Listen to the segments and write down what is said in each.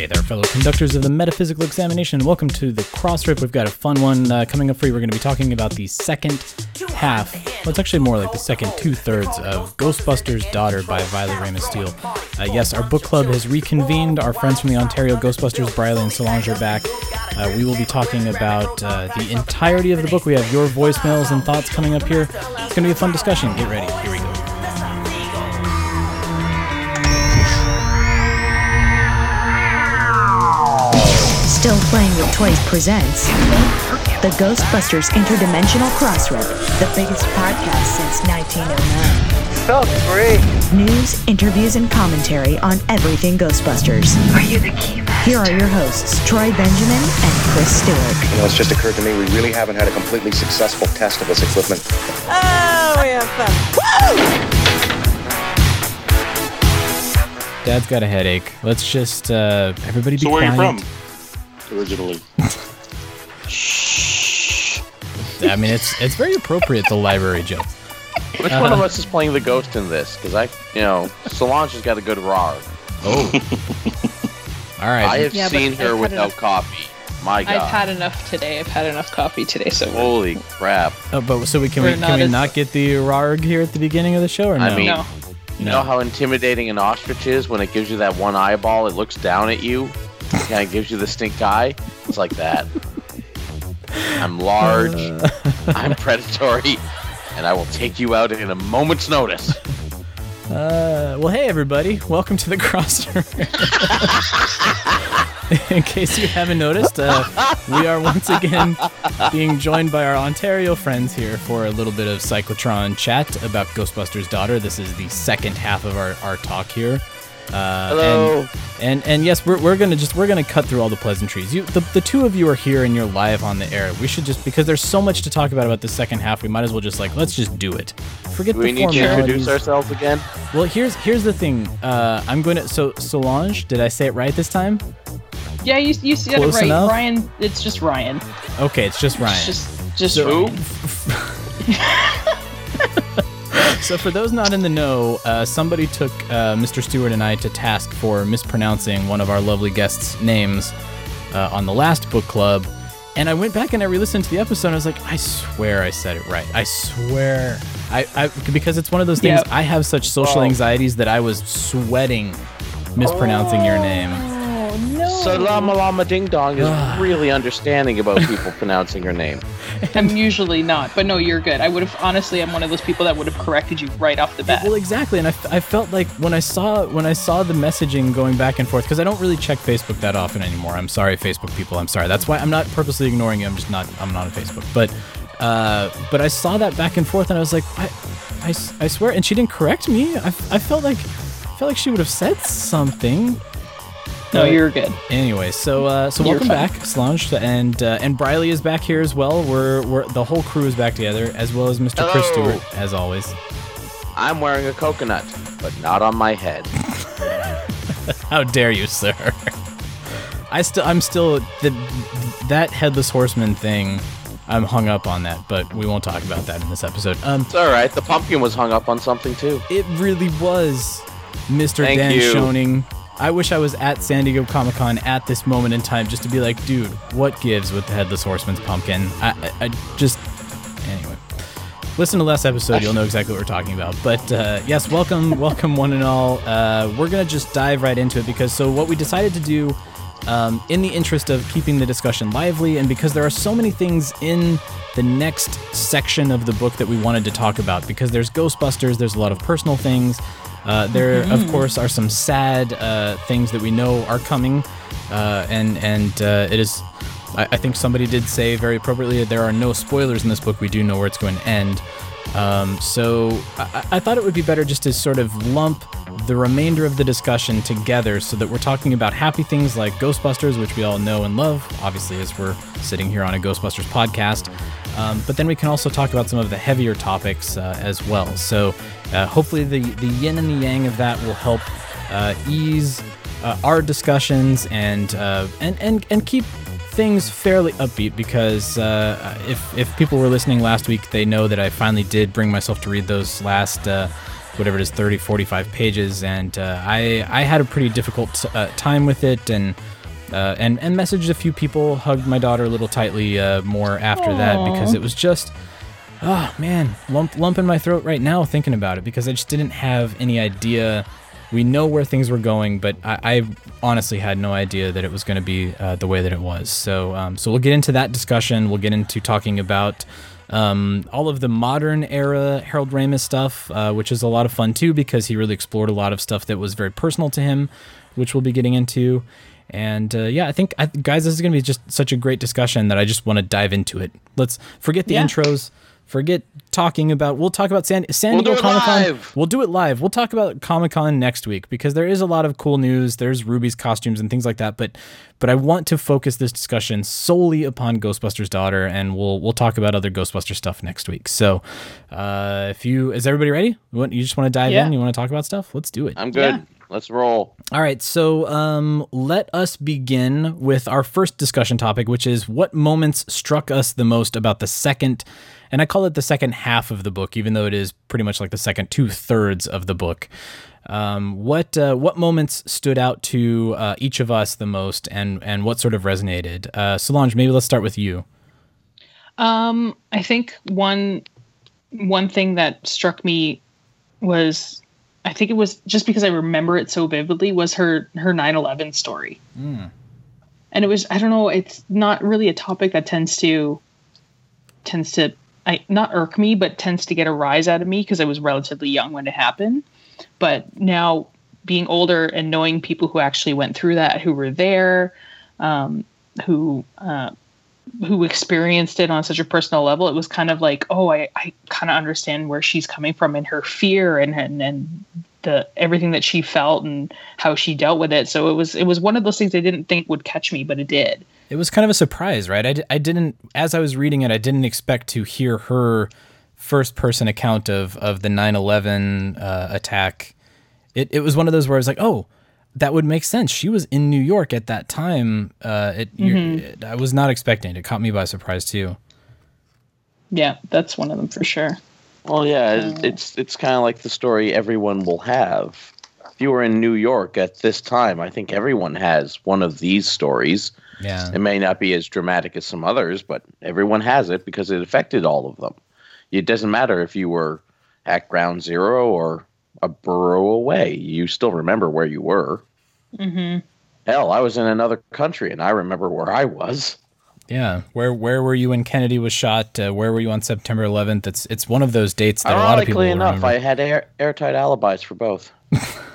Hey there, fellow conductors of the metaphysical examination. Welcome to the Crossrip. We've got a fun one uh, coming up for you. We're going to be talking about the second half. Well, it's actually more like the second two thirds of Ghostbusters' Daughter by Violet Ramis Stiel. Uh, yes, our book club has reconvened. Our friends from the Ontario Ghostbusters, Briley and Solange, are back. Uh, we will be talking about uh, the entirety of the book. We have your voicemails and thoughts coming up here. It's going to be a fun discussion. Get ready. Here we go. Still Playing with Toys presents the Ghostbusters Interdimensional Crossrip, the biggest podcast since 1909. So great. News, interviews, and commentary on everything Ghostbusters. Are you the key Here are your hosts, Troy Benjamin and Chris Stewart. You know, it's just occurred to me we really haven't had a completely successful test of this equipment. Oh, we have fun. Woo! Dad's got a headache. Let's just uh, everybody be So where are you from? Originally. I mean, it's it's very appropriate. The library joke. Which one of uh-huh. us is playing the ghost in this? Because I, you know, Solange has got a good roar. Oh. All right. I have Yeah, but seen I've her had without enough- coffee. My God. I've had enough today. I've had enough coffee today, so Holy crap! Oh, but so we can we We're can not we as- not get the rarg here at the beginning of the show or no? I mean, no. You know how intimidating an ostrich is when it gives you that one eyeball? It looks down at you, kind of gives you the stink eye. It's like that. I'm large. I'm predatory, and I will take you out in a moment's notice. Uh, well, hey everybody, welcome to the crosser. In case you haven't noticed, uh, we are once again being joined by our Ontario friends here for a little bit of cyclotron chat about Ghostbusters' daughter. This is the second half of our, our talk here. Uh, Hello. And, and and yes, we're, we're gonna just we're gonna cut through all the pleasantries. You the, the two of you are here and you're live on the air. We should just because there's so much to talk about about the second half. We might as well just like let's just do it. Forget Do we the need to introduce ourselves again? Well, here's here's the thing. Uh, I'm going to so Solange. Did I say it right this time? Yeah, you you said it right. enough? Ryan, it's just Ryan. Okay, it's just Ryan. It's just just So- Ryan. So for those not in the know, uh, somebody took uh, Mr. Stewart and I to task for mispronouncing one of our lovely guests' names uh, on the last book club. And I went back and I re-listened to the episode. and I was like, I swear I said it right. I swear. I, I because it's one of those things. Yep. I have such social anxieties that I was sweating mispronouncing your name. Oh no! Salam alama ding dong is really understanding about people pronouncing her name. I'm usually not, but no, you're good. I would have honestly, I'm one of those people that would have corrected you right off the bat. Well, exactly, and I felt like when I saw when I saw the messaging going back and forth because I don't really check Facebook that often anymore. I'm sorry, Facebook people. I'm sorry. That's why I'm not purposely ignoring you. I'm just not. I'm not on Facebook. But uh, but I saw that back and forth, and I was like, I I swear. And she didn't correct me. I, I felt like I felt like she would have said something. No, you're good. Anyway, so uh, so You're welcome fine. back, Solange, and uh, and Briley is back here as well. We're we're the whole crew is back together, as well as Mr. Chris Stewart, as always. I'm wearing a coconut, but not on my head. How dare you, sir? I still, I'm still the that headless horseman thing. I'm hung up on that, but we won't talk about that in this episode. Um, It's all right. The pumpkin was hung up on something too. it really was, Mr. Dan you. Schoening. I wish I was at San Diego Comic Con at this moment in time just to be like, dude, what gives with the headless horseman's pumpkin? I, I, I just anyway. Listen to the last episode, you'll know exactly what we're talking about. But uh, yes, welcome, welcome, one and all. Uh, we're gonna just dive right into it because so what we decided to do, um, in the interest of keeping the discussion lively, and because there are so many things in the next section of the book that we wanted to talk about, because there's Ghostbusters, there's a lot of personal things. Uh, there, of course, are some sad uh, things that we know are coming, uh, and and uh, it is I, I think somebody did say very appropriately there are no spoilers in this book. We do know where it's going to end. Um, so I, I thought it would be better just to sort of lump the remainder of the discussion together so that we're talking about happy things like Ghostbusters, which we all know and love, obviously, as we're sitting here on a Ghostbusters podcast. Um, but then we can also talk about some of the heavier topics uh, as well. So uh, hopefully, the, the yin and the yang of that will help uh, ease uh, our discussions and, uh, and, and, and keep things fairly upbeat because uh, if, if people were listening last week, they know that I finally did bring myself to read those last uh, whatever it is 30 45 pages. And uh, I, I had a pretty difficult uh, time with it. And uh, and and messaged a few people hugged my daughter a little tightly uh, more after that because it was just oh man lump lump in my throat right now thinking about it because I just didn't have any idea we know where things were going, but I, I honestly had no idea that it was going to be uh, the way that it was. So, um, so we'll get into that discussion. We'll get into talking about um, all of the modern era Harold Ramis stuff, uh, which is a lot of fun too because he really explored a lot of stuff that was very personal to him, which we'll be getting into. And uh, yeah, I think I, guys, this is going to be just such a great discussion that I just want to dive into it. Let's forget the Yeah. intros. Forget talking about. We'll talk about San, San We'll Diego do it Comic Con. live. We'll do it live. We'll talk about Comic Con next week because there is a lot of cool news. There's Ruby's costumes and things like that. But but I want to focus this discussion solely upon Ghostbusters daughter, and we'll we'll talk about other Ghostbuster stuff next week. So uh, if you is everybody ready? You, you just want to dive Yeah. in? You want to talk about stuff? Let's do it. I'm good. Yeah. Let's roll. All right, so um, let us begin with our first discussion topic, which is what moments struck us the most about the second, and I call it the second half of the book, even though it is pretty much like the second two thirds of the book. Um, what uh, what moments stood out to uh, each of us the most, and and what sort of resonated? Uh, Solange, maybe let's start with you. Um, I think one one thing that struck me was I think it was just because I remember it so vividly was her her 9/11 story. And it was I don't know, it's not really a topic that tends to tends to I not irk me, but tends to get a rise out of me because I was relatively young when it happened. But now being older and knowing people who actually went through that, who were there, um, who uh, who experienced it on such a personal level, it was kind of like, oh, I, I kind of understand where she's coming from and her fear and, and and the everything that she felt and how she dealt with it. So it was it was one of those things I didn't think would catch me, but it did. It was kind of a surprise, right? I, I didn't, as I was reading it, I didn't expect to hear her first person account of, of the 9 11 uh, attack. It, it was one of those where I was like, oh, that would make sense. She was in New York at that time. Uh, it, you're- it- I was not expecting it. It caught me by surprise, too. Yeah, that's one of them for sure. Well, yeah, it- it's it's kind of like the story everyone will have. If you were in New York at this time, I think everyone has one of these stories. Yeah. It may not be as dramatic as some others, but everyone has it because it affected all of them. It doesn't matter if you were at ground zero or a borough away, you still remember where you were. Mm-hmm. Hell, I was in another country and I remember where I was. Yeah. Where where were you when Kennedy was shot? Uh, where were you on September 11th? It's it's one of those dates that a lot of people Ironically enough, remember. I had air, airtight alibis for both.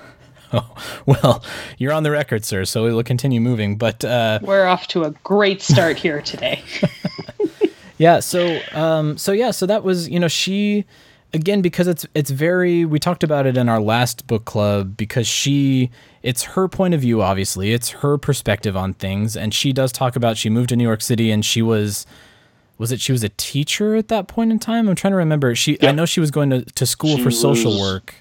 well, you're on the record, sir, so we'll continue moving. But uh, We're off to a great start here today. Yeah, so um so yeah, so that was, you know, she again because it's it's very we talked about it in our last book club because she it's her point of view obviously. It's her perspective on things and she does talk about she moved to New York City and she was was it she was a teacher at that point in time? I'm trying to remember. She I know she was going to, to school She for social was- work.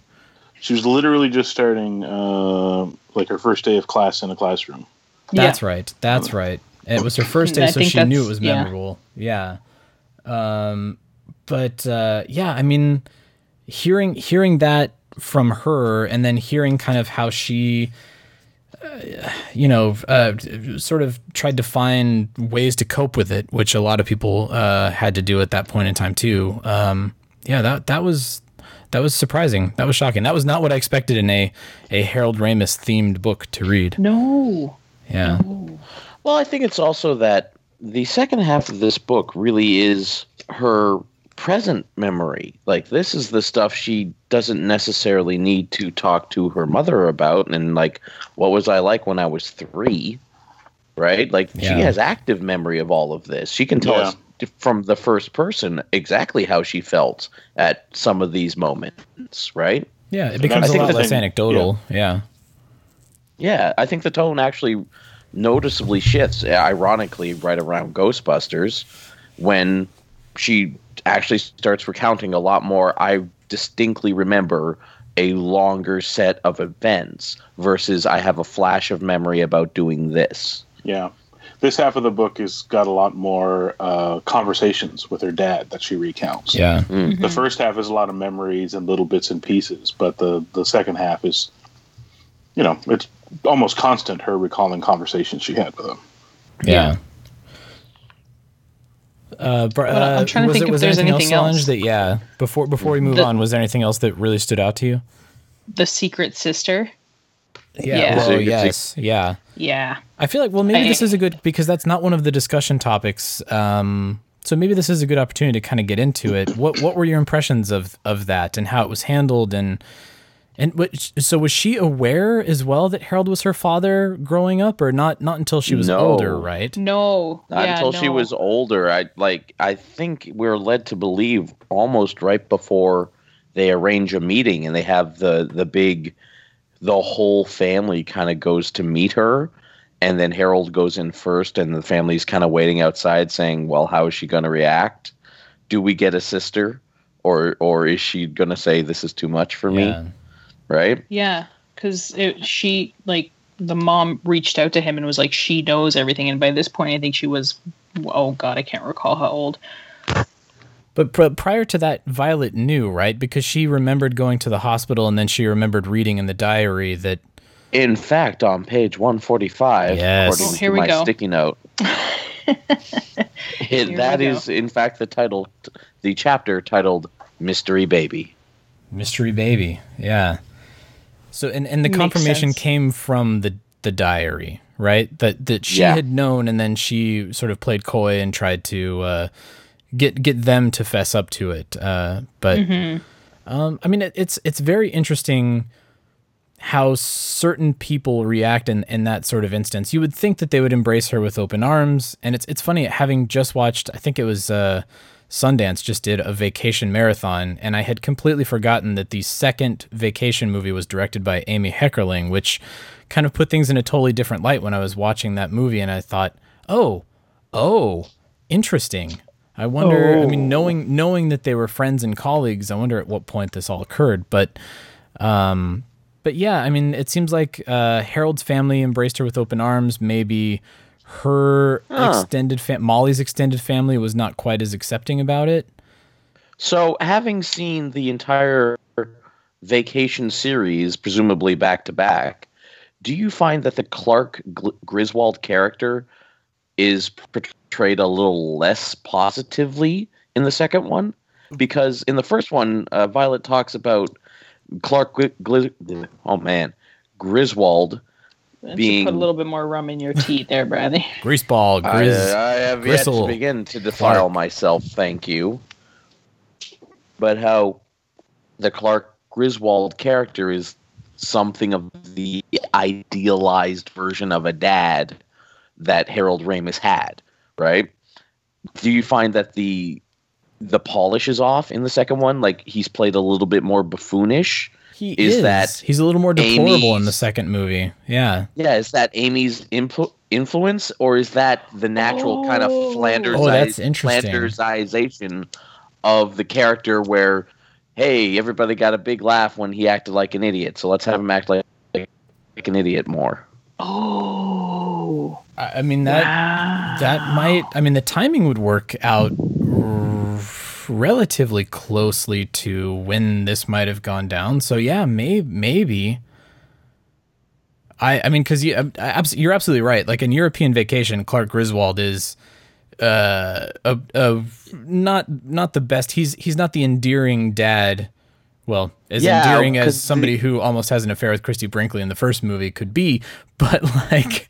She was literally just starting, uh, like her first day of class in a classroom. That's yeah. right. That's right. It was her first day, so she knew it that's- was yeah. memorable. Yeah. Um, but uh, yeah, I mean, hearing hearing that from her, and then hearing kind of how she, uh, you know, uh, sort of tried to find ways to cope with it, which a lot of people uh, had to do at that point in time too. Um, yeah, that that was. That was surprising. That was shocking. That was not what I expected in a, a Harold Ramis themed book to read. No. Yeah. Well, I think it's also that the second half of this book really is her present memory. Like this is the stuff she doesn't necessarily need to talk to her mother about and like what was I like when I was 3? Right? Like Yeah. she has active memory of all of this. She can tell Yeah. us from the first person exactly how she felt at some of these moments, right? Yeah, it becomes I a think lot less thing- anecdotal. Yeah. Yeah, I think the tone actually noticeably shifts, ironically, right around Ghostbusters when she actually starts recounting a lot more. I distinctly remember a longer set of events versus I have a flash of memory about doing this. Yeah. This half of the book has got a lot more uh, conversations with her dad that she recounts. Yeah. The first half is a lot of memories and little bits and pieces, but the the second half is, you know, it's almost constant her recalling conversations she had with him. Yeah. Uh, Br- Well, I'm uh, trying to was think it, if there's anything anything Solange, else. that yeah before before we move The- on was there anything else that really stood out to you The secret sister. Yeah, Yeah. well, Secret yes yeah Yeah. I feel like well maybe I- this is a good because that's not one of the discussion topics um so maybe this is a good opportunity to kind of get into it what what were your impressions of of that and how it was handled and and what, so was she aware as well that Harold was her father growing up or not not until she was No. older right No. Not yeah, until she was older. I like I think we're led to believe almost right before they arrange a meeting and they have the the big the whole family kind of goes to meet her and then Harold goes in first and the family's kind of waiting outside saying, "Well, how is she going to react? Do we get a sister or or is she going to say this is too much for yeah. me?" Right? Yeah, because she like the mom reached out to him and was like, she knows everything. And by this point, I think she was, oh god, I can't recall how old. But pr- prior to that, Violet knew, right? Because she remembered going to the hospital and then she remembered reading in the diary that. In fact, on page 145, Yes. according Oh, here to we my go. sticky note, it, Here that we go. is, in fact, the title, the chapter titled "Mystery Baby." Mystery baby. Yeah. So, and, and the Makes confirmation sense. came from the, the diary, right? That, that she Yeah. had known and then she sort of played coy and tried to uh, get, get them to fess up to it. Uh, but, um, I mean, it, it's, it's very interesting how certain people react in, in that sort of instance. You would think that they would embrace her with open arms. And it's it's funny having just watched, I think it was uh, Sundance just did a vacation marathon, and I had completely forgotten that the second vacation movie was directed by Amy Heckerling, which kind of put things in a totally different light when I was watching that movie, and I thought, oh, oh, interesting. I wonder. I mean, knowing knowing that they were friends and colleagues, I wonder at what point this all occurred. But um, but yeah, I mean, it seems like uh, Harold's family embraced her with open arms. Maybe her extended fam- Molly's extended family was not quite as accepting about it. So, having seen the entire vacation series, presumably back to back, do you find that the Clark Griswold character is portrayed a little less positively in the second one? Because in the first one, uh, Violet talks about Clark. Gli- Gli- oh man, Griswold Being- put a little bit more rum in your tea there, Bradley. Greaseball, I, I have Gristle, yet to begin to defile Clark. myself, thank you. But how the Clark Griswold character is something of the idealized version of a dad that Harold Ramis had, right? Do you find that the the polish is off in the second one? Like he's played a little bit more buffoonish? he is is. that He's a little more deplorable in the second movie. Yeah. Yeah, is that Amy's influ- influence, or is that the natural kind of oh. Flanders Oh, that's interesting. Flandersization of the character where, hey, everybody got a big laugh when he acted like an idiot, so let's have him act like, like an idiot more. Oh, I mean that that might. I mean the timing would work out r- relatively closely to when this might have gone down. So yeah, may, maybe. I I mean because you I- abs- you're absolutely right. Like in European Vacation, Clark Griswold is uh a, a not not the best. He's he's not the endearing dad. Well, as Yeah, endearing as somebody the- who almost has an affair with Christie Brinkley in the first movie could be, but like,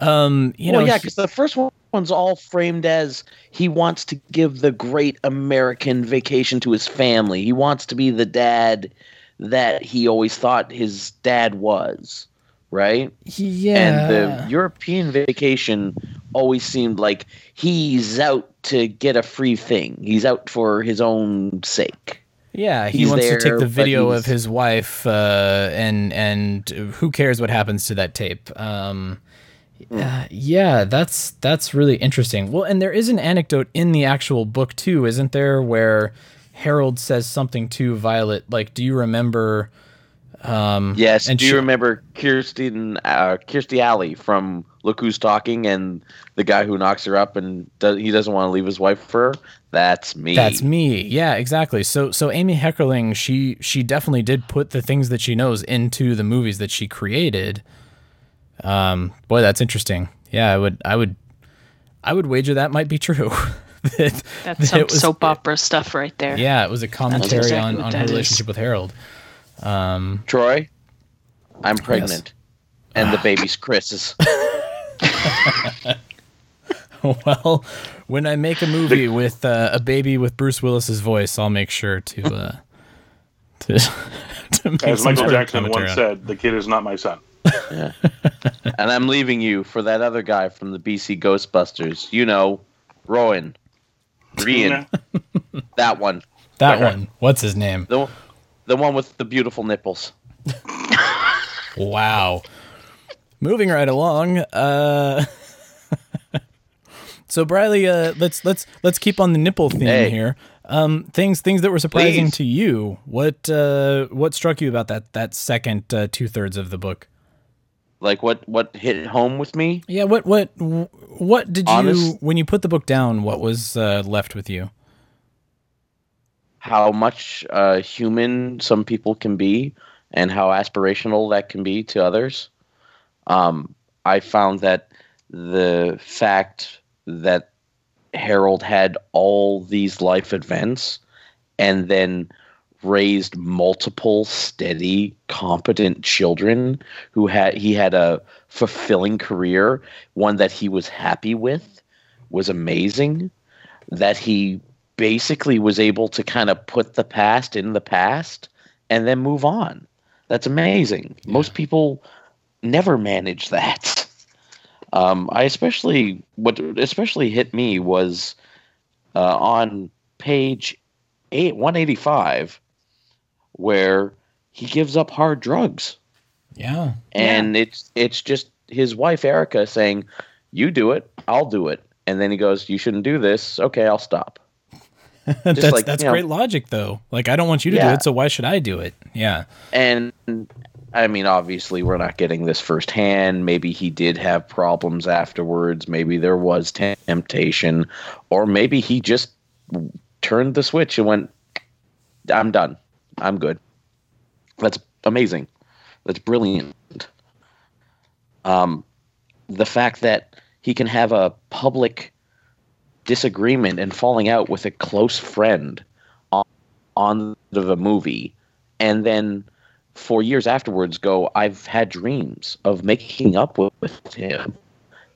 um, you know, yeah, because the first one- one's all framed as he wants to give the great American vacation to his family. He wants to be the dad that he always thought his dad was, right? yeah, And the European vacation always seemed like he's out to get a free thing. He's out for his own sake. Yeah, he He's wants to take the video of his wife, uh, and and who cares what happens to that tape? Um, uh, yeah, that's that's really interesting. Well, and there is an anecdote in the actual book too, isn't there, where Harold says something to Violet, like, "Do you remember?" Um, Yes. and do you remember Kirsten uh, Kirstie Alley from Look Who's Talking and the guy who knocks her up and does, he doesn't want to leave his wife for her? That's me. That's me. Yeah, exactly. So so Amy Heckerling, she she definitely did put the things that she knows into the movies that she created. Um, boy, that's interesting. Yeah, I would I would I would wager that might be true. that, That's that some was- soap opera stuff right there. Yeah, it was a commentary exactly on, on her is. relationship with Harold. Um, Troy, I'm pregnant. And the baby's Chris's. well, when I make a movie with uh, a baby with Bruce Willis's voice, I'll make sure to uh, to, to make As Michael Jackson once on said, "The kid is not my son." and I'm leaving you for that other guy from the BC Ghostbusters. You know, Rowan. Rian. that one. That one. What's his name? The, the one with the beautiful nipples. Wow. Moving right along. Uh So Briley, uh let's let's let's keep on the nipple theme Hey. here. Um things things that were surprising Please. to you. What uh what struck you about that that second uh, two thirds of the book? Like what what hit home with me? Yeah, what what what did you when you put the book down, what was uh, left with you? how much uh, human some people can be and how aspirational that can be to others. Um, I found that the fact that Harold had all these life events and then raised multiple steady competent children who had he had a fulfilling career one that he was happy with was amazing that he basically was able to kind of put the past in the past and then move on. That's amazing. Most people never manage that. Um, I especially what especially hit me was uh, on page eight one eighty five, where he gives up hard drugs, Yeah. and it's it's just his wife Erica saying, "You do it, I'll do it," and then he goes, "You shouldn't do this. Okay, I'll stop." that's like, that's you know- great logic though. Like I don't want you to do it, so why should I do it? Yeah. And I mean, obviously, we're not getting this firsthand. Maybe he did have problems afterwards. Maybe there was temptation, or maybe he just turned the switch and went, "I'm done. I'm good." That's amazing. That's brilliant. Um, the fact that he can have a public disagreement and falling out with a close friend on, on the movie, and then for years afterwards go, I've had dreams of making up with, with him,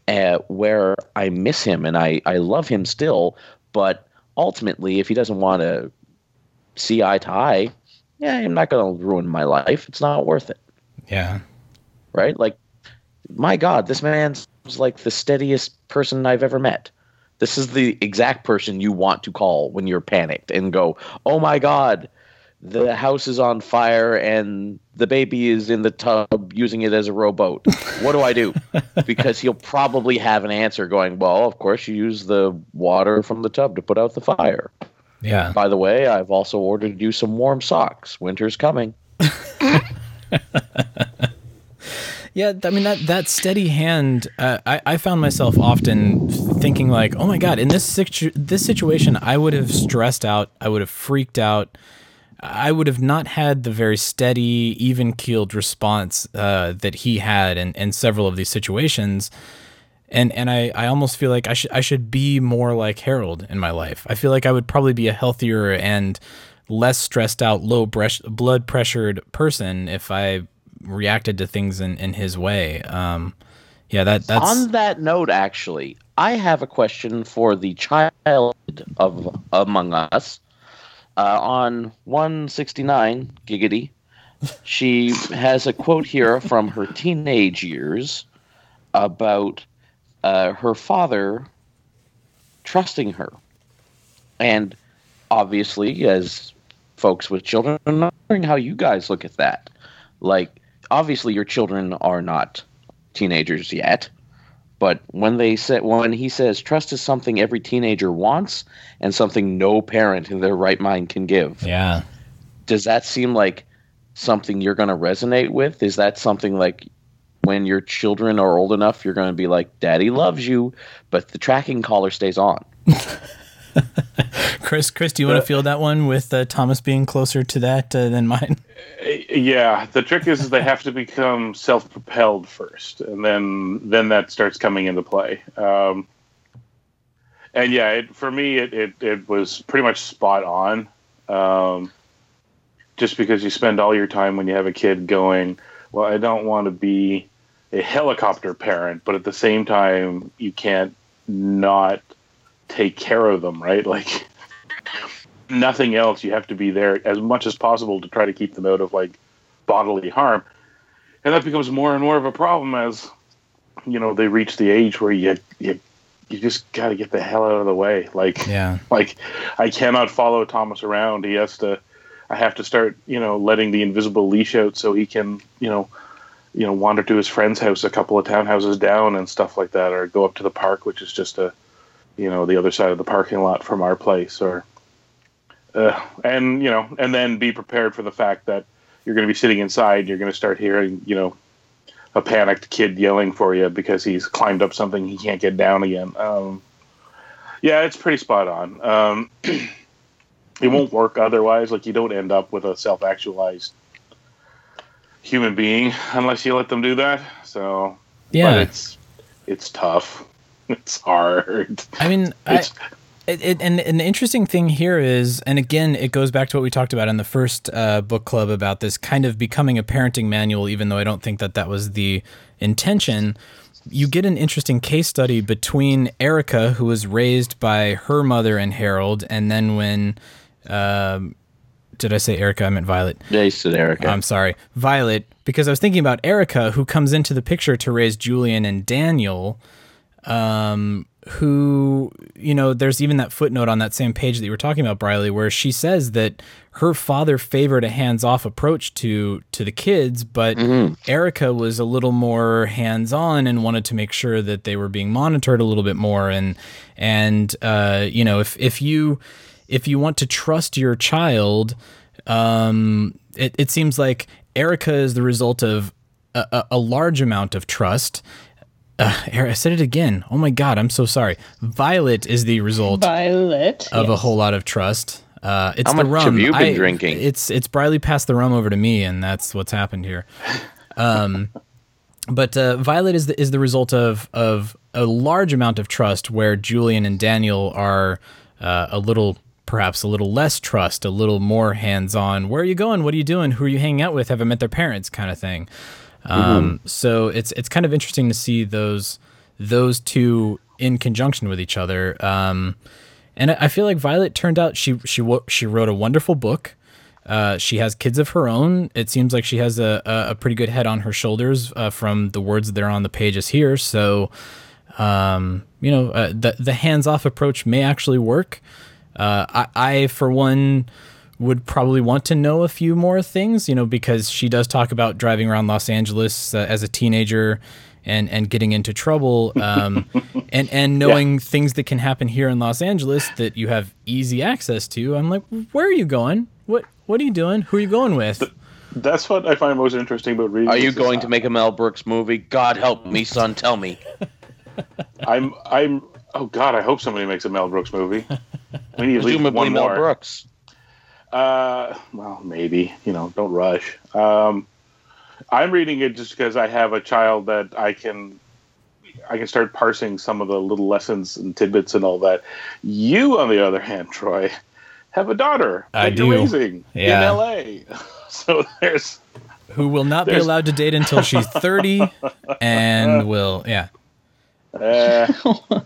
uh, where I miss him and I, I love him still, but ultimately, if he doesn't want to see eye to eye, yeah, I'm not going to ruin my life. It's not worth it, Yeah. right? Like, my God, this man's like the steadiest person I've ever met. This is the exact person you want to call when you're panicked and go, "Oh my God, the house is on fire and the baby is in the tub using it as a rowboat. What do I do?" because he'll probably have an answer going, "Well, of course you use the water from the tub to put out the fire." Yeah. By the way, I've also ordered you some warm socks. Winter's coming. Yeah, I mean that that steady hand. Uh, I I found myself often thinking like, oh my god, in this situ- this situation, I would have stressed out. I would have freaked out. I would have not had the very steady, even keeled response uh, that he had in, in several of these situations. And and I, I almost feel like I should I should be more like Harold in my life. I feel like I would probably be a healthier and less stressed out, low blood pressured person if I reacted to things in, in his way. Um, yeah, that that's On that note, actually, I have a question for the child of among us. Uh, on 169, Giggity, she has a quote here from her teenage years about uh, her father trusting her. And obviously, as folks with children. I'm wondering how you guys look at that. Like, obviously, your children are not teenagers yet, but when they say when he says trust is something every teenager wants and something no parent in their right mind can give. Yeah. Does that seem like something you're going to resonate with? Is that something like when your children are old enough, you're going to be like, "Daddy loves you," but the tracking collar stays on. Chris, Chris, do you want to feel that one with uh, Thomas being closer to that uh, than mine? Yeah, the trick is, is they have to become self-propelled first, and then then that starts coming into play. Um, and yeah, it, for me, it, it it was pretty much spot on. Um, just because you spend all your time when you have a kid going, well, I don't want to be a helicopter parent, but at the same time, you can't not take care of them, right? Like nothing else, you have to be there as much as possible to try to keep them out of like bodily harm. And that becomes more and more of a problem as you know they reach the age where you you you just got to get the hell out of the way. Like Yeah. like I cannot follow Thomas around. He has to. I have to start, you know, letting the invisible leash out so he can, you know, you know, wander to his friend's house a couple of townhouses down and stuff like that, or go up to the park, which is just a, you know, the other side of the parking lot from our place, or, uh, and you know, and then be prepared for the fact that you're going to be sitting inside, and you're going to start hearing, you know, a panicked kid yelling for you because he's climbed up something he can't get down again. Um, yeah, it's pretty spot on. Um, it won't work otherwise. Like you don't end up with a self-actualized human being unless you let them do that. So Yeah. but it's it's tough. It's hard. I mean, I, it, it, and, and the interesting thing here is, and again, it goes back to what we talked about in the first uh, book club about this kind of becoming a parenting manual, even though I don't think that that was the intention. You get an interesting case study between Erica, who was raised by her mother and Harold, and then when, um, did I say Erica? I meant Violet. Yeah, you said Erica. I'm sorry, Violet, because I was thinking about Erica, who comes into the picture to raise Julian and Daniel, um, who, you know, there's even that footnote on that same page that you were talking about, Briley, where she says that her father favored a hands-off approach to to the kids, but Erica was a little more hands-on and wanted to make sure that they were being monitored a little bit more, and and uh, you know, if if you if you want to trust your child, um, it, it seems like Erica is the result of a, a large amount of trust. Uh, I said it again. Oh my God, I'm so sorry. Violet is the result Violet. of a whole lot of trust. Uh, it's How the much rum. have you been I- drinking? It's it's Briley passed the rum over to me, and that's what's happened here. Um, but uh, Violet is the is the result of of a large amount of trust, where Julian and Daniel are uh, a little perhaps a little less trust, a little more hands on. Where are you going? What are you doing? Who are you hanging out with? Have I met their parents? Kind of thing. Um, So it's it's kind of interesting to see those those two in conjunction with each other. Um, and I feel like Violet turned out she she she wrote a wonderful book. Uh, she has kids of her own. It seems like she has a, a, a pretty good head on her shoulders uh, from the words that are on the pages here. So, um, you know, uh, the the hands off approach may actually work. Uh, I, I, for one, would probably want to know a few more things, you know, because she does talk about driving around Los Angeles uh, as a teenager and and getting into trouble, um, and and knowing things that can happen here in Los Angeles that you have easy access to. I'm like, where are you going? What what are you doing? Who are you going with? that's what I find most interesting about reading. Are you this is going to make a Mel Brooks movie? God help me, son. Tell me. I'm I'm oh god, I hope somebody makes a Mel Brooks movie. We need at least Presumably one Mel more. Brooks. Uh, well, maybe you know, don't rush. Um, I'm reading it just because I have a child that I can, I can start parsing some of the little lessons and tidbits and all that. You, on the other hand, Troy, have a daughter I that you're do. raising Yeah. in L.A. So there's Who will not be allowed to date until she's 30, and will yeah. uh,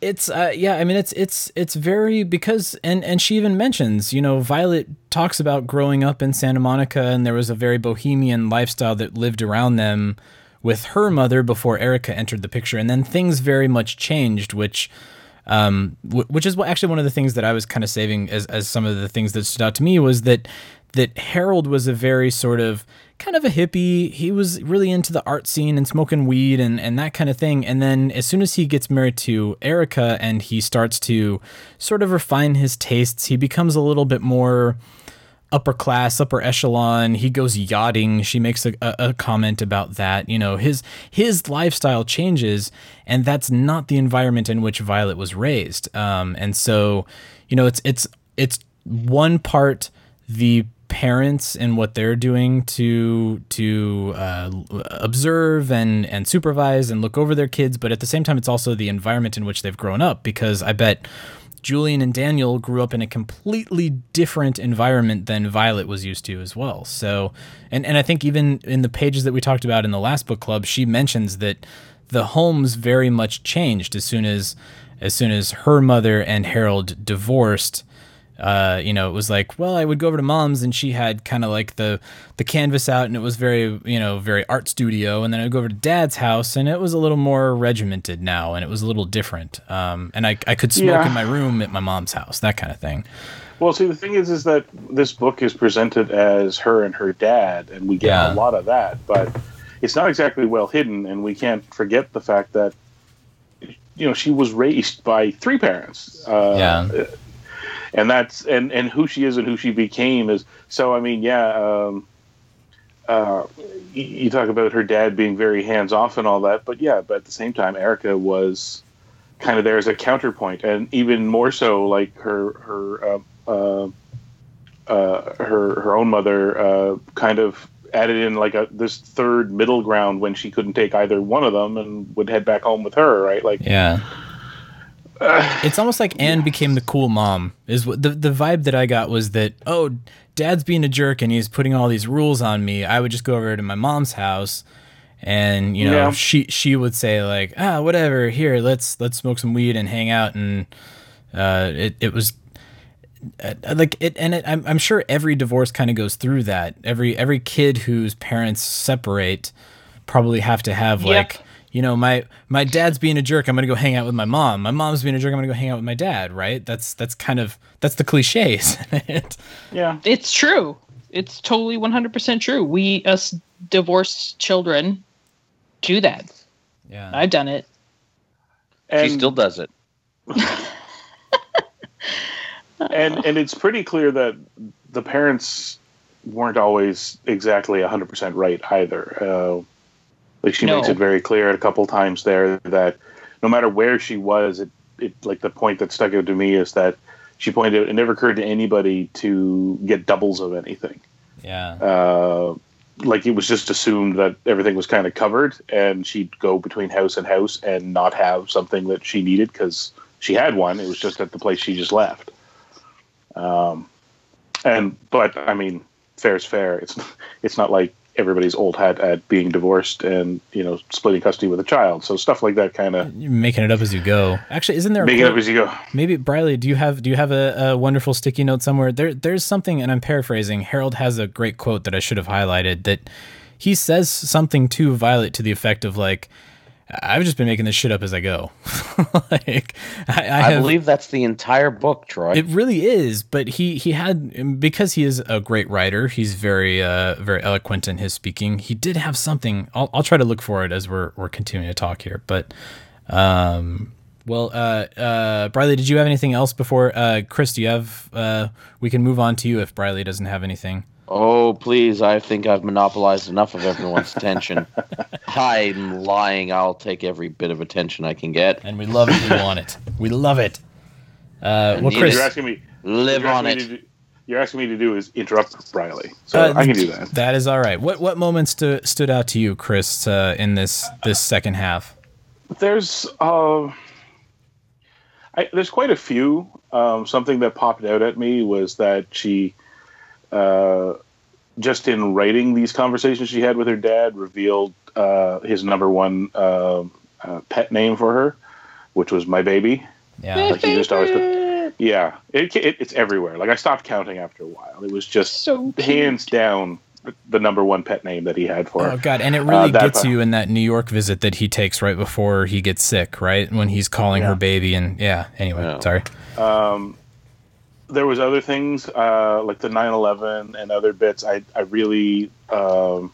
it's uh, yeah i mean it's it's it's very because and and she even mentions you know violet talks about growing up in santa monica and there was a very bohemian lifestyle that lived around them with her mother before erica entered the picture. And then things very much changed which um, w- which is what, actually one of the things that I was kind of saving as as some of the things that stood out to me was that that Harold was a very sort of kind of a hippie. He was really into the art scene and smoking weed and, and that kind of thing. And then as soon as he gets married to Erica and he starts to sort of refine his tastes, he becomes a little bit more upper class, upper echelon. He goes yachting. She makes a, a, comment about that. You know, his his lifestyle changes, and that's not the environment in which Violet was raised. Um, and so, you know, it's it's it's one part the parents and what they're doing to to uh, observe and and supervise and look over their kids, but at the same time, it's also the environment in which they've grown up. Because I bet Julian and Daniel grew up in a completely different environment than Violet was used to as well. So, and and I think even in the pages that we talked about in the last book club, she mentions that the homes very much changed as soon as as soon as her mother and Harold divorced uh, you know, it was like, well, I would go over to mom's and she had kind of like the the canvas out and it was very, you know, very art studio. And then I'd go over to dad's house and it was a little more regimented now and it was a little different. Um, and I, I could smoke yeah. in my room at my mom's house, that kind of thing. Well, see, the thing is, is that this book is presented as her and her dad, and we get yeah. a lot of that, but it's not exactly well hidden, and we can't forget the fact that you know she was raised by three parents. Uh, yeah and that's and and who she is and who she became is so. I mean, yeah. Um, uh, you talk about her dad being very hands off and all that, but yeah, but at the same time, Erica was kind of there as a counterpoint, and even more so, like her her uh, uh, uh, her her own mother uh, kind of added in like a this third middle ground when she couldn't take either one of them and would head back home with her, right? Like yeah it's almost like Anne became the cool mom. Is what the the vibe that I got was that oh, dad's being a jerk and he's putting all these rules on me. I would just go over to my mom's house, and you know yeah. she she would say like ah whatever here let's let's smoke some weed and hang out and uh, it it was uh, like it and it, I'm I'm sure every divorce kind of goes through that. Every every kid whose parents separate probably have to have yep. like you know, my my dad's being a jerk. I'm gonna go hang out with my mom. My mom's being a jerk. I'm gonna go hang out with my dad. Right? That's that's kind of that's the cliches. it? Yeah, it's true. It's totally 100 percent true. We us divorced children do that. Yeah, I've done it. And she still does it. and and it's pretty clear that the parents weren't always exactly 100% right either. Uh, like she no. makes it very clear a couple times there that no matter where she was, it, it like the point that stuck out to me is that she pointed out it never occurred to anybody to get doubles of anything. Yeah. Uh, like it was just assumed that everything was kind of covered, and she'd go between house and house and not have something that she needed because she had one. It was just at the place she just left. Um, and but I mean, fair's fair. It's it's not like everybody's old hat at being divorced and you know splitting custody with a child. So stuff like that kind of making it up as you go. Actually, isn't there making it up as you go? Maybe Briley, do you have do you have a, a, wonderful sticky note somewhere? There there's something, and I'm paraphrasing. Harold has a great quote that I should have highlighted that he says something to Violet to the effect of like I've just been making this shit up as I go. like, I, I, I have, believe that's the entire book, Troy. It really is. But he he had because he is a great writer. He's very uh very eloquent in his speaking. He did have something. I'll I'll try to look for it as we're we're continuing to talk here. But um. Well, uh, uh, Briley, did you have anything else before? Uh, Chris, do you have? Uh, we can move on to you if Briley doesn't have anything. Oh, please. I think I've monopolized enough of everyone's attention. I'm lying. I'll take every bit of attention I can get. And we love it. We want it. We love it. Uh, well, Chris. You're asking me. Live on it. Do, you're asking me to do is interrupt Riley. So uh, I can do that. That is all right. What what moments stu- stood out to you, Chris, uh, in this this second half? There's uh, I, there's quite a few. Um, something that popped out at me was that she uh, just in writing these conversations she had with her dad, revealed uh, his number one uh, uh pet name for her, which was my baby. Yeah, like he just always. yeah, it, it, it's everywhere. Like I stopped counting after a while. It was just so hands down the number one pet name that he had for her. Oh god, and it really Uh, gets you in that New York visit that he takes right before he gets sick, right? When he's calling her baby and yeah. Anyway, Yeah. sorry. There was other things uh, like the 9/11 and other bits. I I really um,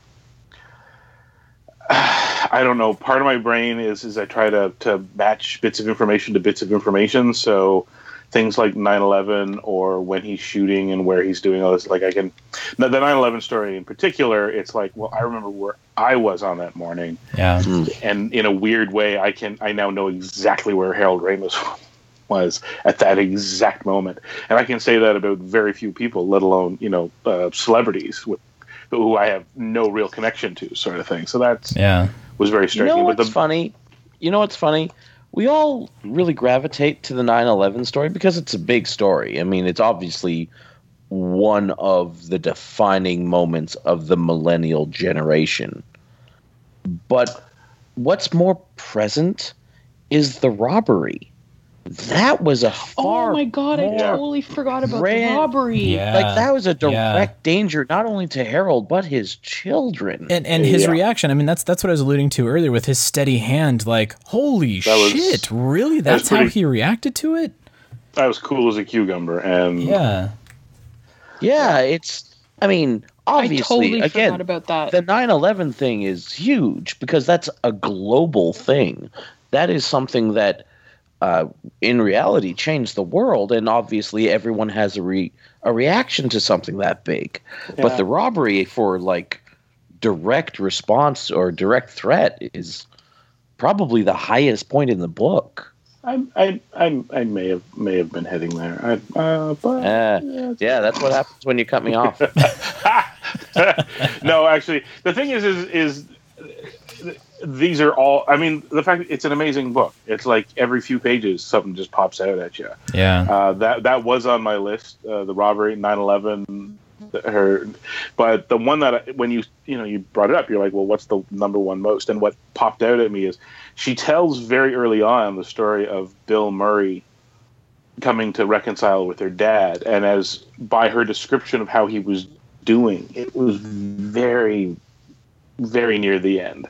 I don't know. Part of my brain is is I try to to match bits of information to bits of information. So things like 9/11 or when he's shooting and where he's doing all this. Like I can the the 9/11 story in particular. It's like well I remember where I was on that morning Yeah. and in a weird way, I can I now know exactly where Harold Ramis was at that exact moment, and I can say that about very few people, let alone you know uh, celebrities with, who I have no real connection to, sort of thing. So that's Yeah. was very You striking. know but what's the, funny? You know what's funny? We all really gravitate to the 9/11 story because it's a big story. I mean, it's obviously one of the defining moments of the millennial generation. But what's more present is the robbery. That was a far oh my god, I totally forgot about grand- the robbery. Yeah. like that was a Yeah. direct danger not only to Harold but his children. And and his Yeah. reaction, I mean that's that's what I was alluding to earlier with his steady hand like, "Holy That was- shit, really? that was That's how he reacted to it?" that was cool as a cucumber, and Yeah. yeah, it's I mean, I obviously totally again forgot about that. the 9/11 thing is huge because that's a global thing. That is something that uh, in reality changed the world and obviously everyone has a re- a reaction to something that big. But the robbery for like direct response or direct threat is probably the highest point in the book. I, I I I may have may have been heading there. I, uh, but Uh, yeah, that's what happens when you cut me off. no, actually, the thing is, is, is these are all. I mean, the fact that it's an amazing book. It's like every few pages, something just pops out at you. Yeah. Uh, that that was on my list. Uh, the robbery, 9/11, her, but the one that I, when you you know you brought it up, you're like, well, what's the number one most? And what popped out at me is she tells very early on the story of Bill Murray coming to reconcile with her dad, and as by her description of how he was doing, it was very, very near the end.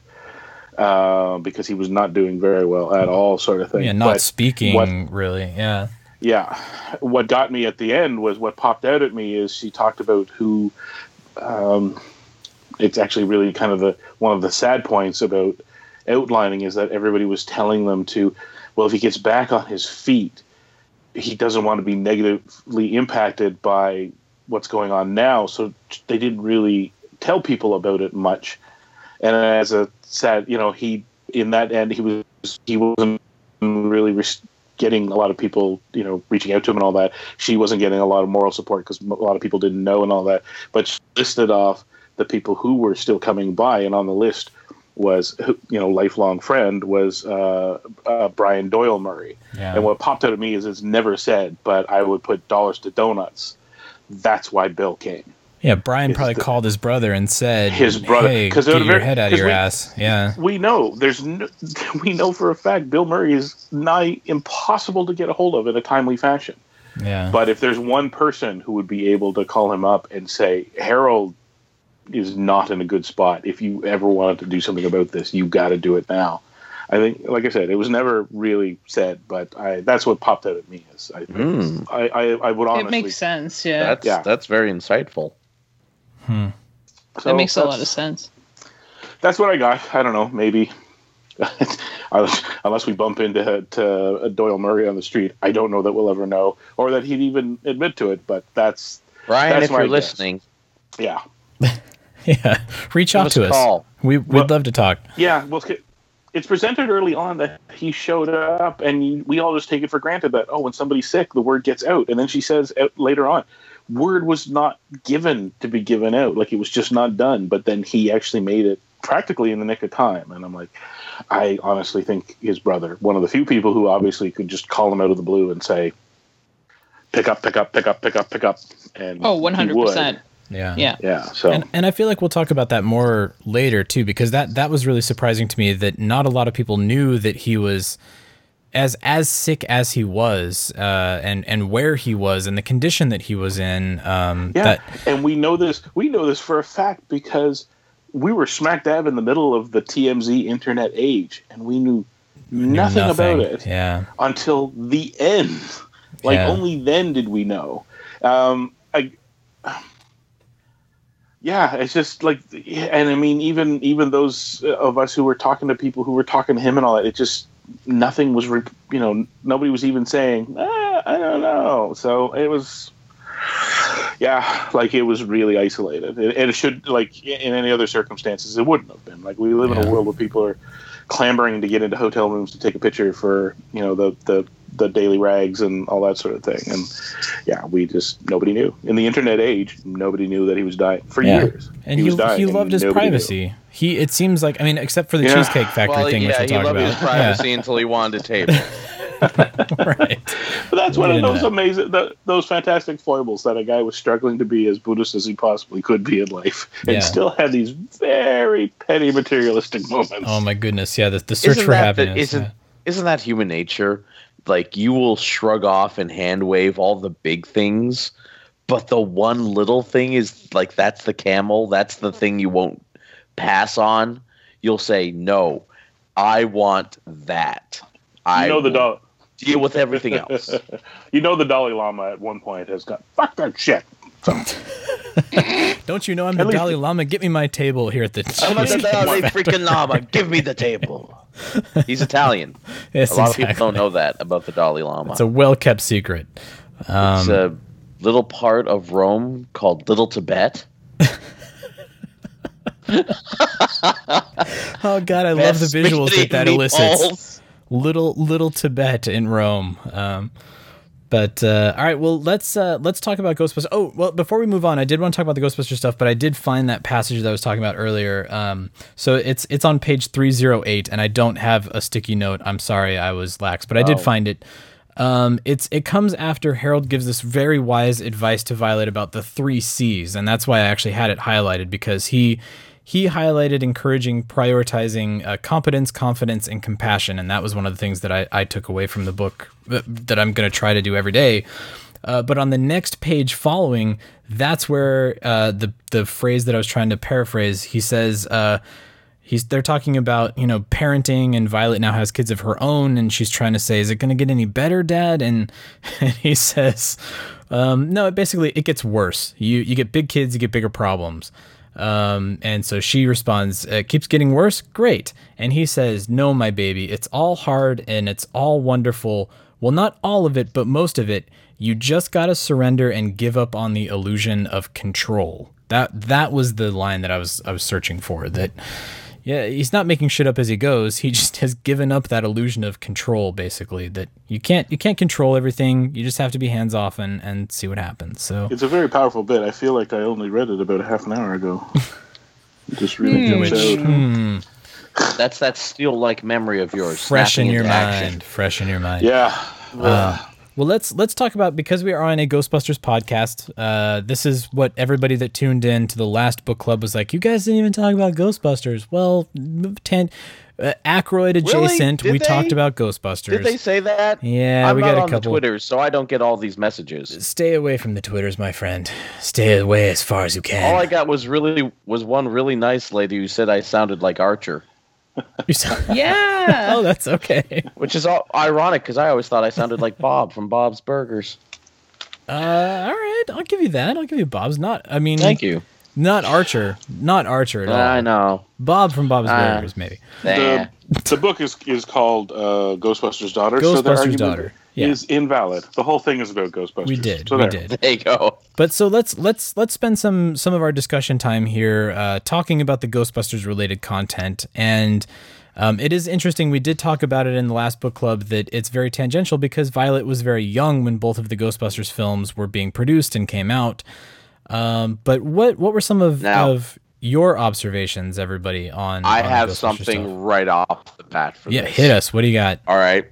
Uh, because he was not doing very well at all, sort of thing. yeah, not But speaking what- really. Yeah. yeah what got me at the end was what popped out at me is she talked about who um, it's actually really kind of the one of the sad points about outlining is that everybody was telling them to well if he gets back on his feet he doesn't want to be negatively impacted by what's going on now so they didn't really tell people about it much and as a sad you know he in that end he was he wasn't really res- getting a lot of people, you know, reaching out to him and all that. She wasn't getting a lot of moral support because a lot of people didn't know and all that. But she listed off the people who were still coming by, and on the list was, you know, lifelong friend was uh, uh, Brian Doyle Murray. Yeah. And what popped out at me is it's never said, but I would put dollars to donuts. That's why Bill came. Yeah, Brian probably the- cause his brother and said, His brother- hey, 'cause it get your very- head out of your we- ass." Yeah. we know there's no, we know for a fact Bill Murray is nigh impossible to get a hold of in a timely fashion. Yeah. But if there's one person who would be able to call him up and say, Harold is not in a good spot. If you ever wanted to do something about this, you got to do it now. I think, like I said, it was never really said, but I, that's what popped out at me. Is I, Hmm. I, I, I would it makes sense. Yeah, That's Yeah. that's very insightful. So that makes a lot of sense. That's what I got. I don't know. Maybe. unless, unless we bump into to Doyle Murray on the street, I don't know that we'll ever know, or that he'd even admit to it. But that's Brian, That's if you're guess. listening, yeah. Yeah. Reach out to us. call. We we'd Well- love to talk. Yeah, well, it's- it's presented early on that he showed up, and we all just take it for granted that oh, when somebody's sick, the word gets out, and then she says out later on, word was not given to be given out, like it was just not done. But then he actually made it practically in the nick of time, and I'm like, I honestly think his brother, one of the few people who obviously could just call him out of the blue and say, pick up, pick up, pick up, pick up, pick up, and Oh, he one hundred would. percent. Yeah. Yeah. Yeah, so And, and I feel like we'll talk about that more later too, because that that was really surprising to me that not a lot of people knew that he was as as sick as he was, uh, and and where he was, and the condition that he was in, um, Yeah, that and we know this. We know this for a fact because we were smack dab in the middle of the TMZ internet age, and we knew nothing, about it Yeah, until the end. Like Yeah. only then did we know. Um, I, yeah, it's just like, and I mean, even even those of us who were talking to people who were talking to him and all that, it just nothing was, re- you know, nobody was even saying, ah, I don't know. So it was, yeah, like it was really isolated, and and it should like in any other circumstances it wouldn't have been. Like we live in a world where people are clamoring to get into hotel rooms to take a picture for you know the the the daily rags and all that sort of thing and yeah we just nobody knew in the internet age nobody knew that he was dying for Yeah. years and he was dying he and loved his nobody knew. privacy. He it seems like I mean, except for the Yeah. Cheesecake Factory Well, thing, which yeah, we'll he loved about. his privacy until he wanted to tape. Yeah, right. but that's one of those that. amazing th those fantastic foibles that a guy was struggling to be as buddhist as he possibly could be in life and Yeah. still had these very petty materialistic moments Oh my goodness, yeah, the, the search isn't for that the- happiness. isn't yeah. isn't that human nature? Like you will shrug off and hand wave all the big things, but the one little thing is like that's the camel. That's the thing you won't pass on. You'll say no. I want that. I you know the will Dal- deal with everything else. you know the Dalai Lama at one point has got fuck that shit. Don't you know I'm the At least- Dalai Lama? Get me my table here at the. I'm not the Dalai freaking Lama. Give me the table. He's Italian. Yes, a lot of people don't know that about the Dalai Lama. It's a well kept secret. Um, It's a little part of Rome called Little Tibet. oh God, I love the visuals that that elicits. Little little Tibet in Rome. Um, but uh, all right, well let's uh, let's talk about Ghostbusters. Oh well, before we move on, I did want to talk about the Ghostbusters stuff, but I did find that passage that I was talking about earlier. Um, so it's it's on page three zero eight, and I don't have a sticky note. I'm sorry, I was lax, but I did Oh. find it. Um, it's it comes after Harold gives this very wise advice to Violet about the three C's, and that's why I actually had it highlighted because he he highlighted encouraging prioritizing uh, competence, confidence, and compassion, and that was one of the things that I, I took away from the book that, I'm going to try to do every day. Uh, but on the next page following, that's where uh, the the phrase that I was trying to paraphrase. He says. Uh, he's they're talking about you know parenting and Violet now has kids of her own and she's trying to say is it going to get any better dad and, and he says um, no basically it gets worse you you get big kids you get bigger problems um, and so she responds it keeps getting worse great and he says no my baby it's all hard and it's all wonderful well not all of it but most of it you just got to surrender and give up on the illusion of control that that was the line that I was I was searching for that yeah, he's not making shit up as he goes. He just has given up that illusion of control, basically. That you can't you can't control everything. You just have to be hands off and, and see what happens. So it's a very powerful bit. I feel like I only read it about a half an hour ago. It just really jumps which out. hmm, That's that steel-like memory of yours. fresh in your mind. action. Fresh in your mind. Yeah. Uh, well, let's let's talk about because we are on a Ghostbusters podcast. Uh, this is what everybody that tuned in to the last book club was like. You guys didn't even talk about Ghostbusters. Well, ten, uh, Aykroyd adjacent. Did we they? talked about Ghostbusters. Did they say that? Yeah, I'm we not got a on couple. the Twitters, so I don't get all these messages. Stay away from the Twitters, my friend. Stay away as far as you can. All I got was really was one really nice lady who said I sounded like Archer, You sound- Yeah. oh, that's okay. which is all ironic because I always thought I sounded like Bob from Bob's Burgers. Uh, all right, I'll give you that. I'll give you Bob's. Not, I mean, Thank you. Not Archer. Not Archer at all. I know. Bob from Bob's Ah. Burgers, maybe. Nah. The, the book is is called uh, Ghostbusters' Daughter. so their Ghostbusters' argument Daughter, yeah. is invalid. The whole thing is about Ghostbusters. We did. So we there. did. There you go. But so let's let's let's spend some some of our discussion time here uh, talking about the Ghostbusters related content and. Um, it is interesting. We did talk about it in the last book club that it's very tangential because Violet was very young when both of the Ghostbusters films were being produced and came out. Um, but what what were some of, Now- of your observations, everybody? On I on have something stuff? right off the bat for this. Yeah, this. hit us. What do you got? All right.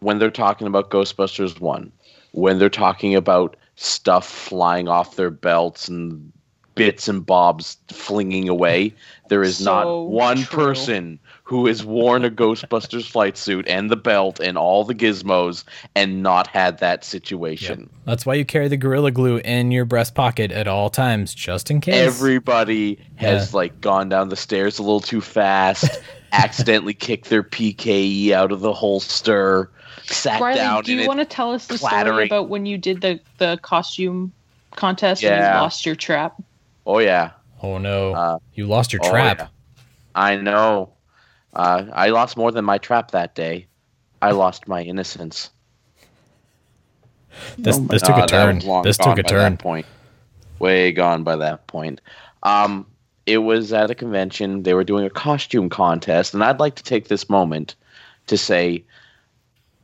When they're talking about Ghostbusters 1, when they're talking about stuff flying off their belts and bits and bobs flinging away. There is not one true. person who has worn a Ghostbusters flight suit and the belt and all the gizmos and not had that situation. That's why you carry the Gorilla Glue in your breast pocket at all times, just in case. Everybody has Yeah. like gone down the stairs a little too fast, accidentally kicked their PKE out of the holster, sat Riley, down do you want to tell us the story about when you did the the costume contest and you lost your trap? Oh yeah. oh no, Uh, you lost your Oh, trap. yeah. I know. Uh, I lost more than my trap that day. I lost my innocence. This this took Uh, a that turn. This took a turn. Point. Way gone by that point. Um, it was at a convention. They were doing a costume contest, and I'd like to take this moment to say,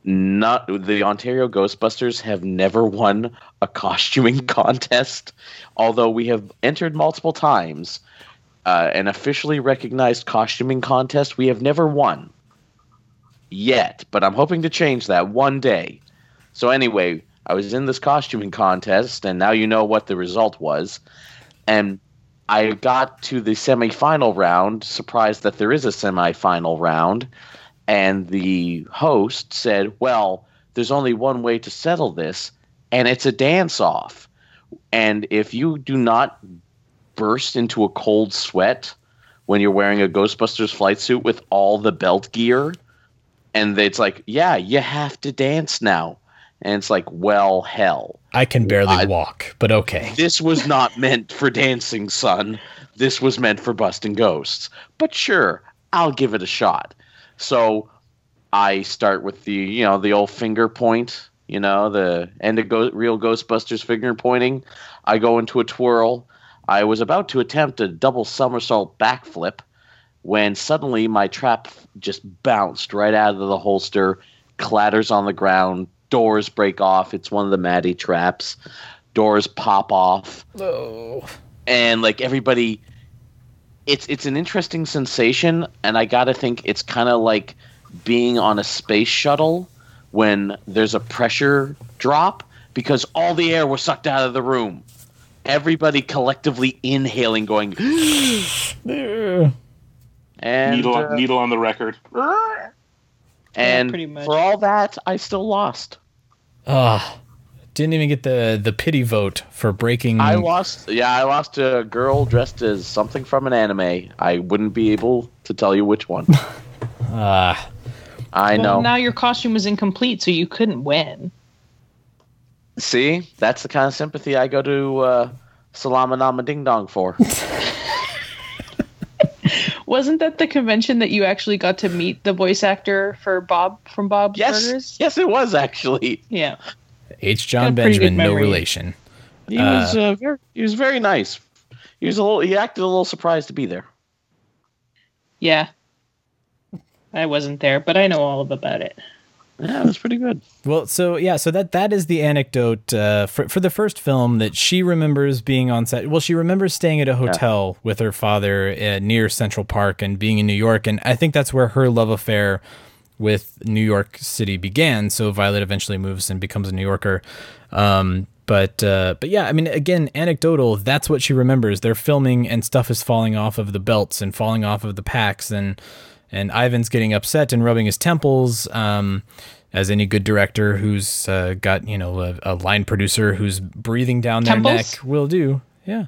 not the Ontario Ghostbusters have never won a costuming contest, although we have entered multiple times. Uh, an officially recognized costuming contest we have never won yet, but I'm hoping to change that one day. So anyway, I was in this costuming contest, and now you know what the result was. And I got to the semifinal round, surprised that there is a semifinal round, and the host said, "Well, there's only one way to settle this, and it's a dance-off. And if you do not burst into a cold sweat when you're wearing a Ghostbusters flight suit with all the belt gear, and it's like, yeah, you have to dance now." And it's like, well, hell. I can barely I- walk, but okay. This was not meant for dancing, son. This was meant for busting ghosts. But sure, I'll give it a shot. So I start with the, you know, the old finger point, you know, the end of go- real Ghostbusters finger pointing. I go into a twirl. I was about to attempt a double somersault backflip when suddenly my trap just bounced right out of the holster, clatters on the ground, doors break off. It's one of the Matty traps. Doors pop off. Oh. And like everybody it's it's an interesting sensation and I got to think it's kind of like being on a space shuttle when there's a pressure drop because all the air was sucked out of the room. Everybody collectively inhaling going and needle, uh, needle on the record. and pretty much. for all that I still lost. Ah, didn't even get the the pity vote for breaking. I lost. Yeah, I lost a girl dressed as something from an anime. I wouldn't be able to tell you which one. Ah, I well, know. now your costume was incomplete, so you couldn't win. See, that's the kind of sympathy I go to uh, Salama Nama Ding Dong for. Wasn't that the convention that you actually got to meet the voice actor for Bob from Bob's yes, Burgers? yes, it was actually. Yeah. H. Jon a pretty good Benjamin, no relation. He was uh, very, he was very nice. He was a little. He acted a little surprised to be there. Yeah. I wasn't there, but I know all about it. Yeah, it was pretty good. Well, so yeah, so that that is the anecdote uh, for for the first film that she remembers being on set. Well, she remembers staying at a hotel with her father uh, near Central Park and being in New York, and I think that's where her love affair with New York City began. So Violet eventually moves and becomes a New Yorker. Um, but uh, but yeah, I mean, again, anecdotal. That's what she remembers. They're filming and stuff is falling off of the belts and falling off of the packs and and Ivan's getting upset and rubbing his temples. Um, as any good director who's uh, got you know a, a line producer who's breathing down their neck will do. Yeah,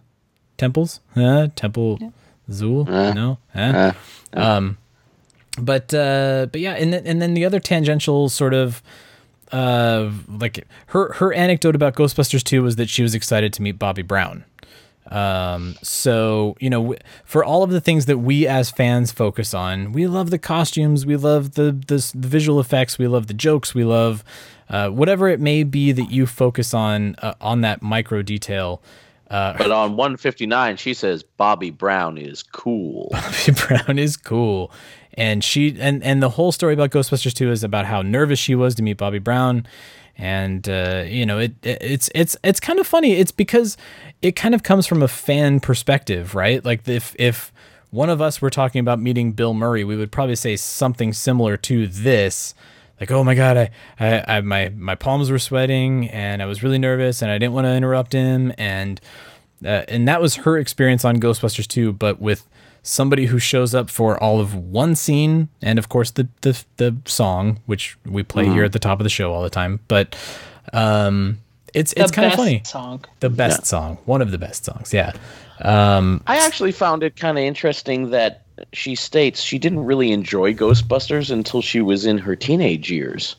temples. Uh, temple. Zuul. no. Uh. Um, but uh, but yeah, and then and then the other tangential sort of uh like her her anecdote about Ghostbusters 2 was that she was excited to meet Bobby Brown. Um, so you know, w- for all of the things that we as fans focus on, we love the costumes, we love the the, the visual effects, we love the jokes, we love uh, whatever it may be that you focus on uh, on that micro detail. But on 159, she says Bobby Brown is cool. Bobby Brown is cool. And she and and the whole story about Ghostbusters 2 is about how nervous she was to meet Bobby Brown. And uh, you know, it, it it's it's it's kind of funny. It's because it kind of comes from a fan perspective, right? Like if if one of us were talking about meeting Bill Murray, we would probably say something similar to this. Like, oh my god, I, I, I my my palms were sweating and I was really nervous and I didn't want to interrupt him. And uh, and that was her experience on Ghostbusters 2, but with somebody who shows up for all of one scene and of course the the, the song which we play here at the top of the show all the time. But um it's it's kind of funny. song. the best song. One of the best songs. Yeah. Um I actually found it kind of interesting that she states she didn't really enjoy Ghostbusters until she was in her teenage years.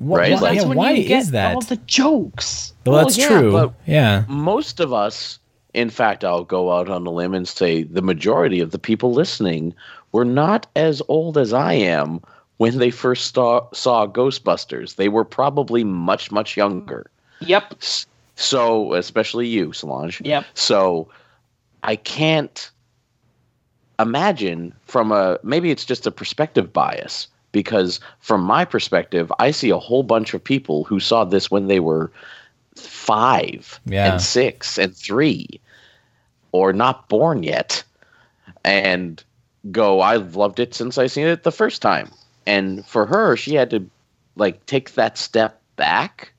wh- Right, wh- like- yeah, why is that All the jokes. well Well, that's yeah, true but- yeah Most of us, in fact, I'll go out on a limb and say the majority of the people listening were not as old as I am when they first saw, saw Ghostbusters. They were probably much, much younger. Yep. So, especially you, Solange. Yep. So, I can't imagine from a maybe it's just a perspective bias because from my perspective, I see a whole bunch of people who saw this when they were five Yeah. and six and three or not born yet and go, I've loved it since I seen it the first time. And for her, she had to like take that step back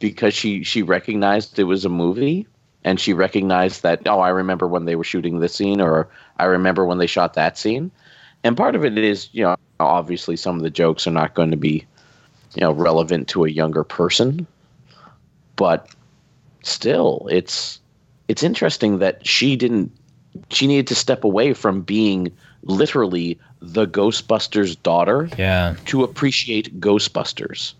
because she she recognized it was a movie and she recognized that oh I remember when they were shooting this scene or I remember when they shot that scene. And part of it is, you know, obviously some of the jokes are not going to be you know relevant to a younger person. But still, it's it's interesting that she didn't she needed to step away from being literally the Ghostbusters daughter yeah to appreciate Ghostbusters.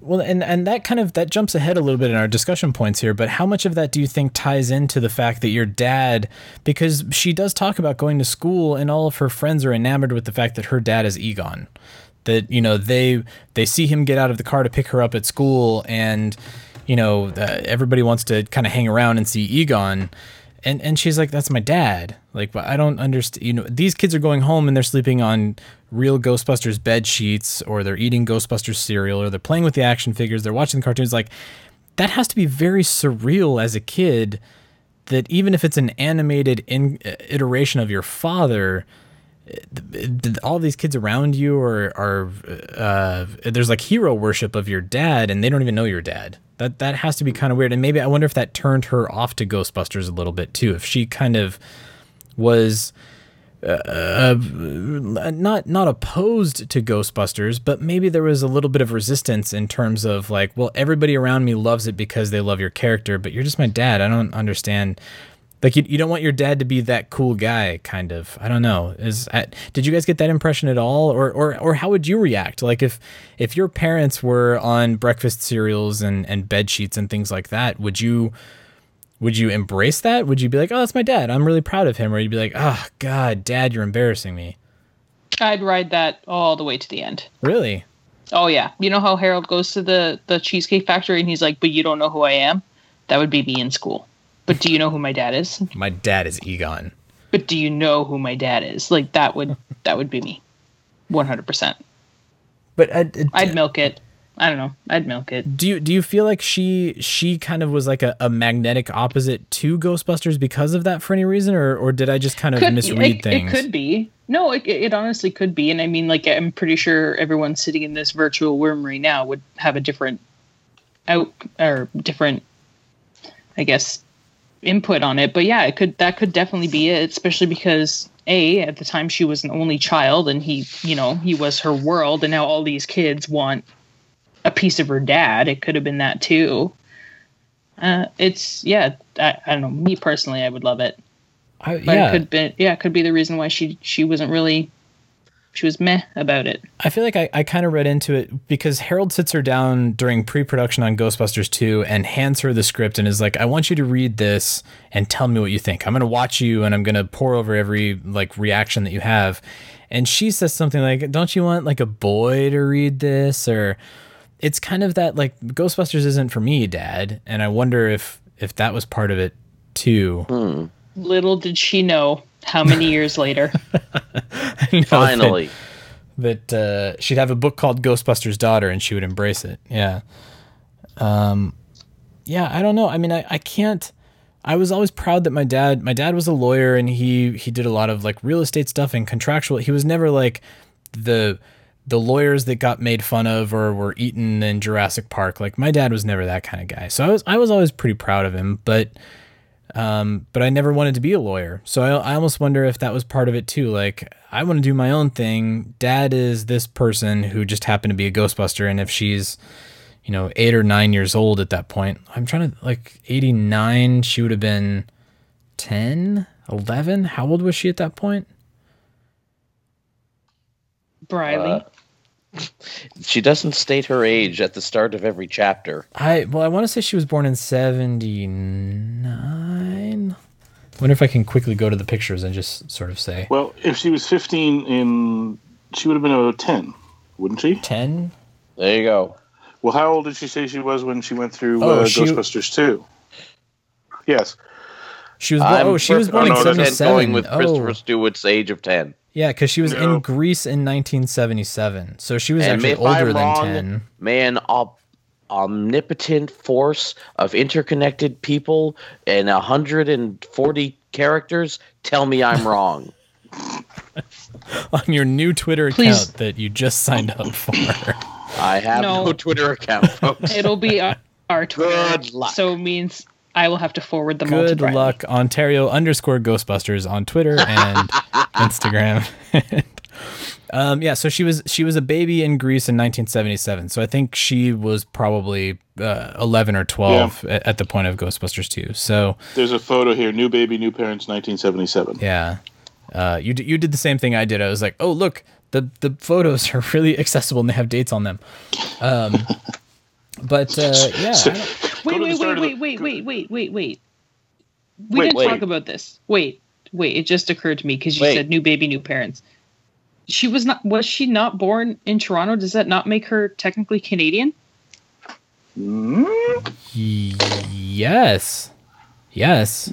Well, and and that kind of that jumps ahead a little bit in our discussion points here. But how much of that do you think ties into the fact that your dad, because she does talk about going to school, and all of her friends are enamored with the fact that her dad is Egon. That you know they they see him get out of the car to pick her up at school, and you know uh, everybody wants to kind of hang around and see Egon. And, and she's like, that's my dad. Like, I don't understand. You know, these kids are going home and they're sleeping on real Ghostbusters bed sheets, or they're eating Ghostbusters cereal, or they're playing with the action figures. They're watching the cartoons. Like, that has to be very surreal as a kid. That even if it's an animated in, uh, iteration of your father, all these kids around you are are uh, there's like hero worship of your dad, and they don't even know your dad. That that has to be kind of weird. And maybe I wonder if that turned her off to Ghostbusters a little bit too. If she kind of was uh, not not opposed to Ghostbusters, but maybe there was a little bit of resistance in terms of like, well, everybody around me loves it because they love your character, but you're just my dad. I don't understand. Like you, you don't want your dad to be that cool guy, kind of. I don't know. Is I, did you guys get that impression at all, or or or how would you react? Like if if your parents were on breakfast cereals and and bed sheets and things like that, would you would you embrace that? Would you be like, oh, that's my dad. I'm really proud of him, or you'd be like, oh God, Dad, you're embarrassing me. I'd ride that all the way to the end. Really? Oh yeah. You know how Harold goes to the the cheesecake factory and he's like, "But you don't know who I am." That would be me in school. But do you know who my dad is? My dad is Egon. But do you know who my dad is? Like that would that would be me. 100%. But uh, I'd milk it. I don't know. I'd milk it. do you do you feel like she she kind of was like a, a magnetic opposite to Ghostbusters because of that for any reason, or or did I just kind of Could, misread it, things? it could be. No, it, it honestly could be. And I mean, like, I'm pretty sure everyone sitting in this virtual room right now would have a different out or different, I guess, input on it. But yeah, it could that could definitely be it, especially because a at the time she was an only child and he, you know, he was her world, and now all these kids want a piece of her dad. It could have been that too. Uh, it's yeah. I, I don't know. Me personally, I would love it. I, But yeah, it could be yeah, it could be the reason why she she wasn't really she was meh about it. I feel like I, I kind of read into it because Harold sits her down during pre-production on Ghostbusters 2 and hands her the script and is like, I want you to read this and tell me what you think. I'm gonna watch you and I'm gonna pour over every like reaction that you have. And she says something like, Don't you want like a boy to read this? Or it's kind of that like Ghostbusters isn't for me, Dad. And I wonder if if that was part of it too. Little did she know how many years later. You know, Finally. that uh, she'd have a book called Ghostbusters Daughter and she would embrace it. Yeah. Um, yeah, I don't know. I mean, I, I can't. I was always proud that my dad. My dad was a lawyer and he he did a lot of like real estate stuff and contractual. He was never like the the lawyers that got made fun of or were eaten in Jurassic Park. Like my dad was never that kind of guy. So I was I was always pretty proud of him. But Um, but I never wanted to be a lawyer. So I, I almost wonder if that was part of it too. Like, I want to do my own thing. Dad is this person who just happened to be a Ghostbuster. And if she's, you know, eight or nine years old at that point, I'm trying to, like, 89, she would have been 10, 11. How old was she at that point? Briley. Uh, She doesn't state her age at the start of every chapter. I, well, I want to say she was born in 79. wonder if I can quickly go to the pictures and just sort of say Well, if she was 15 in, she would have been about 10, wouldn't she? 10. There you go. Well, how old did she say she was when she went through Oh, uh, she- Ghostbusters 2? Yes. She was, born, I'm oh, she was perfectly born in no, that's 77. going with Christopher oh. Stewart's age of 10. Yeah, because she was No. in Greece in 1977. So she was And actually older I'm than wrong, 10. Man, an om- omnipotent force of interconnected people and 140 characters tell me I'm wrong. On your new Twitter account Please. that you just signed up for. I have no, No. Twitter account, folks. It'll be our, our Twitter. Good luck. So it means I will have to forward them all to Good luck, Ontario underscore Ghostbusters on Twitter and Instagram. um, yeah, so she was she was a baby in Greece in 1977. So I think she was probably uh, 11 or 12 at, at the point of Ghostbusters 2. So There's a photo here. New baby, new parents, 1977. Yeah. Uh, you, d- you did the same thing I did. I was like, oh, look, the, the photos are really accessible and they have dates on them. Um, but uh, yeah, I Wait, wait, wait, wait, wait, wait, wait, wait, wait. We Wait, didn't wait. talk about this. Wait, wait. It just occurred to me because you Wait. said new baby, new parents. She was not. Was she not born in Toronto? Does that not make her technically Canadian? yes. Yes.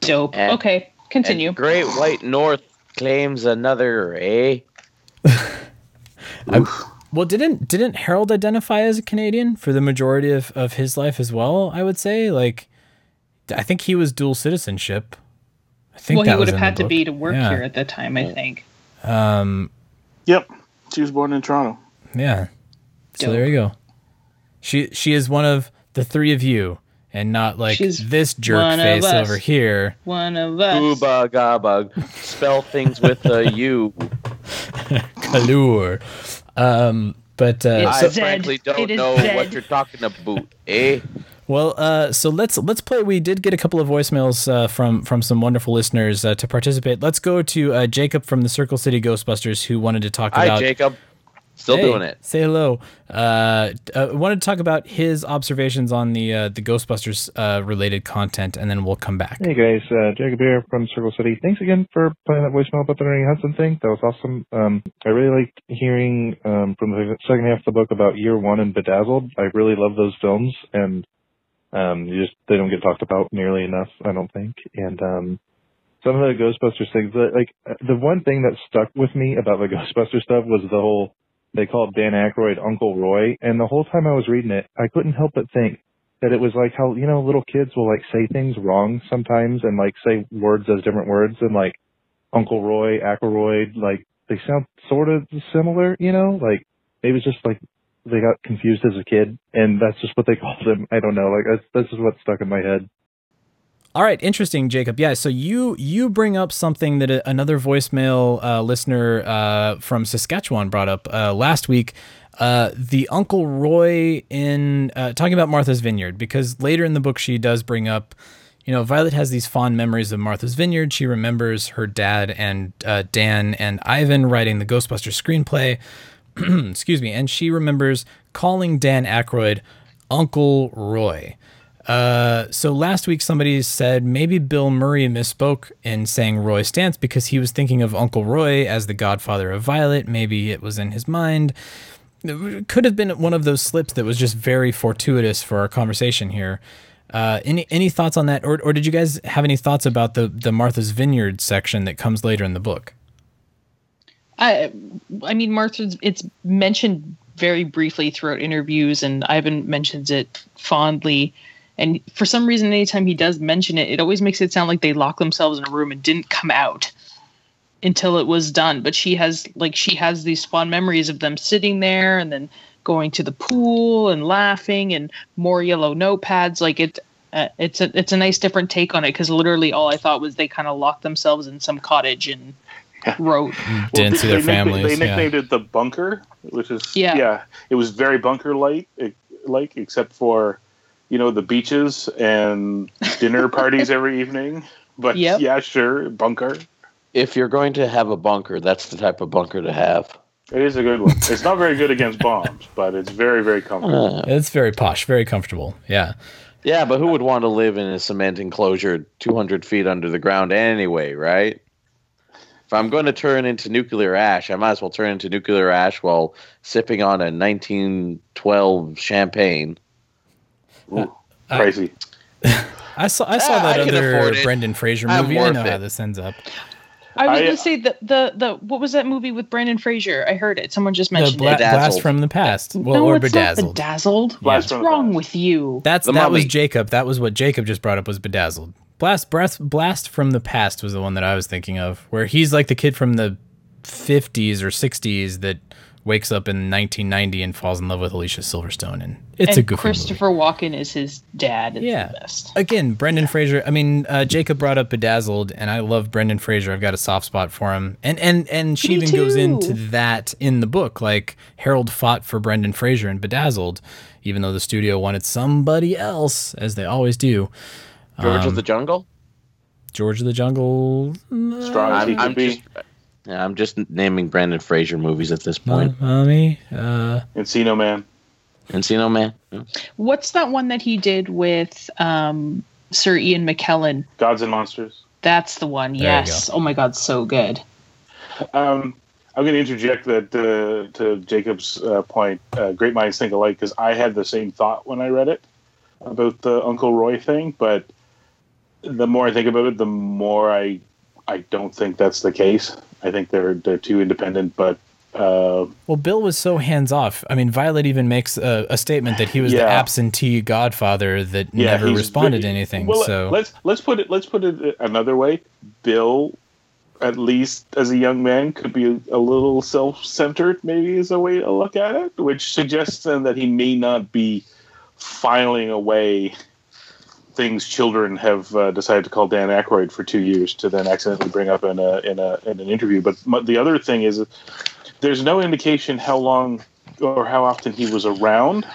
Dope. And- okay, continue. And Great White North claims another, eh? Well, didn't didn't Harold identify as a Canadian for the majority of, of his life as well? I would say, like, I think he was dual citizenship. I think well, he would have had to be to work Yeah. here at that time. I think. Um, Yep. She was born in Toronto. yeah. So Dope. there you go. She she is one of the three of you, and not like She's this jerk one of face us. over here. One of us. Ooba gaba. Spell things with a U. Allure. Um, but uh, I so, frankly don't know Zed. what you're talking about, eh? well, uh, so let's let's play. We did get a couple of voicemails uh, from from some wonderful listeners uh, to participate. Let's go to uh, Jacob from the Circle City Ghostbusters, who wanted to talk Hi, about. Jacob. Still Hey, doing it. Say hello. Uh, uh, wanted to talk about his observations on the uh, the Ghostbusters uh, related content, and then we'll come back. Hey guys, uh, Jacob here from Circle City. Thanks again for playing that voicemail about the Ernie Hudson thing. That was awesome. Um, I really liked hearing um, from the second half of the book about Year One and Bedazzled. I really love those films, and um, you just they don't get talked about nearly enough, I don't think. And um, some of the Ghostbusters things, like uh, the one thing that stuck with me about the Ghostbuster stuff was the whole they called Dan Aykroyd Uncle Roy, and the whole time I was reading it, I couldn't help but think that it was like how you know little kids will like say things wrong sometimes and like say words as different words and like Uncle Roy, Aykroyd, like they sound sort of similar, you know, like maybe it's just like they got confused as a kid and that's just what they called him. I don't know, like that's this is what stuck in my head. All right, interesting, Jacob. Yeah, so you you bring up something that a, another voicemail uh, listener uh, from Saskatchewan brought up uh, last week. Uh, the Uncle Roy in uh, talking about Martha's Vineyard, because later in the book she does bring up, you know, Violet has these fond memories of Martha's Vineyard. She remembers her dad and uh, Dan and Ivan writing the Ghostbusters screenplay. Excuse me, and she remembers calling Dan Aykroyd Uncle Roy. Uh, so last week somebody said maybe Bill Murray misspoke in saying Roy Stantz because he was thinking of Uncle Roy as the godfather of Violet. Maybe it was in his mind. It could have been one of those slips that was just very fortuitous for our conversation here. Uh, any any thoughts on that, or or did you guys have any thoughts about the the Martha's Vineyard section that comes later in the book? I, I mean, Martha's. It's mentioned very briefly throughout interviews, and Ivan mentions it fondly. And for some reason, anytime he does mention it, it always makes it sound like they locked themselves in a room and didn't come out until it was done. But she has like she has these fond memories of them sitting there and then going to the pool and laughing and more yellow notepads. Like it, Uh, it's a it's a nice different take on it because literally all I thought was they kind of locked themselves in some cottage and wrote. Didn't see their they nicknamed- families. They yeah. nicknamed it the bunker, which is Yeah. yeah. It was very bunker light, like except for you know the beaches and dinner parties every evening. But Yep. yeah, sure, bunker. If you're going to have a bunker, that's the type of bunker to have. It is a good one. It's not very good against bombs, but it's very very comfortable. Uh, It's very posh, very comfortable. Yeah. yeah, but who would want to live in a cement enclosure 200 feet under the ground anyway, right? If I'm going to turn into nuclear ash, I might as well turn into nuclear ash while sipping on a 1912 champagne. Crazy. I saw I saw Ah, I that can afford other. Brendan Fraser I'm movie. I worth know how it. this ends up. I was I- gonna say the, the the what was that movie with Brendan Fraser? I heard it. Someone just The mentioned Bla- it. Bedazzled. blast from the past. Well, no, or it's bedazzled. not bedazzled. Blast What's wrong past. with you? That's The that was Jacob. That was what Jacob just brought up was bedazzled. Blast breath blast from the past was the one that I was thinking of, where he's like the kid from the 50s or 60s that wakes up in 1990 and falls in love with Alicia Silverstone, and it's and a goofy movie. Christopher Walken is his dad. It's Yeah. the best. Again, Brendan Fraser. I mean, uh, Jacob brought up Bedazzled, and I love Brendan Fraser. I've got a soft spot for him, and and and she Me even goes into that in the book. Like Harold fought for Brendan Fraser in Bedazzled, even though the studio wanted somebody else, as they always do. George Um, of the Jungle? George of the Jungle. Strong I'm, I'm just, yeah, I'm just naming Brendan Fraser movies at this point. Mommy. Uh, Encino Man. Encino Man. Yeah. What's that one that he did with um, Sir Ian McKellen? Gods and Monsters. That's the one. you yes. Oh my God, so good. Um, I'm going to interject that uh, to Jacob's uh, point. Uh, great minds think alike because I had the same thought when I read it about the Uncle Roy thing, but the more I think about it, the more I I don't think that's the case. I think they're they're too independent, but uh, well, Bill was so hands off. I mean, Violet even makes a, a statement that he was the absentee godfather that yeah, never responded to anything. Well, so let's let's put it let's put it another way. Bill, at least as a young man, could be a, little self-centered. Maybe is a way to look at it, which suggests then that he may not be filing away things children have uh, decided to call Dan Aykroyd for two years to then accidentally bring up in a in a in an interview. But the other thing is, there's no indication how long or how often he was around.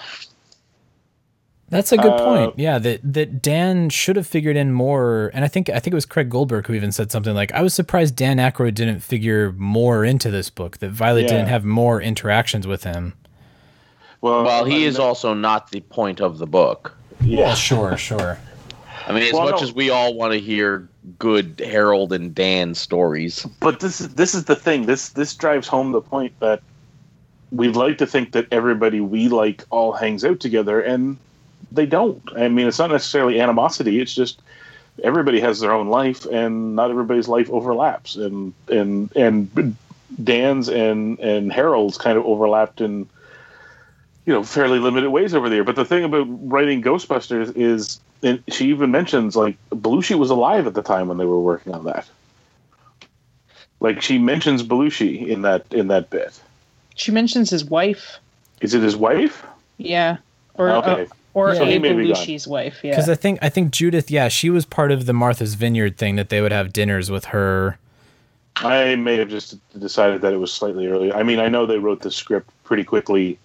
That's a good Uh, point. Yeah, that that Dan should have figured in more, and I think I think it was Craig Goldberg who even said something like, "I was surprised Dan Aykroyd didn't figure more into this book. That Violet Yeah. didn't have more interactions with him." Well, Well, he is also not the point of the book. Yeah, sure, sure. I mean, as Well, much no. as we all want to hear good Harold and Dan stories, but this is this is the thing. This this drives home the point that we'd like to think that everybody we like all hangs out together, and they don't. I mean, it's not necessarily animosity. It's just everybody has their own life, and not everybody's life overlaps. And and and Dan's and and Harold's kind of overlapped in you know fairly limited ways over there. But the thing about writing Ghostbusters is, and she even mentions like Belushi was alive at the time when they were working on that. Like she mentions Belushi in that in that bit. She mentions his wife. Is it his wife? Yeah. Or Okay. uh, or So a may be. Belushi's wife. Yeah. Because I think I think Judith, yeah, she was part of the Martha's Vineyard thing that they would have dinners with her. I may have just decided that it was slightly earlier. I mean, I know they wrote the script pretty quickly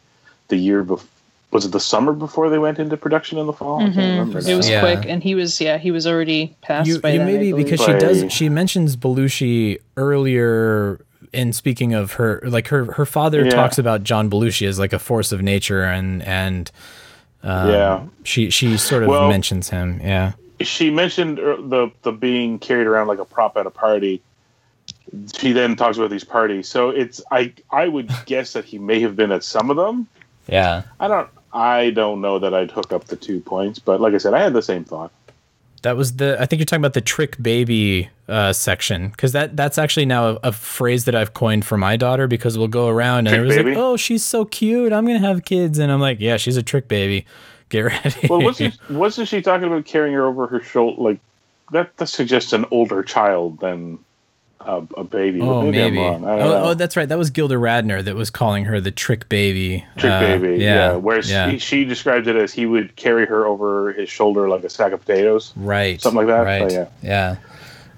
the year before. Was it the summer before they went into production in the fall? I can't remember. Mm-hmm. It was. Yeah. quick, and he was yeah he was already passed You, by you then. Maybe believe. because she does she mentions Belushi earlier in speaking of her like her her father Yeah. talks about John Belushi as like a force of nature and and um, Yeah. she she sort of Well- mentions him yeah She mentioned er, the the being carried around like a prop at a party. She then talks about these parties. So it's I I would guess that he may have been at some of them. Yeah I don't I don't know that I'd hook up the two points, but like I said, I had the same thought. that was the I think you're talking about the trick baby uh, section because that that's actually now a, a phrase that I've coined for my daughter because we'll go around and Trick it was baby? like oh she's so cute I'm gonna have kids and I'm like yeah she's a trick baby get ready Well, wasn't wasn't she talking about carrying her over her shoulder? Like that, that suggests an older child than a, a baby. Oh, maybe. I Oh, oh, that's right. That was Gilda Radner that was calling her the trick baby. Trick Uh, baby. Yeah. Where yeah. She, she described it as he would carry her over his shoulder like a sack of potatoes. right. something like that. Right. So, yeah.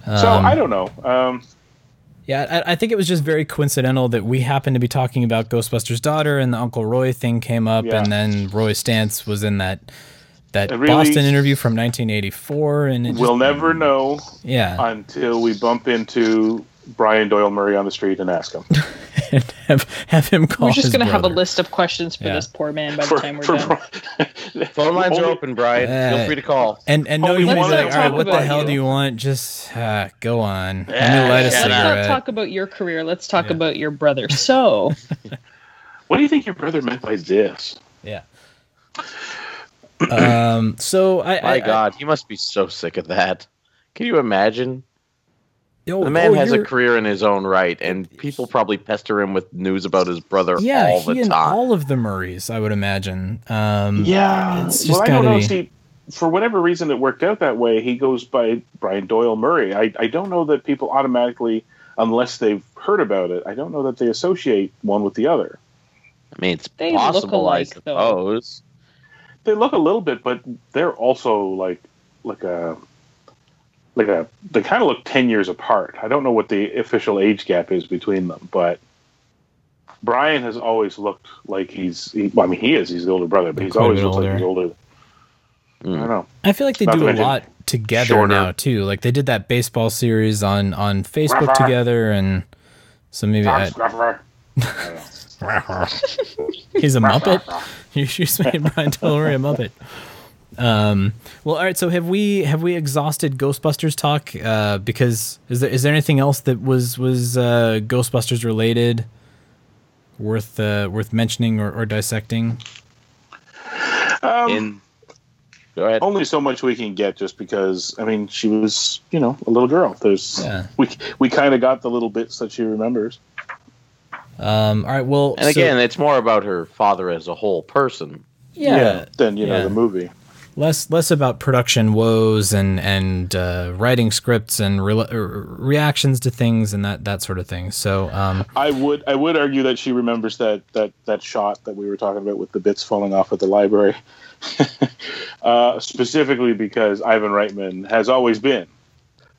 so Um, I don't know. Um, Yeah, I, I think it was just very coincidental that we happened to be talking about Ghostbusters' daughter, and the Uncle Roy thing came up, Yeah. and then Roy Stantz was in that that really- Boston interview from 1984, and it just, we'll never know yeah, until we bump into Brian Doyle Murray on the street and ask him. have, have him call. We're just gonna have a list of questions for Yeah. this poor man by the For- time we're for done. Bri- Phone lines are open, Brian. Uh, Feel free to call. And and no, Only you might one be of like, all right, what the hell you." do you want? Just uh, go on. Let me Yeah, light a shut Let's not talk about your career. Let's talk about your brother. So, what do you think your brother meant by this? Yeah. Um. So I. My I, God, he must be so sick of that. Can you imagine? I, oh, The man oh, has a career in his own right, and people probably pester him with news about his brother Yeah, all he the and time. all of the Murrays, I would imagine. Um, Yeah, It's just well, I don't know. be- See, for whatever reason, it worked out that way. He goes by Brian Doyle Murray. I, I don't know that people automatically, unless they've heard about it, I don't know that they associate one with the other. I mean, it's They look possible, I alike, though. Suppose. They look a little bit, but they're also like like a like a they kind of look ten years apart. I don't know what the official age gap is between them, but Brian has always looked like he's. He, well, I mean, he is. He's the older brother, but he's Quite always bit looked like he's older. older. I don't know. I feel like they Not do a lot together shorter. now too. Like they did that baseball series on on Facebook Ruff, ruff. together, and so maybe I, he's a Muppet. You just made Brian Tillery a Muppet. Um, well, all right. So have we have we exhausted Ghostbusters talk? Uh, because is there is there anything else that was was uh, Ghostbusters related worth uh, worth mentioning or, or dissecting? Um, In go ahead. only so much we can get just because I mean she was you know a little girl. There's Yeah. we we kind of got the little bits that she remembers. Um, all right. Well, And so- again, it's more about her father as a whole person. yeah, Than you know yeah. the movie. less less about production woes and and uh, writing scripts and re- reactions to things and that that sort of thing. So um, I would I would argue that she remembers that that that shot that we were talking about with the bits falling off at the library, uh, specifically because Ivan Reitman has always been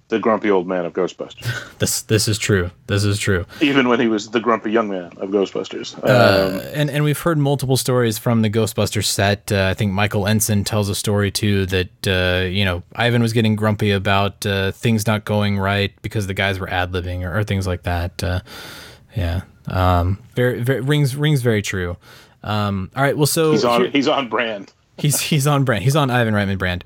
the grumpy old man of Ghostbusters, this this is true. This is true. even when he was the grumpy young man of Ghostbusters. Uh, Um, and and we've heard multiple stories from the Ghostbusters set. Uh, I think Michael Ensign tells a story too that uh, you know Ivan was getting grumpy about uh, things not going right because the guys were ad libbing or, or things like that. Uh, yeah, um, very, very rings rings very true. Um, all right, well, so he's on here- he's on brand. he's he's on brand. He's on Ivan Reitman brand.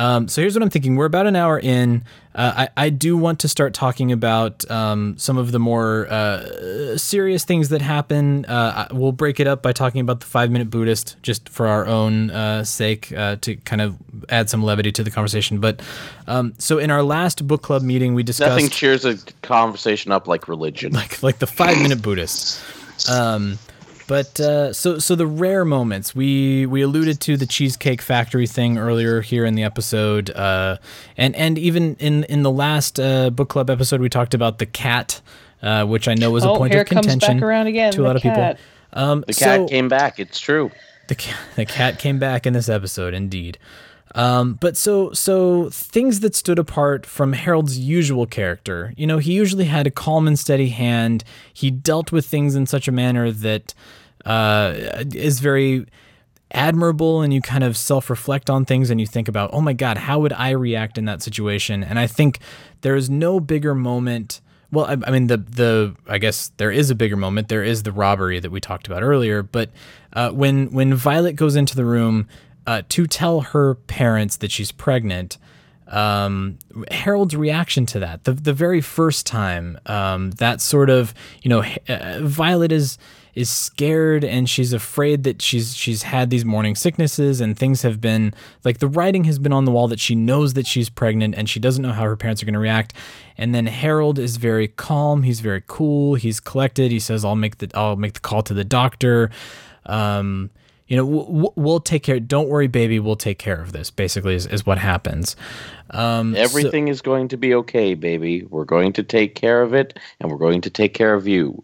Um, so here's what I'm thinking. We're about an hour in. Uh, I, I do want to start talking about um, some of the more uh, serious things that happen. Uh, we'll break it up by talking about the five minute Buddhist, just for our own uh, sake, uh, to kind of add some levity to the conversation. But um, so in our last book club meeting, we discussed Nothing cheers a conversation up like religion. like like the five minute Buddhist. Um, but uh, so so the rare moments we we alluded to the cheesecake factory thing earlier here in the episode, uh, and and even in in the last uh, book club episode we talked about the cat, uh, which I know was a oh, point here of it comes contention back around again. to a the lot of cat. people. Um, the cat so- came back. It's true. the cat, the cat came back in this episode, indeed. Um, but so so things that stood apart from Harold's usual character. You know, he usually had a calm and steady hand. He dealt with things in such a manner that uh, is very admirable and you kind of self-reflect on things and you think about oh my god how would i react in that situation? And i think there is no bigger moment well I, I mean the the i guess there is a bigger moment. There is the robbery that we talked about earlier but uh, when when violet goes into the room uh, to tell her parents that she's pregnant um, Harold's reaction to that, the the very first time, um, that sort of, you know, uh, Violet is is scared and she's afraid that she's she's had these morning sicknesses and things have been like the writing has been on the wall that she knows that she's pregnant and she doesn't know how her parents are going to react. And then Harold is very calm, he's very cool, he's collected. He says, "I'll make the I'll make the call to the doctor." Um, you know, we'll, we'll take care. Don't worry, baby. We'll take care of this. Basically, is, is what happens. Um, so- Everything is going to be okay, baby. We're going to take care of it, and we're going to take care of you.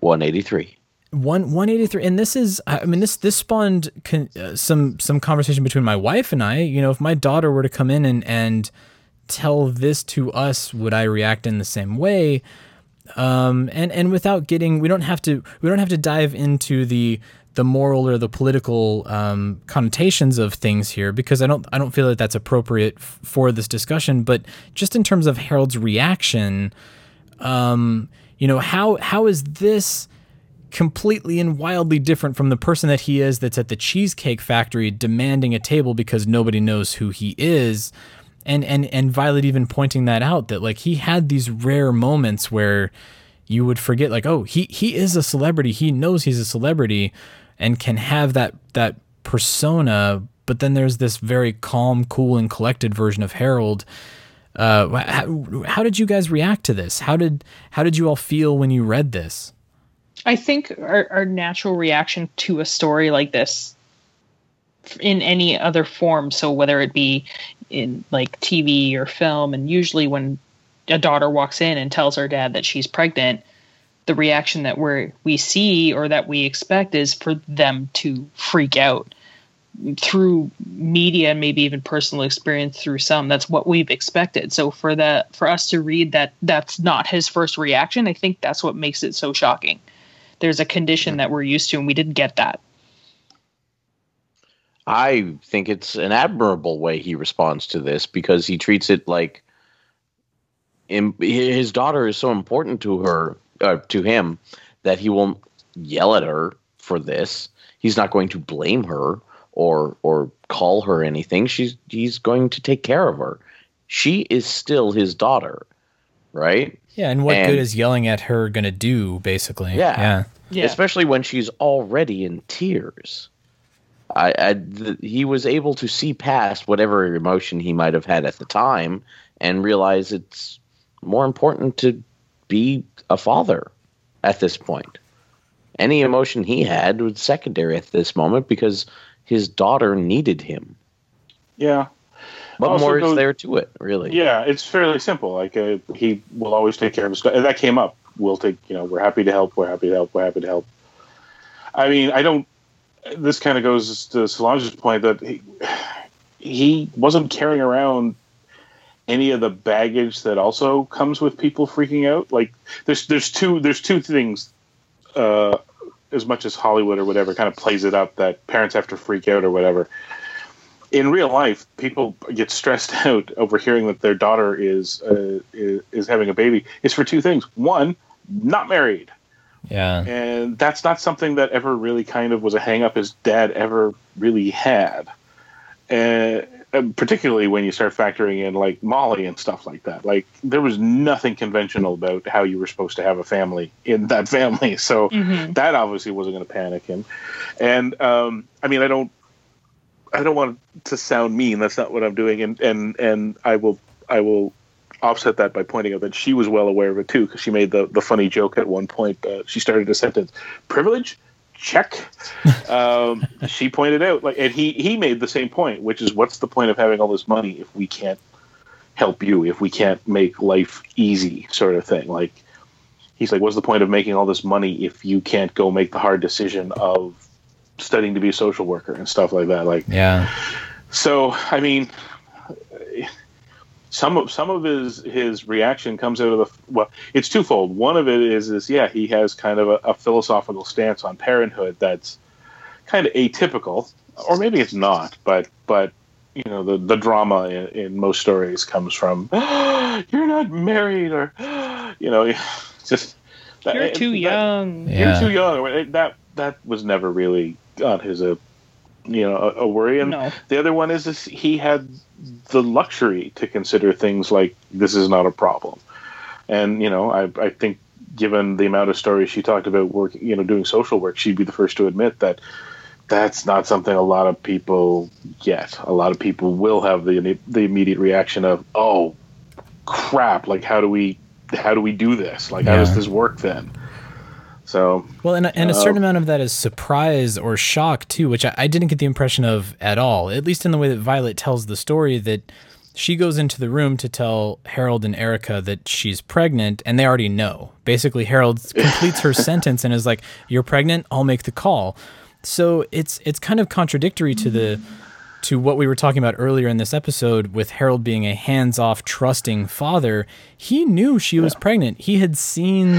183. One one eighty three, and this is I mean this this spawned con, uh, some some conversation between my wife and I. You know, if my daughter were to come in and and tell this to us, would I react in the same way? Um, and and without getting, we don't have to we don't have to dive into the the moral or the political um, connotations of things here because I don't I don't feel that that's appropriate f- for this discussion. But just in terms of Harold's reaction, um, you know how how is this completely and wildly different from the person that he is that's at the cheesecake factory demanding a table because nobody knows who he is. And and and Violet even pointing that out that like he had these rare moments where you would forget like oh he he is a celebrity. He knows he's a celebrity and can have that that persona. But then there's this very calm cool and collected version of Harold. Uh how, how did you guys react to this? How did how did you all feel when you read this I think our, our natural reaction to a story like this in any other form, so whether it be in like TV or film, and usually when a daughter walks in and tells her dad that she's pregnant, the reaction that we we see or that we expect is for them to freak out through media and maybe even personal experience through some. That's what we've expected. So for that for us to read that that's not his first reaction i think that's what makes it so shocking there's a condition that we're used to and we didn't get that I think it's an admirable way he responds to this because he treats it like his daughter is so important to her, uh, to him, that he won't yell at her for this. He's not going to blame her or or call her anything. She's he's going to take care of her. She is still his daughter, right? yeah and what And- good is yelling at her gonna do basically Yeah. yeah yeah especially when she's already in tears. I, I th- he was able to see past whatever emotion he might have had at the time and realize it's more important to be a father at this point. Any emotion he had was secondary at this moment because his daughter needed him. Yeah. What more is there to it, really? Yeah, it's fairly simple. Like uh, he will always take care of his. And that came up. We'll take. You know, we're happy to help. We're happy to help. We're happy to help. I mean, I don't. This kind of goes to Solange's point that he, he wasn't carrying around any of the baggage that also comes with people freaking out. Like there's there's two there's two things. Uh, as much as Hollywood or whatever kind of plays it up that parents have to freak out or whatever in real life, people get stressed out over hearing that their daughter is uh, is, is having a baby. It's for two things: one, not married, yeah and that's not something that ever really kind of was a hang up his dad ever really had. Uh, and particularly when you start factoring in like Molly and stuff like that. Like there was nothing conventional about how you were supposed to have a family in that family. So Mhm. that obviously wasn't going to panic him. And um, I mean, I don't, I don't want to sound mean. That's not what I'm doing. And and and I will I will offset that by pointing out that she was well aware of it too, because she made the the funny joke at one point. Uh, she started a sentence: "Privilege." Check. um, she pointed out, like, and he he made the same point, which is, what's the point of having all this money if we can't help you, if we can't make life easy, sort of thing. Like, he's like, what's the point of making all this money if you can't go make the hard decision of studying to be a social worker and stuff like that? Like, yeah so I mean, some of some of his his reaction comes out of the well, it's twofold. One of it is is yeah, he has kind of a, a philosophical stance on parenthood that's kind of atypical, or maybe it's not, but but you know the the drama in, in most stories comes from you're not married or you know just that- you're too that- young Yeah. you're too young. That that was never really on his a you know a, a worry. And no the other one is, is he had the luxury to consider things like this is not a problem. And you know, I I think given the amount of stories she talked about work, you know, doing social work, she'd be the first to admit that that's not something a lot of people get. A lot of people will have the the immediate reaction of, "Oh, crap! Like, how do we how do we do this? Like, how does this work then?" So Well, and, a- and a certain Uh, amount of that is surprise or shock too, which I, I didn't get the impression of at all. At least in the way that Violet tells the story, that she goes into the room to tell Harold and Erica that she's pregnant, and they already know. Basically, Harold completes her sentence and is like, "You're pregnant. I'll make the call." So it's it's kind of contradictory to the to what we were talking about earlier in this episode with Harold being a hands-off trusting father he knew she was pregnant. He had seen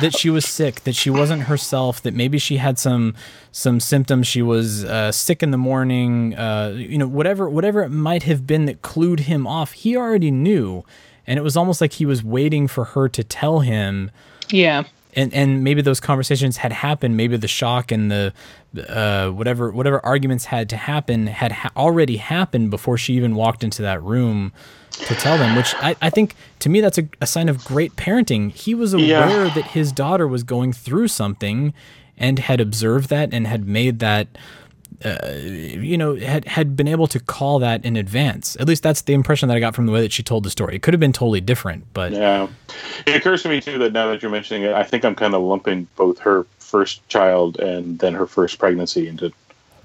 that she was sick that she wasn't herself that maybe she had some some symptoms. She was uh, sick in the morning uh, you know whatever whatever it might have been that clued him off he already knew. And it was almost like he was waiting for her to tell him Yeah. And and maybe those conversations had happened maybe the shock and the uh, whatever whatever arguments had to happen had ha- already happened before she even walked into that room to tell them which i, I think to me that's a, a sign of great parenting he was aware Yeah. that his daughter was going through something and had observed that and had made that uh, you know had had been able to call that in advance at least that's the impression that i got from the way that she told the story it could have been totally different but Yeah. It occurs to me too that now that you're mentioning it, I think I'm kind of lumping both her first child and then her first pregnancy into.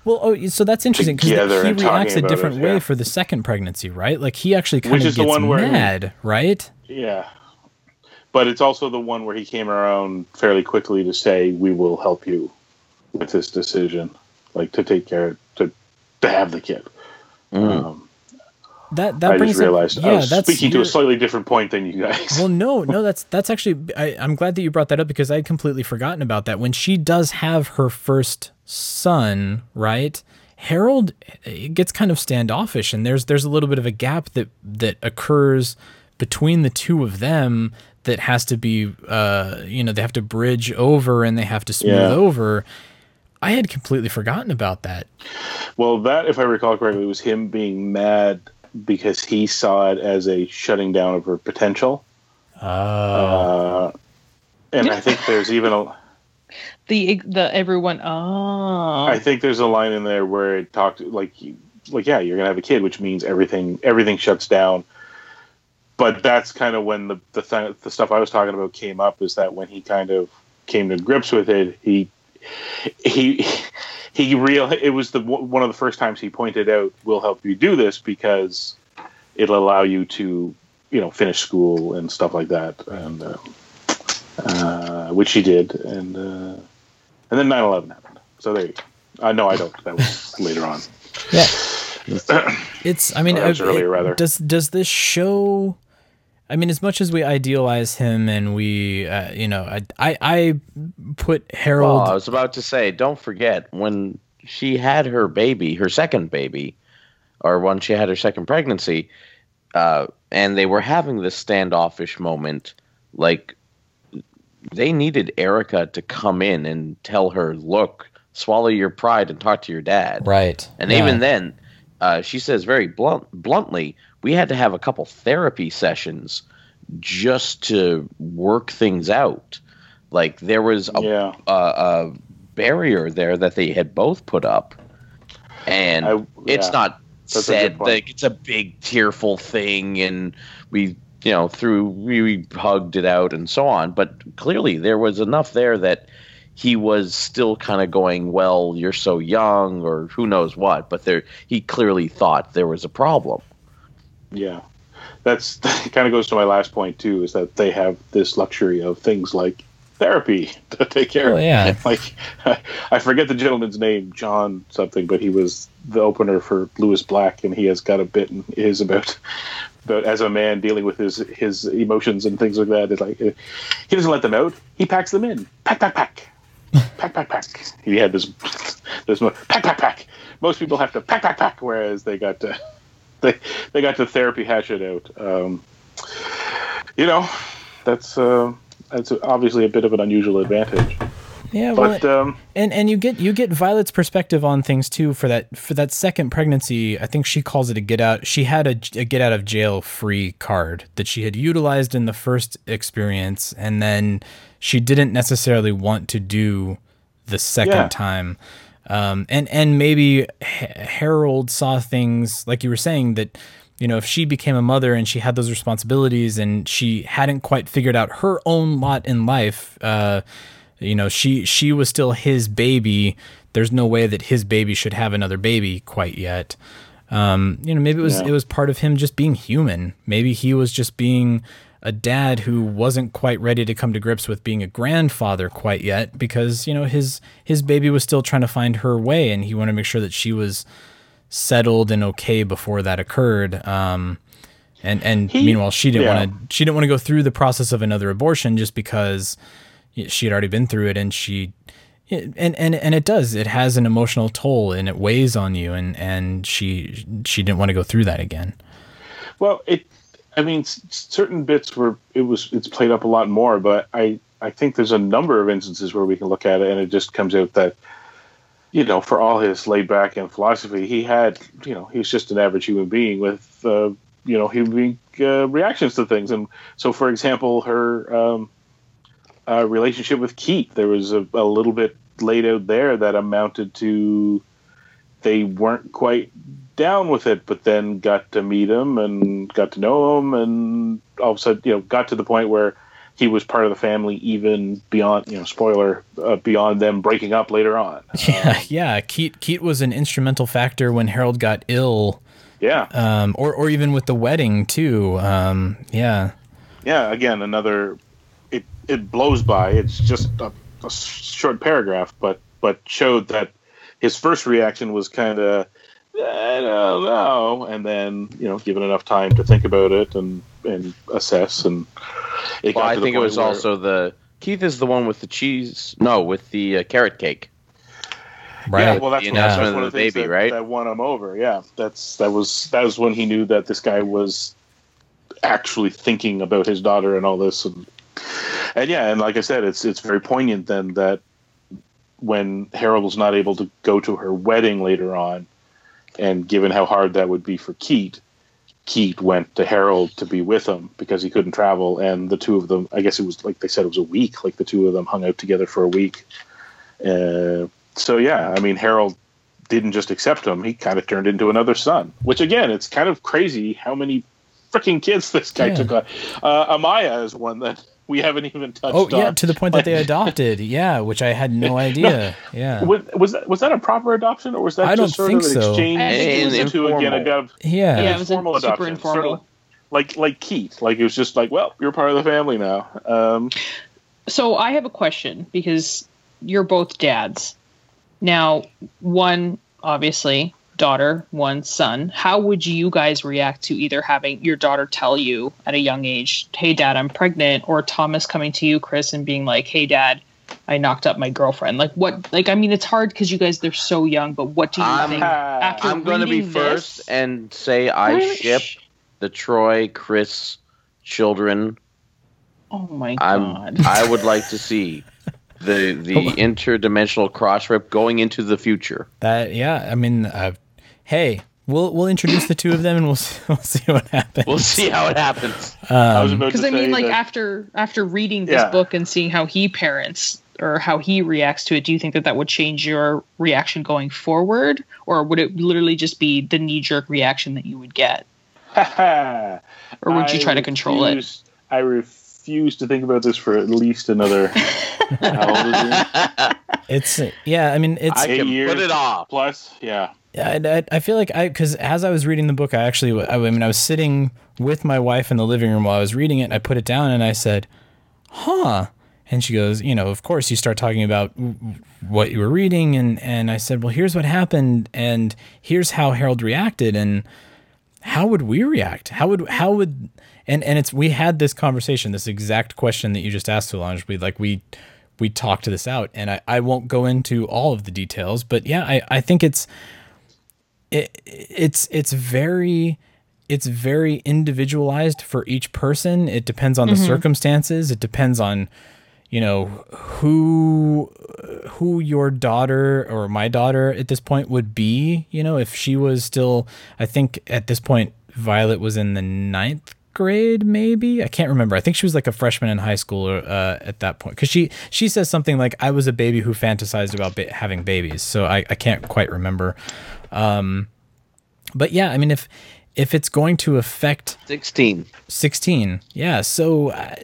Well, oh, so that's interesting because he reacts a different it, way yeah. for the second pregnancy, right? Like he actually kind Which of is the gets one where he- mad, right? Yeah. But it's also the one where he came around fairly quickly to say, "We will help you with this decision, like to take care to to have the kid." Um, That that I brings just up- realized yeah, I was that's speaking to a slightly different point than you guys. Well, no, no, that's that's actually. I, I'm glad that you brought that up because I had completely forgotten about that. When she does have her first son, right? Harold gets kind of standoffish, and there's there's a little bit of a gap that that occurs between the two of them that has to be, uh, you know, they have to bridge over and they have to smooth Yeah. over. I had completely forgotten about that. Well, that, if I recall correctly, was him being mad because he saw it as a shutting down of her potential. Uh, and I think there's even a, The the everyone. Oh. I think there's a line in there where it talked like, like yeah, you're gonna have a kid, which means everything everything shuts down. But that's kind of when the the th- the stuff I was talking about came up. Is that when he kind of came to grips with it, he he he real it was the one of the first times he pointed out we'll help you do this because it'll allow you to you know finish school and stuff like that and uh, uh, which he did and uh, and then 9-11 happened so there you go uh, no i don't that was later on Yeah. It's. I mean, Or that was uh, earlier, rather. Does does this show? I mean, as much as we idealize him and we, uh, you know, I, I I put Harold. Well, I was about to say, don't forget when she had her baby, her second baby, or when she had her second pregnancy, uh, and they were having this standoffish moment. Like they needed Erica to come in and tell her, "Look, swallow your pride and talk to your dad." right. And yeah. even then, uh, she says very blunt, bluntly, we had to have a couple therapy sessions just to work things out. Like there was a, Yeah. a, a barrier there that they had both put up, and I- it's not That's said like it's a big tearful thing, and we you know through we, we hugged it out and so on. But clearly there was enough there that he was still kind of going, "Well, you're so young," or who knows what. But there, he clearly thought there was a problem. Yeah, that's that kind of goes to my last point too. Is that they have this luxury of things like therapy to take care Oh, of. yeah. Like I forget the gentleman's name, John something, but he was the opener for Lewis Black, and he has got a bit in his about about as a man dealing with his his emotions and things like that. It's like uh, he doesn't let them out; he packs them in. Pack, pack, pack. Pack, pack, pack. He had this this pack, pack, pack. Most people have to pack, pack, pack, whereas they got to they they got the therapy hatchet out. Um, you know, that's uh, that's obviously a bit of an unusual advantage. Yeah, well, But um, and and you get you get Violet's perspective on things too for that for that second pregnancy. I think she calls it a get out. She had a, a get out of jail free card that she had utilized in the first experience, and then she didn't necessarily want to do the second Yeah. time. Um, and and maybe H- Harold saw things like you were saying that you know if she became a mother and she had those responsibilities and she hadn't quite figured out her own lot in life. Uh, You know, she she was still his baby. There's no way that his baby should have another baby quite yet. Um, you know, maybe it was Yeah. it was part of him just being human. Maybe he was just being a dad who wasn't quite ready to come to grips with being a grandfather quite yet because you know his his baby was still trying to find her way and he wanted to make sure that she was settled and okay before that occurred. Um, and and He- meanwhile, she didn't yeah. want to she didn't want to go through the process of another abortion just because she had already been through it and she and and and it does it has an emotional toll and it weighs on you and and she she didn't want to go through that again. Well, it. I mean, s- certain bits where it was it's played up a lot more, but I I think there's a number of instances where we can look at it and it just comes out that you know, for all his laid back and philosophy, he had you know he was just an average human being with uh, you know human being uh, reactions to things, and so for example, her um, uh, relationship with Keith, there was a, a little bit laid out there that amounted to they weren't quite down with it, but then got to meet him and got to know him, and all of a sudden, you know, got to the point where he was part of the family, even beyond, you know, spoiler, uh, beyond them breaking up later on. Yeah, yeah. Keat Keat was an instrumental factor when Harold got ill, Yeah, um, or or even with the wedding too. Um, yeah, yeah. Again, another. It it blows by. It's just a, a short paragraph, but but showed that his first reaction was kind of. I don't know, and then you know, given enough time to think about it and and assess, and it Well, got I to think it was where- also the Keith is the one with the cheese. No, with the uh, carrot cake. right. Yeah, well, that's, The one, that's announcement one of of the the things baby, that, right? that won him over. Yeah, that's that was that was when he knew that this guy was actually thinking about his daughter and all this, and and yeah, and like I said, it's it's very poignant then that when Harold was not able to go to her wedding later on, and given how hard that would be for Keat, Keat went to Harold to be with him because he couldn't travel, and the two of them, I guess it was like they said, it was a week. Like the two of them hung out together for a week. Uh, so yeah, I mean Harold didn't just accept him; he kind of turned into another son. Which again, it's kind of crazy how many freaking kids this guy Yeah. took on. Uh, Amaya is one that we haven't even touched Oh yeah, on. to the point that they adopted. Yeah, which I had no idea. Yeah. Was, was that was that a proper adoption, or was that I don't just sort think of an so. exchange I think it was into again a informal. gov, Yeah. Yeah, it was a formal super adoption, sort of informal. like like Keith, like it was just like, well, you're part of the family now. Um, So I have a question because you're both dads. Now, one obviously daughter, one son. How would you guys react to either having your daughter tell you at a young age, "Hey dad, I'm pregnant," or Thomas coming to you, Chris, and being like, "Hey dad, I knocked up my girlfriend." Like what like I mean it's hard cuz you guys they're so young, but what do you I'm- think after I'm going to be reading first this- and say I Why- ship the Troy Chris children. Oh my I'm god. I would like to see the the interdimensional cross rip going into the future. That yeah. I mean, uh, hey, we'll we'll introduce the two of them and we'll see, we'll see what happens. We'll see how it happens. Um, I was about because to I mean, like that- after after reading this Yeah. book and seeing how he parents or how he reacts to it, do you think that that would change your reaction going forward, or would it literally just be the knee jerk reaction that you would get? or Or would you try to control it? I refuse to think about this for at least another. how old is he? It's yeah. I mean, it's I Eight can years put it off. Plus, yeah. I, I, feel like I because as I was reading the book, I actually I mean I was sitting with my wife in the living room while I was reading it. and I put it down and I said, "Huh." And she goes, "You know, of course you start talking about what you were reading." And and I said, "Well, here's what happened, and here's how Harold reacted, and how would we react? How would how would and and it's we had this conversation, this exact question that you just asked, Solange. We like we we talked this out, and I I won't go into all of the details, but yeah, I I think it's it, it's it's very it's very individualized for each person. It depends on the circumstances. It depends on you know who who your daughter or my daughter at this point would be. You know, if she was still, I think at this point Violet was in the ninth grade maybe i can't remember i think she was like a freshman in high school uh, at that point because she she says something like i was a baby who fantasized about ba- having babies so I, I can't quite remember um, but yeah, I mean, if if it's going to affect Sixteen. 16, yeah. So, uh,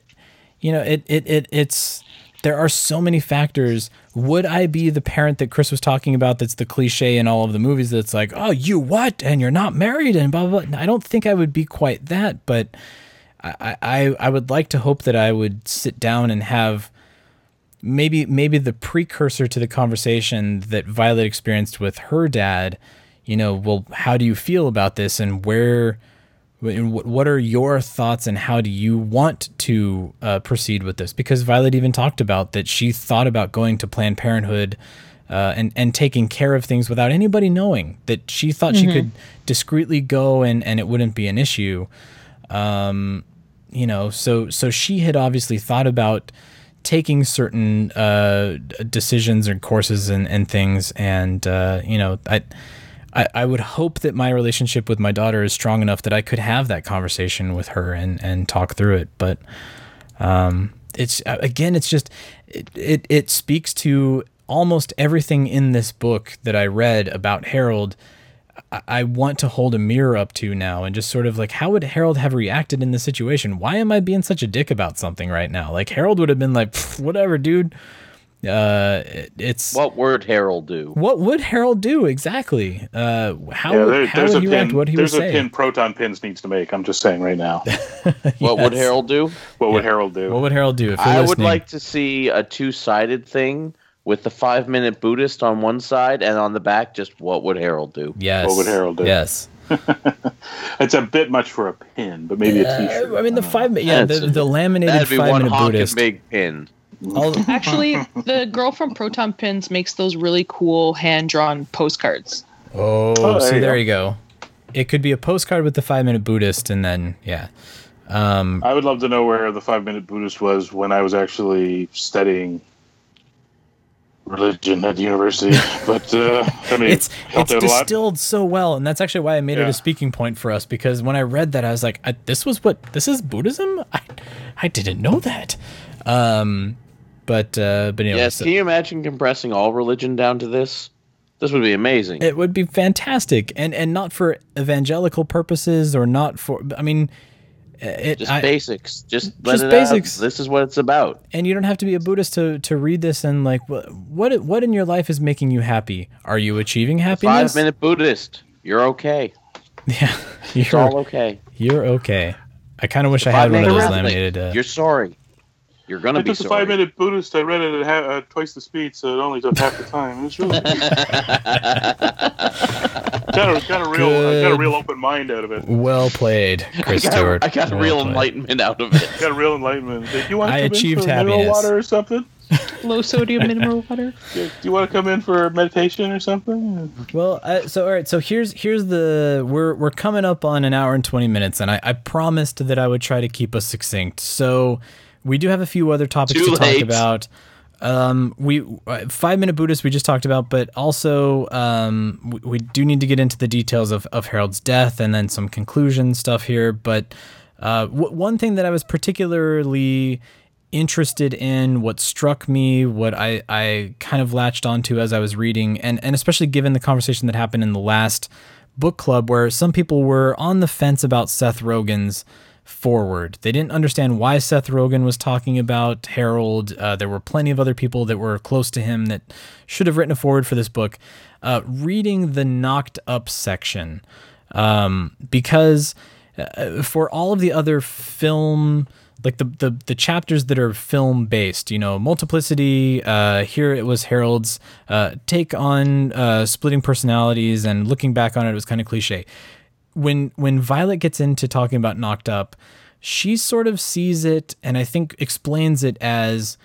you know, it it it it's there are so many factors. Would I be the parent that Chris was talking about that's the cliche in all of the movies that's like, oh, you what? And you're not married and blah, blah, blah. I don't think I would be quite that, but I, I, I would like to hope that I would sit down and have maybe maybe the precursor to the conversation that Violet experienced with her dad, you know, well, how do you feel about this and where what are your thoughts and how do you want to uh, proceed with this? Because Violet even talked about that she thought about going to Planned Parenthood uh, and and taking care of things without anybody knowing. That she thought mm-hmm. she could discreetly go and and it wouldn't be an issue. Um, you know, so so she had obviously thought about taking certain uh, decisions and courses and, and things, and uh, you know, I, I I would hope that my relationship with my daughter is strong enough that I could have that conversation with her and and talk through it. But um, it's again, it's just it, it it speaks to almost everything in this book that I read about Harold I want to hold a mirror up to now and just sort of like, how would Harold have reacted in this situation? Why am I being such a dick about something right now? Like Harold would have been like, whatever, dude. Uh, it's what would Harold do? What would Harold do exactly? Uh, how yeah, there, how would he react? What he there's would a say? pin Proton Pins needs to make. I'm just saying right now. yes. What would Harold do? What yeah. would Harold do? What would Harold do? I listening? would like to see a two sided thing with the five minute Buddhist on one side and on the back, just what would Harold do? Yes. What would Harold do? Yes. it's a bit much for a pin, but maybe a T-shirt. I mean, the five, yeah, the, the laminated five minute Buddhist. big pin. Actually, the girl from Proton Pins makes those really cool hand drawn postcards. Oh, oh there see, you there you go. It could be a postcard with the five minute Buddhist, and then yeah. Um, I would love to know where the five minute Buddhist was when I was actually studying religion at the university, but uh, I mean, it's it's distilled so well, and that's actually why I made yeah. it a speaking point for us. Because when I read that, I was like, I, "This was what this is Buddhism." I I didn't know that. Um, but uh, but anyway, yes. So, can you imagine compressing all religion down to this? This would be amazing. It would be fantastic, and and not for evangelical purposes or not for. I mean it, just I, basics. Just just basics. Out. This is what it's about. And you don't have to be a Buddhist to, to read this and like what what what in your life is making you happy? Are you achieving happiness? Five minute Buddhist. You're okay. Yeah, you're it's all okay. You're okay. I kind of wish I had one of those laminated. Uh, you're sorry. You're gonna I be took sorry. the five minute Buddhist. I read it at ha- uh, twice the speed, so it only took half the time. It's really got a got a real uh, got a real open mind out of it. Well played, Chris I got, Stewart. I got well real played. enlightenment out of it. got a real enlightenment. Do you want to I come achieved in for happiness. mineral water or something? Low sodium mineral water. Do you want to come in for meditation or something? Well, uh, so all right, so here's here's the we're we're coming up on an hour and twenty minutes, and I, I promised that I would try to keep us succinct. So we do have a few other topics Too to late. talk about. Um, we uh, five minute Buddhist we just talked about, but also um, we, we, do need to get into the details of, of Harold's death and then some conclusion stuff here. But uh, w- one thing that I was particularly interested in, what struck me, what I, I kind of latched onto as I was reading, and, and especially given the conversation that happened in the last book club, where some people were on the fence about Seth Rogen's foreword. They didn't understand why Seth Rogen was talking about Harold. Uh, there were plenty of other people that were close to him that should have written a foreword for this book. Uh, reading the knocked up section, um, because uh, for all of the other film like the, the the chapters that are film based you know multiplicity uh, here it was harold's uh, take on uh, splitting personalities and looking back on it, it was kind of cliche when when Violet gets into talking about Knocked Up, she sort of sees it and I think explains it as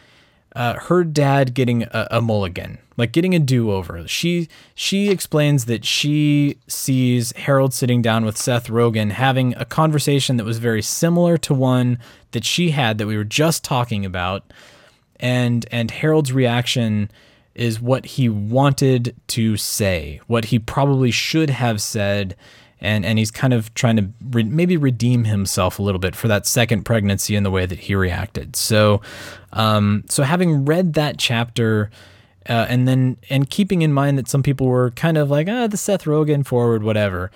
uh, her dad getting a, a mulligan, like getting a do over. She she explains that she sees Harold sitting down with Seth Rogen having a conversation that was very similar to one that she had that we were just talking about, and and Harold's reaction is what he wanted to say, what he probably should have said and and he's kind of trying to re- maybe redeem himself a little bit for that second pregnancy and the way that he reacted. So, um, so having read that chapter. Uh, and then, and keeping in mind that some people were kind of like, ah, the Seth Rogen foreword, whatever.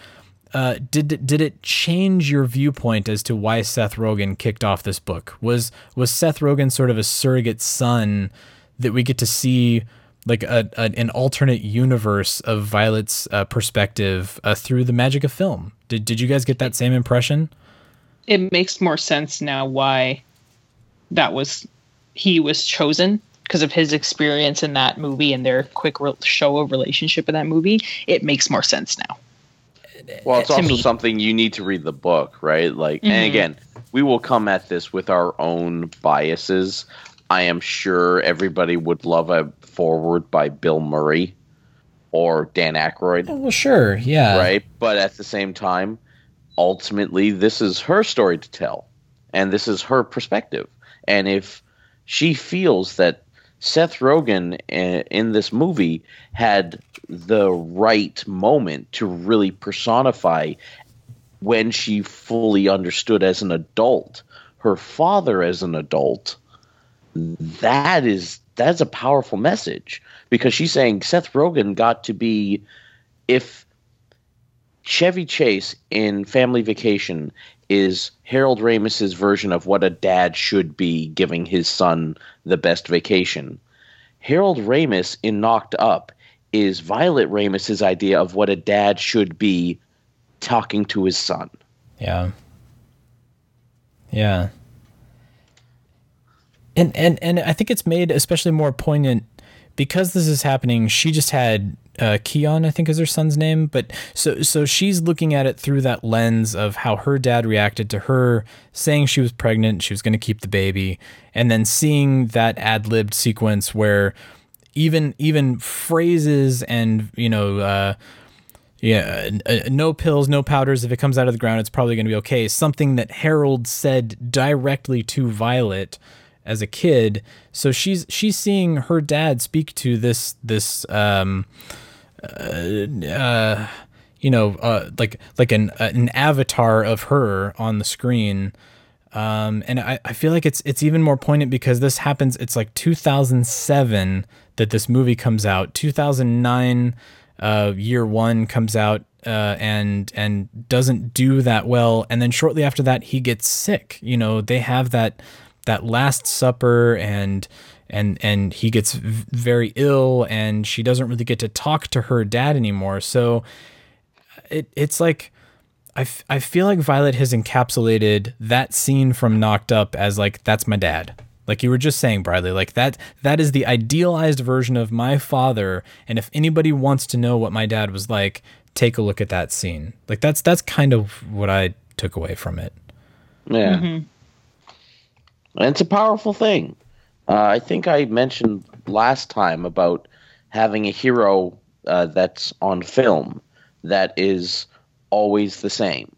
uh, did did it change your viewpoint as to why Seth Rogen kicked off this book? Was was Seth Rogen sort of a surrogate son that we get to see like a, a an alternate universe of Violet's uh, perspective uh, through the magic of film? Did did you guys get that same impression? It makes more sense now why that was he was chosen because of his experience in that movie and their quick re- show of relationship in that movie. It makes more sense now. Well, it's also me. something you need to read the book, right? Like, and Mhm. again, we will come at this with our own biases. I am sure everybody would love a foreword by Bill Murray or Dan Aykroyd, well, sure, yeah, right? But at the same time, ultimately, this is her story to tell, and this is her perspective. And if she feels that Seth Rogen uh, in this movie had the right moment to really personify when she fully understood as an adult her father as an adult that is that's a powerful message because she's saying Seth Rogen got to be if Chevy Chase in Family Vacation is Harold Ramis's version of what a dad should be giving his son the best vacation. Harold Ramis in Knocked Up is Violet Ramis's idea of what a dad should be talking to his son. Yeah. Yeah. And and and I think it's made especially more poignant because this is happening. She just had uh, Keon, I think is her son's name, but so so she's looking at it through that lens of how her dad reacted to her saying she was pregnant, she was going to keep the baby, and then seeing that ad libbed sequence where even even phrases and you know uh, yeah, uh, no pills, no powders. If it comes out of the ground, it's probably going to be okay. Something that Harold said directly to Violet as a kid. So she's she's seeing her dad speak to this this um uh, uh you know uh like like an uh, an avatar of her on the screen. Um, and I, I feel like it's it's even more poignant because this happens. It's like 2007 that this movie comes out. 2009, uh, year one comes out uh, and and doesn't do that well. And then shortly after that, he gets sick. You know, they have that that Last Supper and and and he gets v- very ill, and she doesn't really get to talk to her dad anymore. So uh, it it's like I, f- I feel like Violet has encapsulated that scene from Knocked Up as like that's my dad. Like you were just saying, Bradley, like that that is the idealized version of my father. And if anybody wants to know what my dad was like, take a look at that scene. Like that's that's kind of what I took away from it. Yeah. Mm-hmm. And it's a powerful thing. Uh, I think I mentioned last time about having a hero uh, that's on film that is always the same,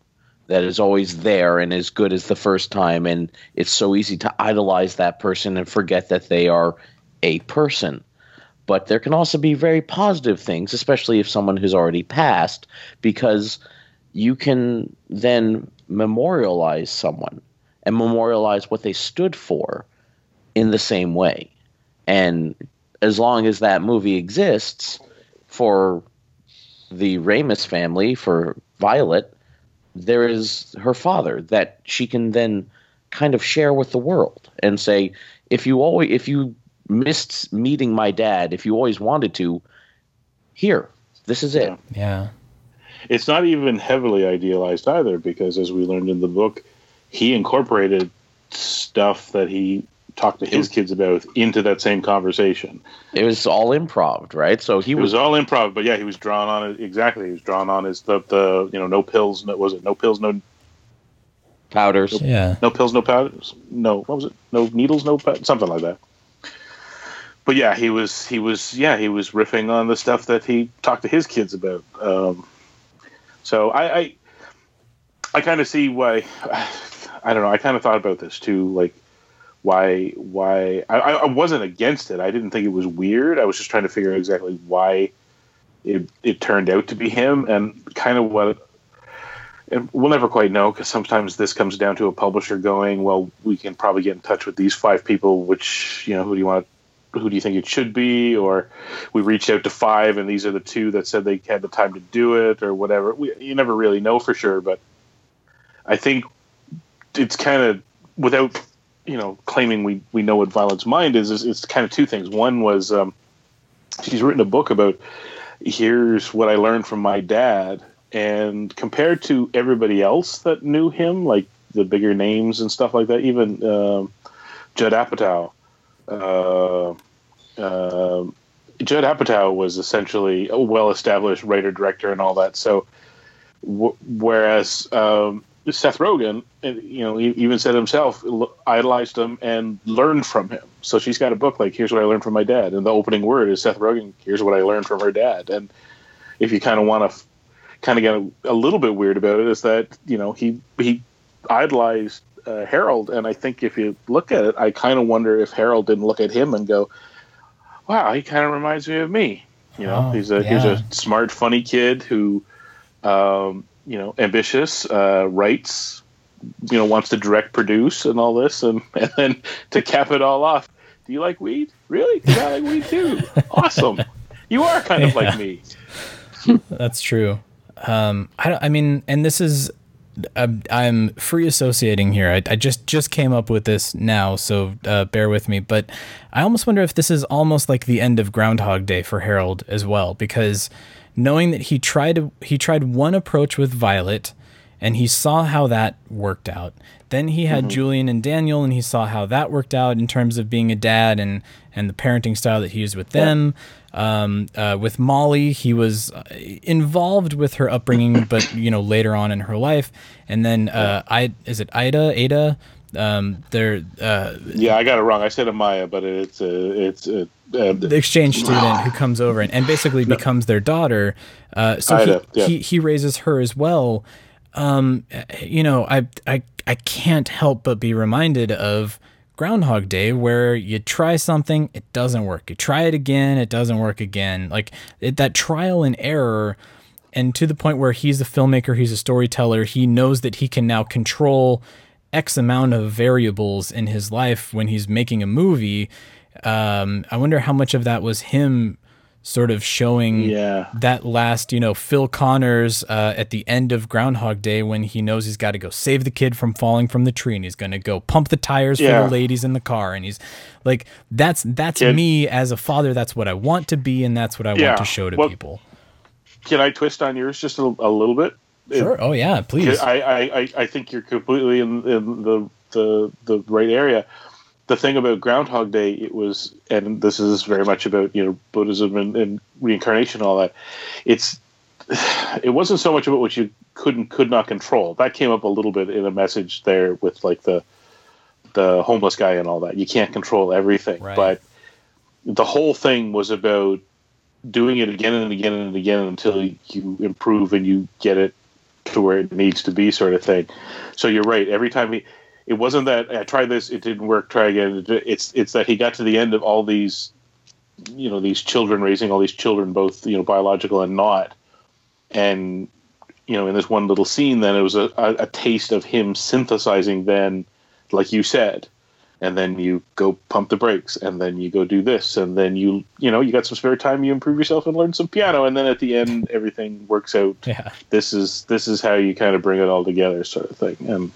that is always there and as good as the first time. And it's so easy to idolize that person and forget that they are a person. But there can also be very positive things, especially if someone has already passed, because you can then memorialize someone and memorialize what they stood for in the same way. And as long as that movie exists for the Ramis family, for Violet, there is her father that she can then kind of share with the world and say, if you always if you missed meeting my dad, if you always wanted to, here, this is it. Yeah. It's not even heavily idealized either, because as we learned in the book, he incorporated stuff that he talked to his kids about into that same conversation. It was all improv, right? So he It was was all improv, but yeah, he was drawn on it exactly. He was drawn on his the, the you know no pills, no, was it no pills, no powders. Yeah. no pills, no powders, no what was it? No needles, no pow- something like that. But yeah, he was he was yeah he was riffing on the stuff that he talked to his kids about. Um, so I I, I kind of see why I don't know. I kind of thought about this too, like why why I, I wasn't against it. I didn't think it was weird. I was just trying to figure out exactly why it it turned out to be him and kind of what and we'll never quite know because sometimes this comes down to a publisher going, well, we can probably get in touch with these five people. Which you know, who do you want who do you think it should be, or we reached out to five and these are the two that said they had the time to do it, or whatever. We, you never really know for sure, but I think it's kind of without you know claiming we we know what Violet's mind is. is it's kind of two things. One was um, she's written a book about here's what I learned from my dad, and compared to everybody else that knew him, like the bigger names and stuff like that, even um Judd Apatow. Uh, uh, Judd Apatow was essentially a well-established writer, director, and all that. So, w- whereas um, Seth Rogen, uh, you know, even said himself, idolized him and learned from him. So she's got a book like, "Here's what I learned from my dad," and the opening word is Seth Rogen, "Here's what I learned from her dad." And if you kind of want to, f- kind of get a, a little bit weird about it, is that you know he he idolized uh, Harold, and I think if you look at it, I kind of wonder if Harold didn't look at him and go, "Wow, he kind of reminds me of me." You know, Oh, he's a he's a smart, funny kid who, um, you know, ambitious, uh, writes, you know, wants to direct, produce, and all this, and and then to cap it all off, do you like weed? Really? Yeah, I like weed too. Awesome. You are kind of like me. That's true. Um, I, don't- I mean, and this is, I'm, I'm free associating here. I, I just just came up with this now, so uh, bear with me. But I almost wonder if this is almost like the end of Groundhog Day for Harold as well, because knowing that he tried he tried one approach with Violet, and he saw how that worked out. Then he had Julian and Daniel, and he saw how that worked out in terms of being a dad and and the parenting style that he used with them. Um, uh, with Molly, he was uh, involved with her upbringing, but you know later on in her life. And then uh, I is it Ida Ada? Um, they're uh, Yeah, I got it wrong. I said Amaya, but it's uh, it's uh, the exchange student who comes over and, and basically becomes their daughter. Uh, so Ida, he, yeah. he he raises her as well. Um, you know, I I I can't help but be reminded of Groundhog Day, where you try something, it doesn't work. You try it again, it doesn't work again. Like it, that trial and error. And to the point where he's a filmmaker, he's a storyteller, he knows that he can now control X amount of variables in his life when he's making a movie. Um, I wonder how much of that was him sort of showing Yeah. that last, you know, Phil Connors uh, at the end of Groundhog Day when he knows he's got to go save the kid from falling from the tree and he's going to go pump the tires for the ladies in the car and he's like that's that's Kid- me as a father that's what I want to be and that's what I Yeah. want to show to Well, people. Can I twist on yours just a, a little bit? Sure. Oh yeah, please. I, I, I, think you're completely in, in the, the the right area. The thing about Groundhog Day, it was, and this is very much about you know Buddhism and, and reincarnation, and all that. It's it wasn't so much about what you could and could not control. That came up a little bit in a message there with like the the homeless guy and all that. You can't control everything, Right. but the whole thing was about doing it again and again and again until you improve and you get it to where it needs to be, sort of thing. So you're right. Every time he, it wasn't that I tried this, it didn't work. Try again. It's it's that he got to the end of all these, you know, these children raising all these children, both you know biological and not, and you know, in this one little scene, then it was a, a, a taste of him synthesizing. Then, like you said, and then you go pump the brakes and then you go do this and then you you know you got some spare time you improve yourself and learn some piano and then at the end everything works out yeah. this is this is how you kind of bring it all together sort of thing and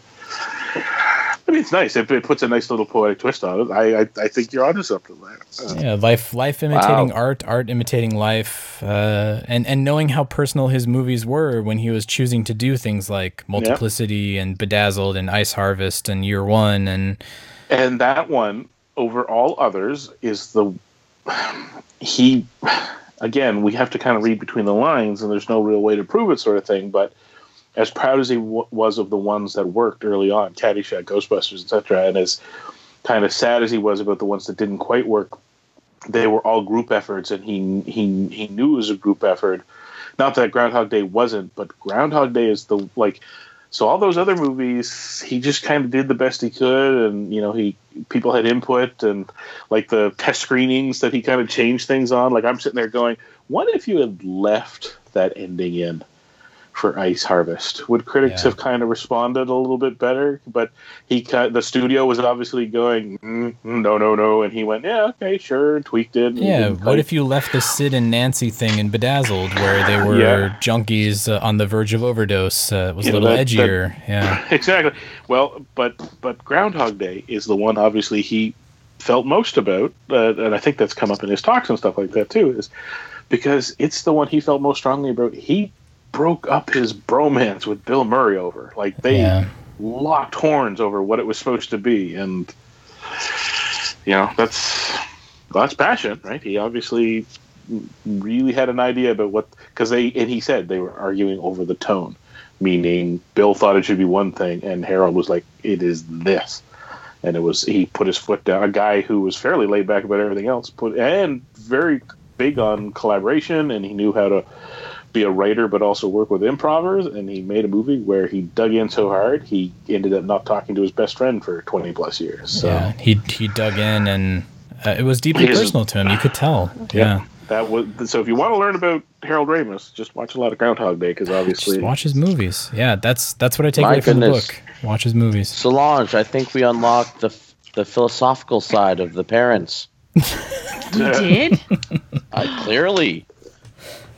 I mean, it's nice. It, it puts a nice little poetic twist on it. I I, I think you're onto something there. Uh, Yeah, life life imitating Wow. art, art imitating life, uh, and and knowing how personal his movies were when he was choosing to do things like Multiplicity and Bedazzled and Ice Harvest and Year One and and that one over all others is the he again we have to kind of read between the lines and there's no real way to prove it sort of thing but as proud as he w- was of the ones that worked early on caddyshack ghostbusters etc and as kind of sad as he was about the ones that didn't quite work they were all group efforts and he he he knew it was a group effort. Not that groundhog day wasn't but groundhog day is the like so all those other movies, he just kind of did the best he could, and you know, he people had input and like the test screenings that he kind of changed things on. Like I'm sitting there going, what if you had left that ending in for Ice Harvest. Would critics Yeah. have kind of responded a little bit better? But he the studio was obviously going mm, no no no, and he went yeah okay sure tweaked it. Yeah, what if you left the Sid and Nancy thing in Bedazzled, where they were Yeah. junkies uh, on the verge of overdose? Uh, it was You a little that- edgier. yeah, exactly. Well, but but Groundhog Day is the one obviously he felt most about, uh, and I think that's come up in his talks and stuff like that too, is because it's the one he felt most strongly about. He broke up his bromance with Bill Murray over, like they yeah. locked horns over what it was supposed to be, and you know that's that's passion, right? He obviously really had an idea about what because they and he said they were arguing over the tone, meaning Bill thought it should be one thing and Harold was like it is this, and it was he put his foot down. A guy who was fairly laid back about everything else, put and very big on collaboration, and he knew how to be a writer but also work with improvers and he made a movie where he dug in so hard he ended up not talking to his best friend for 20 plus years so yeah. He he dug in, and uh, it was deeply His- personal to him. You could tell. Yeah, that was so if you want to learn about harold ramis just watch a lot of groundhog day because obviously just watch his movies. Yeah, that's that's what I take My away from the book. Watch his movies. Solange, I think we unlocked the the philosophical side of the parents. We did. Uh, clearly,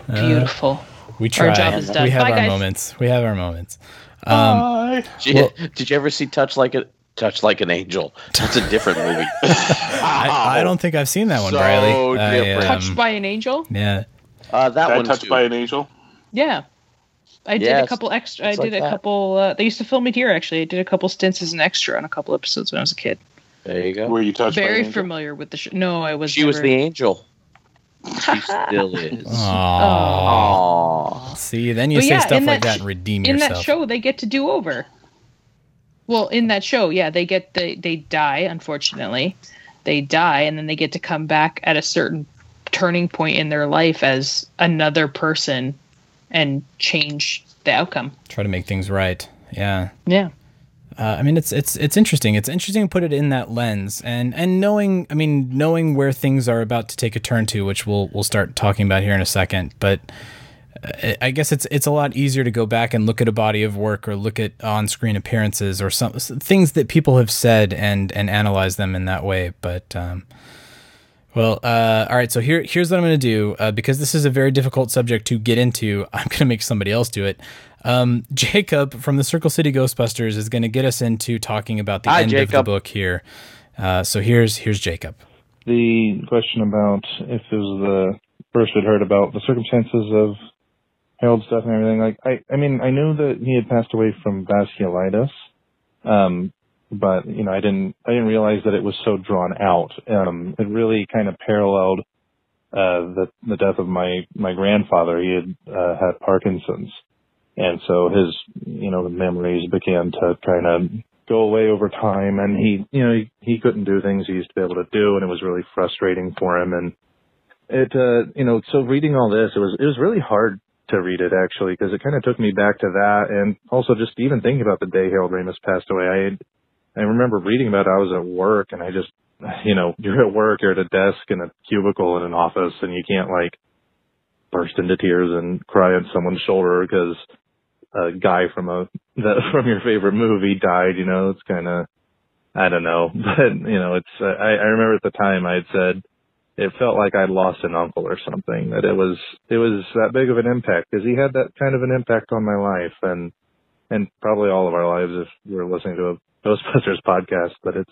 Beautiful. We try. job is done. We have Bye, our guys. moments. We have our moments. Um, Bye. did you, did you ever see Touch Like a Touch Like an Angel? That's a different movie. I, I don't think I've seen that one, So Briley. I, different. um, Touched by an angel. yeah. Uh, that that one touched too. by an angel Yeah. I did a couple extra. I did like a that. couple. Uh, they used to film it here. Actually, I did a couple stints as an extra on a couple episodes when I was a kid. There you go. were you touched by Very an angel? familiar with the show. No, I was. She was never- the angel. She still is. Aww. Aww. See, then you But say yeah, stuff in like that that sh- and redeem in yourself. that show they get to do over well in that show yeah they get they, they die unfortunately they die and then they get to come back at a certain turning point in their life as another person and change the outcome Try to make things right. Yeah. yeah Uh, I mean, it's it's it's interesting. It's interesting to put it in that lens, and and knowing, I mean, knowing where things are about to take a turn to, which we'll we'll start talking about here in a second. But uh, I guess it's it's a lot easier to go back and look at a body of work or look at on-screen appearances or some things that people have said and and analyze them in that way. But um, well, uh, all right. So here, here's what I'm going to do uh, because this is a very difficult subject to get into. I'm going to make somebody else do it. Um, Jacob from the Circle City Ghostbusters is going to get us into talking about the Hi, end of the book here. Uh, so here's here's Jacob. The question about if it was the first we'd heard about the circumstances of Harold's death and everything, like I, I mean, I knew that he had passed away from vasculitis, um, but you know, I didn't, I didn't realize that it was so drawn out. Um, it really kind of paralleled uh, the the death of my my grandfather. He had uh, had Parkinson's, and so his you know the memories began to kind of go away over time. And he you know he, he couldn't do things he used to be able to do. And it was really frustrating for him. And it uh you know so reading all this it was it was really hard to read it actually because it kind of took me back to that. And also just even thinking about the day Harold Ramis passed away I had, I remember reading about it I was at work and I just you know you're at work you're at a desk in a cubicle in an office and you can't like burst into tears and cry on someone's shoulder because a guy from a that from your favorite movie died. You know, it's kind of I don't know, but you know, it's I, I remember at the time I had said it felt like I'd lost an uncle or something. That it was it was that big of an impact because he had that kind of an impact on my life and and probably all of our lives if we're listening to Ghostbusters podcast. But it's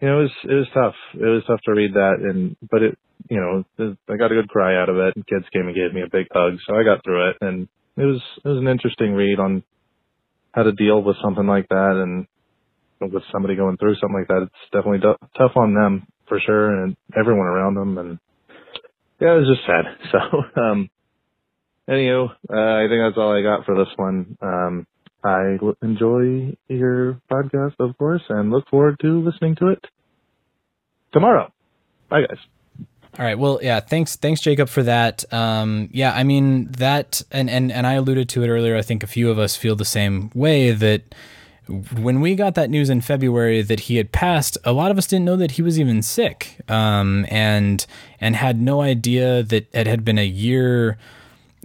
you know it was it was tough. It was tough to read that and but it you know I got a good cry out of it. And kids came and gave me a big hug, so I got through it and it was it was an interesting read on how to deal with something like that and with somebody going through something like that. It's definitely d- tough on them for sure and everyone around them. And yeah, it was just sad. So, um, anywho, uh, I think that's all I got for this one. Um, I enjoy your podcast, of course, and look forward to listening to it tomorrow. Bye, guys. All right. Well, yeah. Thanks, thanks, Jacob, for that. Um, yeah, I mean that, and and and I alluded to it earlier. I think a few of us feel the same way that when we got that news in February that he had passed, a lot of us didn't know that he was even sick, um, and and had no idea that it had been a year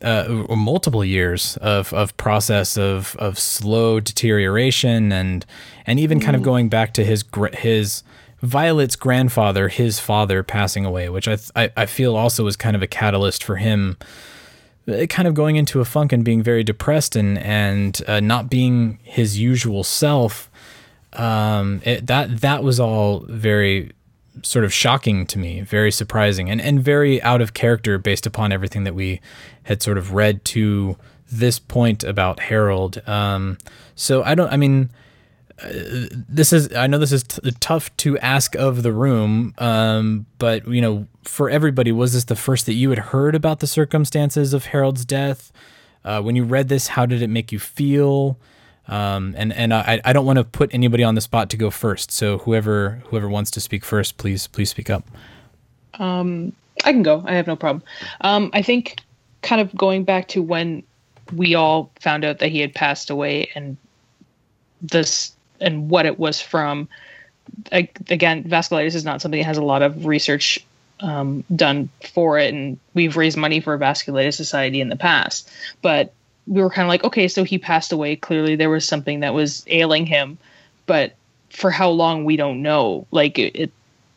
uh, multiple years of, of process of, of slow deterioration and and even kind of going back to his his Violet's grandfather, his father passing away, which I, th- I I feel also was kind of a catalyst for him uh, kind of going into a funk and being very depressed and and uh, not being his usual self. Um, it, that that was all very sort of shocking to me, very surprising, and and very out of character based upon everything that we had sort of read to this point about Harold. Um, so I don't. I mean. Uh, this is I know this is t- tough to ask of the room, um, but you know, for everybody, was this the first that you had heard about the circumstances of Harold's death? Uh, when you read this, how did it make you feel? Um, and and I, I don't want to put anybody on the spot to go first. So whoever whoever wants to speak first, please please speak up. Um, I can go. I have no problem. Um, I think kind of going back to when we all found out that he had passed away and this and what it was from. Again, vasculitis is not something that has a lot of research um, done for it, and we've raised money for a vasculitis society in the past. But we were kind of like, okay, so he passed away. Clearly, there was something that was ailing him, but for how long we don't know. Like it,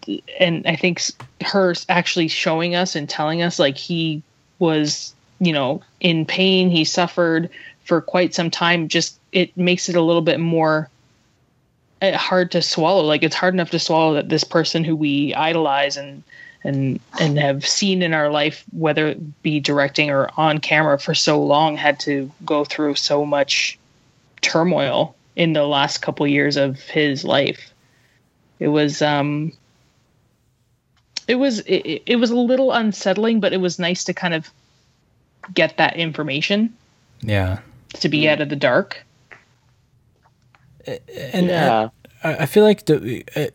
it and I think her actually showing us and telling us like he was, you know, in pain. He suffered for quite some time. Just it makes it a little bit more uh, hard to swallow. Like it's hard enough to swallow that this person who we idolize and and and have seen in our life, whether it be directing or on camera for so long, had to go through so much turmoil in the last couple years of his life. It was um it was it, it was a little unsettling, but it was nice to kind of get that information Yeah, to be out of the dark. and Yeah. I, I feel like the, uh,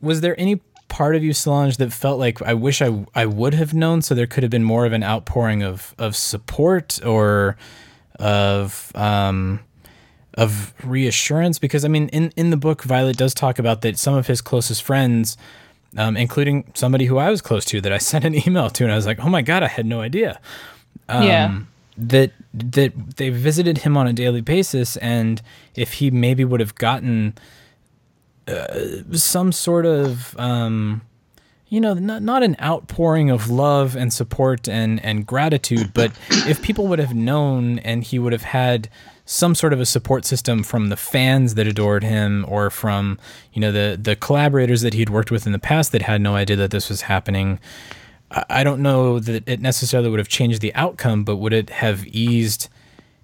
was there any part of you, Solange, that felt like I wish I I would have known, so there could have been more of an outpouring of of support or of um of reassurance because I mean in in the book Violet does talk about that some of his closest friends um, including somebody who I was close to that I sent an email to and I was like oh my god I had no idea um, Yeah. that that they visited him on a daily basis and if he maybe would have gotten uh, some sort of um, you know not, not an outpouring of love and support and and gratitude but if people would have known and he would have had some sort of a support system from the fans that adored him or from you know the the collaborators that he'd worked with in the past that had no idea that this was happening I- I don't know that it necessarily would have changed the outcome, but would it have eased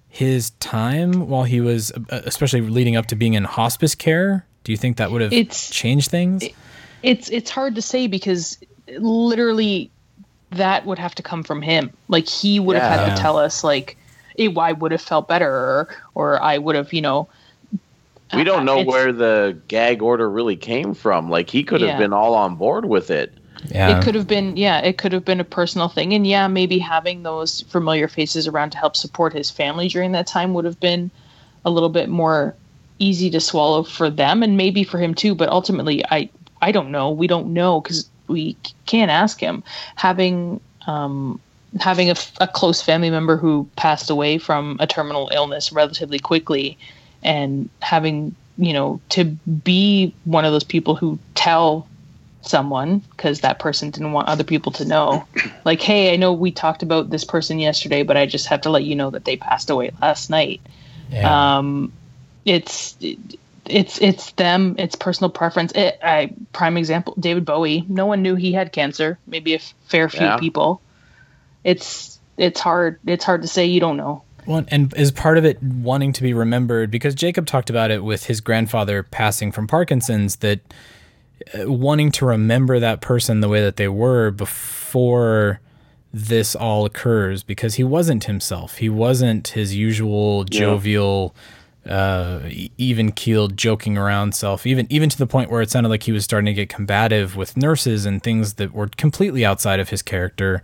his time while he was, uh, especially leading up to being in hospice care? Do you think that would have It's- changed things? it's it's hard to say because literally that would have to come from him like he would have had to tell us like hey, I would have felt better or, or I would have you know We don't uh, know it's- where the gag order really came from. Like he could have Yeah. been all on board with it. yeah. it could have been yeah it could have been a personal thing and yeah maybe having those familiar faces around to help support his family during that time would have been a little bit more easy to swallow for them and maybe for him too but ultimately i i don't know. We don't know because we can't ask him. Having um having a, a, close family member who passed away from a terminal illness relatively quickly and having you know to be one of those people who tell someone because that person didn't want other people to know. Like hey i know we talked about this person yesterday but i just have to let you know that they passed away last night. Yeah. um it's it's it's them it's personal preference. It, i prime example david bowie. No one knew he had cancer maybe a f- fair few Yeah. people. It's it's hard it's hard to say you don't know. Well, and is part of it wanting to be remembered? Because Jacob talked about it with his grandfather passing from Parkinson's that uh, wanting to remember that person the way that they were before this all occurs because he wasn't himself. He wasn't his usual jovial, uh, even keeled, joking around self. Even even to the point where it sounded like he was starting to get combative with nurses and things that were completely outside of his character.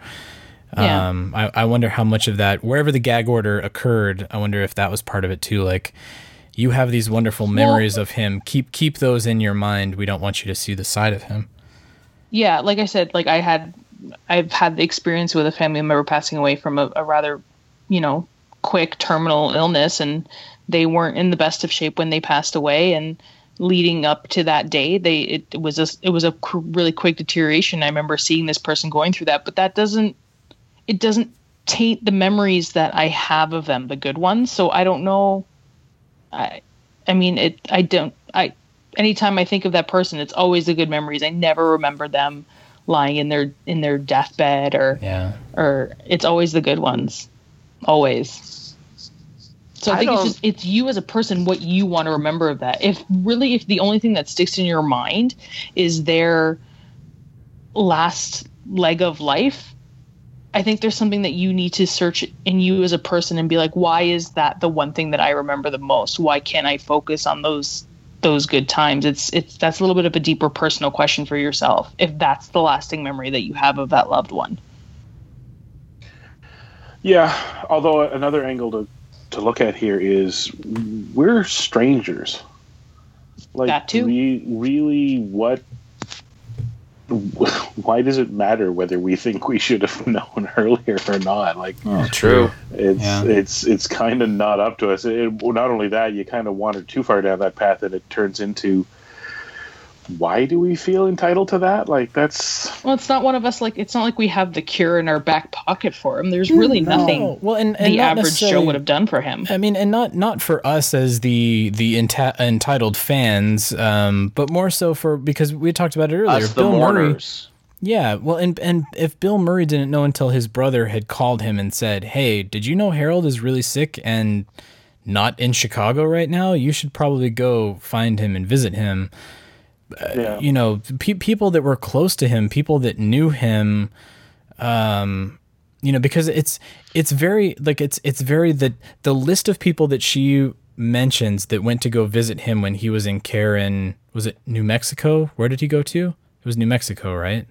Yeah. Um, I, I wonder how much of that, wherever the gag order occurred, I wonder if that was part of it too. Like, you have these wonderful memories of him. Keep keep those in your mind. We don't want you to see the side of him. yeah like i said like i had i've had the experience with a family member passing away from a, a rather you know, quick terminal illness and they weren't in the best of shape when they passed away and leading up to that day they it, was a it was a qu- really quick deterioration. I remember seeing this person going through that but that doesn't it doesn't taint the memories that i have of them the good ones. So i don't know. I i mean it i don't i anytime i think of that person it's always the good memories. I never remember them lying in their in their deathbed or Yeah. or it's always the good ones. Always so i I think it's just it's you as a person what you want to remember of that. If really if the only thing that sticks in your mind is their last leg of life i think there's something that you need to search in you as a person and be like why is that the one thing that i remember the most? Why can't i focus on those those good times? It's it's that's a little bit of a deeper personal question for yourself if that's the lasting memory that you have of that loved one. Yeah, although another angle to, to look at here is we're strangers. Like, That too. We really, what? Why does it matter whether we think we should have known earlier or not? Like, Oh, true. it's Yeah. it's it's kind of not up to us. It, not only that, you kind of wander too far down that path and it turns into. Why do we feel entitled to that? Like that's Well, it's not one of us. Like it's not like we have the cure in our back pocket for him. There's really nothing Well, and, and the not average Joe would have done for him. I mean, and not not for us as the the enta- entitled fans, um, but more so for because we talked about it earlier. Us, the Bill Murray, yeah. Well, and and if Bill Murray didn't know until his brother had called him and said, "Hey, did you know Harold is really sick and not in Chicago right now? You should probably go find him and visit him." Yeah. you know, pe- people that were close to him, people that knew him, um, you know, because it's it's very like it's it's very the the list of people that she mentions that went to go visit him when he was in care in was it New Mexico? Where did he go to? It was New Mexico, right?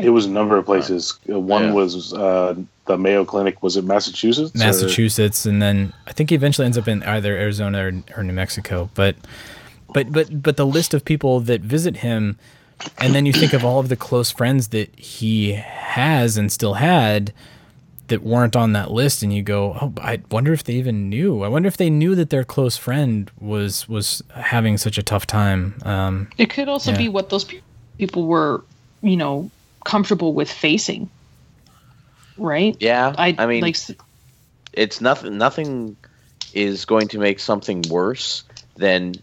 It was a number of places. Uh, One Yeah. was uh, the Mayo Clinic. Was it Massachusetts? or- Massachusetts, and then I think he eventually ends up in either Arizona or, or New Mexico. But but but but the list of people that visit him, and then you think of all of the close friends that he has and still had that weren't on that list, and you go, oh, I wonder if they even knew. I wonder if they knew that their close friend was was having such a tough time. Um, It could also Yeah. be what those pe- people were, you know, comfortable with facing. Right? Yeah, I, I, mean, like it's nothing. Nothing is going to make something worse than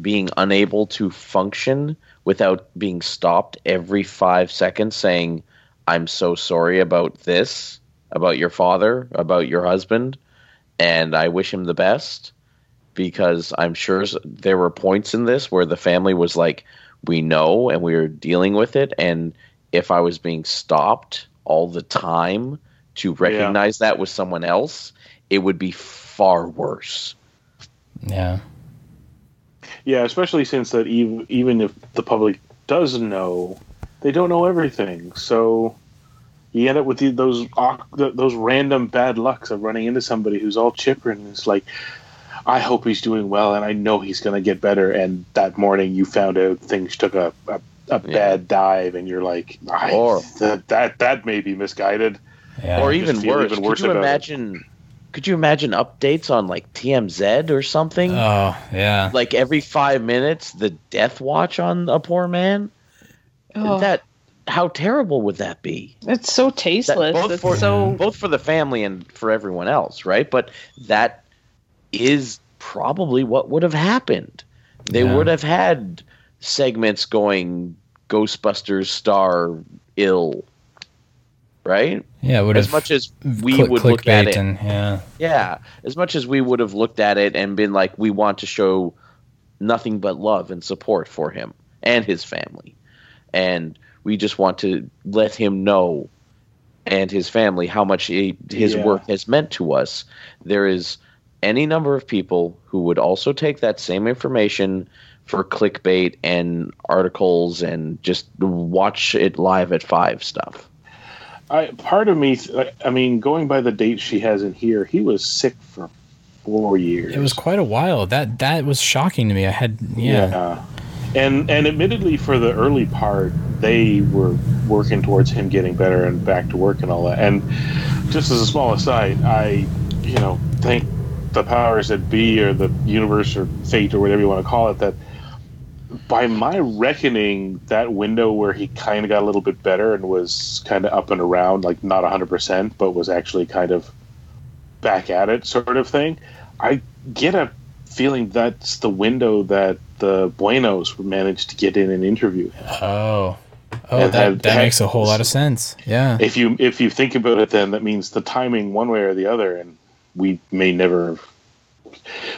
being unable to function without being stopped every five seconds, saying, "I'm so sorry about this, about your father, about your husband, and I wish him the best." Because I'm sure there were points in this where the family was like, "We know, and we are dealing with it," and if I was being stopped all the time to recognize that with someone else, it would be far worse. yeah, Yeah, especially since that even even if the public does know, they don't know everything. So you end up with the, those those random bad lucks of running into somebody who's all chipper and it's like, I hope he's doing well, and I know he's going to get better. And that morning, you found out things took a a, a bad dive, and you're like, I, Or- that that that may be misguided. yeah. or even worse, even worse could you about it. Imagine? Could you imagine updates on like TMZ or something? oh yeah. like every five minutes, the death watch on a poor man. oh, That how terrible would that be? it's so That- tasteless. both It's for so both for the family and for everyone else, right? But that is probably what would have happened. They Yeah. would have had segments going Ghostbusters star ill, right? Yeah, would As have much as we click- would look at it, and yeah. yeah, as much as we would have looked at it and been like, we want to show nothing but love and support for him and his family, and we just want to let him know and his family how much he, his Yeah. work has meant to us. There is any number of people who would also take that same information for clickbait and articles and just watch it live at five stuff. I part of me, I mean, going by the date she has in here, he was sick for four years. It was quite a while. That that was shocking to me. I had yeah. Yeah. And and admittedly, for the early part, they were working towards him getting better and back to work and all that. And just as a small aside, I, you know, thank the powers that be or the universe or fate or whatever you want to call it that by my reckoning, that window where he kind of got a little bit better and was kind of up and around, like not 100%, but was actually kind of back at it, sort of thing, I get a feeling that's the window that the Buenos managed to get in an interview. Oh. Oh, And that, had- that had- makes a whole lot of sense. Yeah. If you if you think about it, then that means the timing one way or the other, and we may never.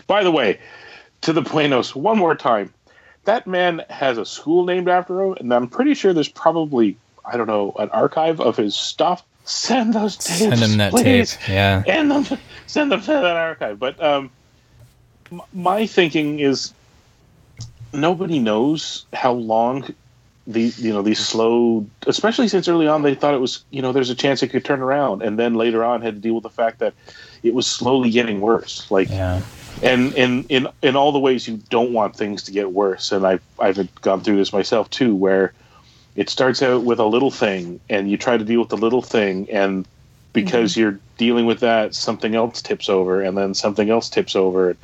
By the way, to the Buenos one more time, that man has a school named after him, and I'm pretty sure there's probably I don't know an archive of his stuff. Send those tapes. Send him that please. tape. Yeah. and them, send them to that archive. But um, m- my thinking is nobody knows how long the you know these slow, especially since early on they thought it was you know there's a chance it could turn around, and then later on had to deal with the fact that it was slowly getting worse. Like Yeah. And in in in all the ways you don't want things to get worse. And i've i've gone through this myself too where it starts out with a little thing and you try to deal with the little thing. And because mm-hmm. you're dealing with that something else tips over and then something else tips over.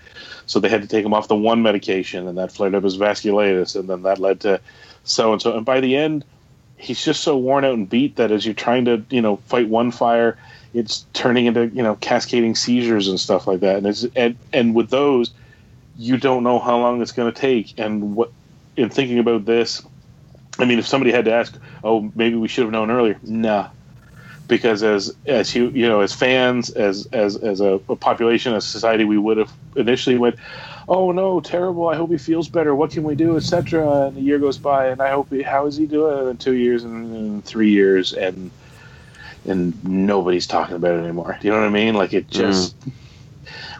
So they had to take him off the one medication and that flared up his vasculitis and then that led to so and so and by the end he's just so worn out and beat that as you're trying to you know fight one fire it's turning into you know cascading seizures and stuff like that. And it's and and with those you don't know how long it's going to take. And what in thinking about this i mean if somebody had to ask oh maybe we should have known earlier nah. Because as as you you know as fans as as as a, a population as a society we would have initially went oh no terrible i hope he feels better what can we do etc and a year goes by and i hope he, how is he doing in two years and, and three years? And and nobody's talking about it anymore. Do you know what I mean? Like it just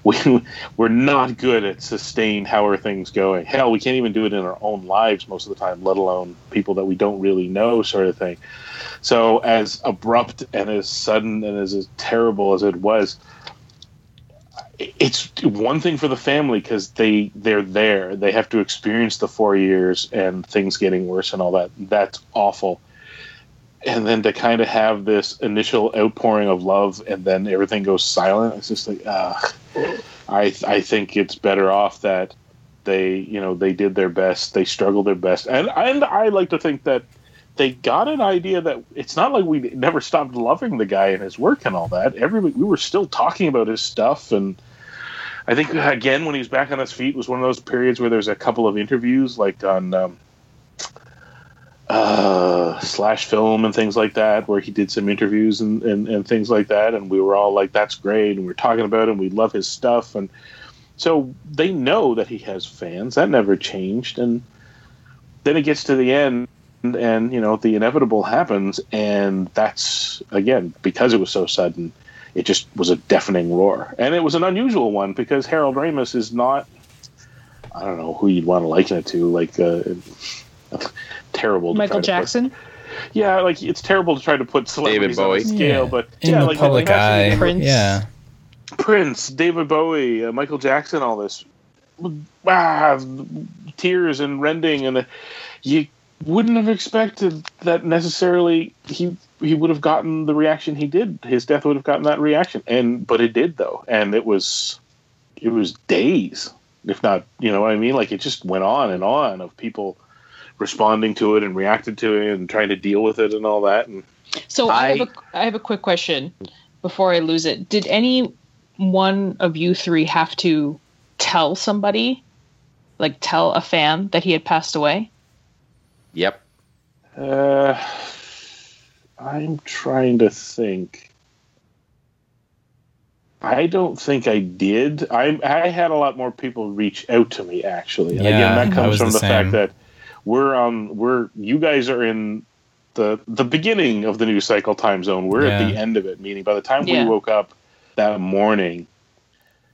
we we're not good at sustained how are things going. Hell, we can't even do it in our own lives most of the time, let alone people that we don't really know, sort of thing. So as abrupt and as sudden and as, as terrible as it was, it's one thing for the family because they they're there. They have to experience the four years and things getting worse and all that. That's awful and then to kind of have this initial outpouring of love and then everything goes silent it's just like uh, i i think it's better off that they you know they did their best they struggled their best. And and i like to think that they got an idea that it's not like we never stopped loving the guy and his work and all that. Everybody we were still talking about his stuff and i think again when he was back on his feet was one of those periods where there's a couple of interviews like on um, uh, slash film and things like that, where he did some interviews and, and, and things like that, and we were all like, "That's great," and we are talking about him. We love his stuff, and so they know that he has fans. That never changed, and then it gets to the end, and, and you know the inevitable happens, and that's again because it was so sudden. It just was a deafening roar, and it was an unusual one because Harold Ramis is not. I don't know who you'd want to liken it to, like. Uh, terrible. to Michael try to put- Jackson. yeah, like it's terrible to try to put celebrities Bowie. on a scale, Yeah. but In yeah, the like public it eye. Prince. Yeah. Prince, David Bowie, uh, Michael Jackson, all this, ah, tears and rending, and uh, you wouldn't have expected that necessarily he he would have gotten the reaction he did. His death would have gotten that reaction, and but it did though, and it was it was days, if not, you know what I mean. Like it just went on and on of people responding to it and reacted to it and trying to deal with it and all that, and So I, I- have a I have a quick question before I lose it. Did any one of you three have to tell somebody, like tell a fan that he had passed away? Yep. Uh, I'm trying to think. I don't think I did. I I had a lot more people reach out to me actually. And Yeah, again, that comes was from the the, fact that we're on we're you guys are in the the beginning of the new cycle time zone. We're at the end of it, meaning by the time Yeah. we woke up that morning,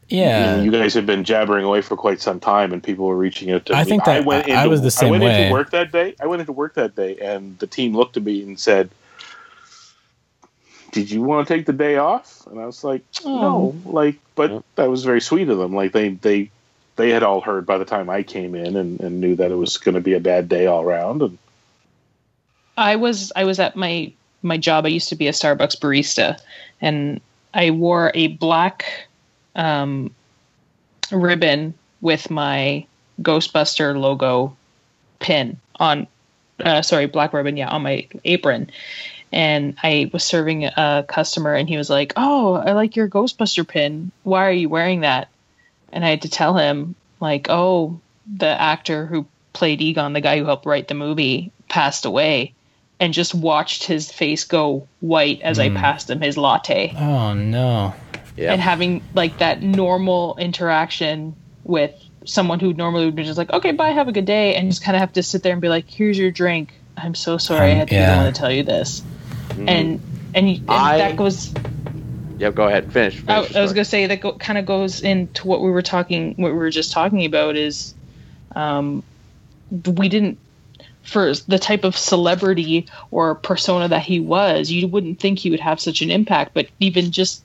Yeah. you, know, you guys had been jabbering away for quite some time, and people were reaching out to I me. think that- went I- I was the same I went way. into work that day. I went into work that day, and the team looked at me and said, "Did you want to take the day off?" And I was like, oh. "No." Like, but that was very sweet of them. Like they they they had all heard by the time I came in and, and knew that it was going to be a bad day all around. And I was I was at my my job, I used to be a Starbucks barista, and I wore a black um, ribbon with my Ghostbuster logo pin on. Uh, sorry, black ribbon, yeah, on my apron. And I was serving a customer, and he was like, "Oh, I like your Ghostbuster pin. Why are you wearing that?" And I had to tell him, like, "Oh, the actor who played Egon, the guy who helped write the movie, passed away." And just watched his face go white as I passed him his latte Oh no. Yeah. and having like that normal interaction with someone who normally would be just like, okay, bye, have a good day, and just kind of have to sit there and be like, here's your drink. I'm so sorry, I Um, had to yeah. be the one to tell you this. And and, and I- that goes. Yeah, go ahead. Finish. finish I, I was gonna say that go, kind of goes into what we were talking, what we were just talking about is, um, we didn't for the type of celebrity or persona that he was, you wouldn't think he would have such an impact. But even just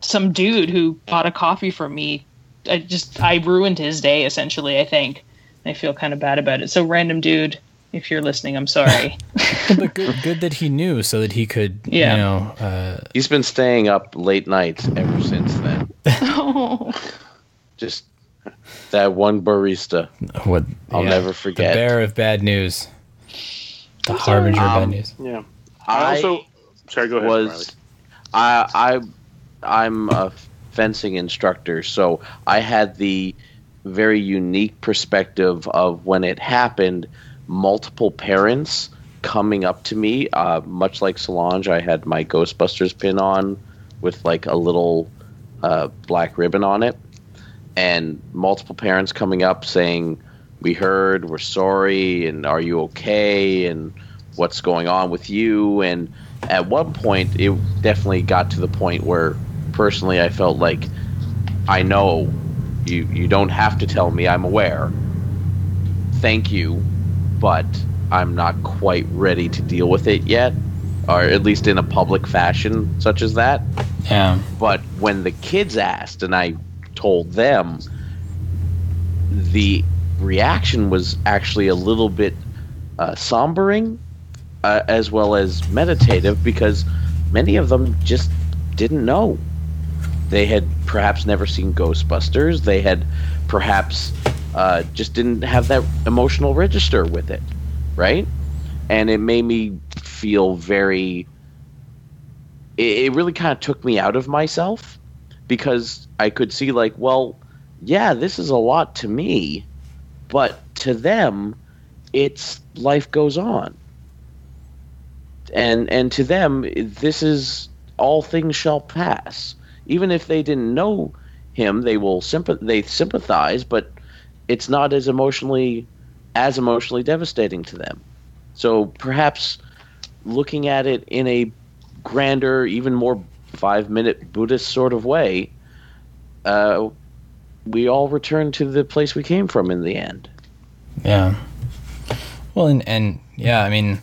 some dude who bought a coffee from me, I just I ruined his day essentially. I think I feel kind of bad about it. So random dude, if you're listening, I'm sorry. but good, good that he knew so that he could, Yeah. you know, uh, He's been staying up late nights ever since then. oh, Just that one barista. what I'll never forget. The bearer of bad news. The harbinger of bad Um, news. Yeah. I I also. Sorry, go ahead. Was I I I'm a fencing instructor, so I had the very unique perspective of when it happened. Multiple parents coming up to me, uh, much like Solange. I had my Ghostbusters pin on with like a little uh, black ribbon on it, and multiple parents coming up saying, "We heard, we're sorry, and are you okay?" and what's going on with you and at one point it definitely got to the point where personally I felt like I know you you don't have to tell me I'm aware thank you but I'm not quite ready to deal with it yet or at least in a public fashion such as that Yeah. but when the kids asked and I told them, the reaction was actually a little bit uh, sombering uh, as well as meditative because many of them just didn't know. They had perhaps never seen Ghostbusters. They had perhaps uh, just didn't have that emotional register with it, right? And it made me feel very it, it really kind of took me out of myself because I could see like, well, yeah, this is a lot to me, but to them, it's life goes on, and and to them, this is all things shall pass. Even if they didn't know him, they will sympath- they sympathize, but it's not as emotionally as emotionally devastating to them. So perhaps looking at it in a grander, even more five minute Buddhist sort of way, uh, we all return to the place we came from in the end. Yeah. Well, and, and yeah, I mean,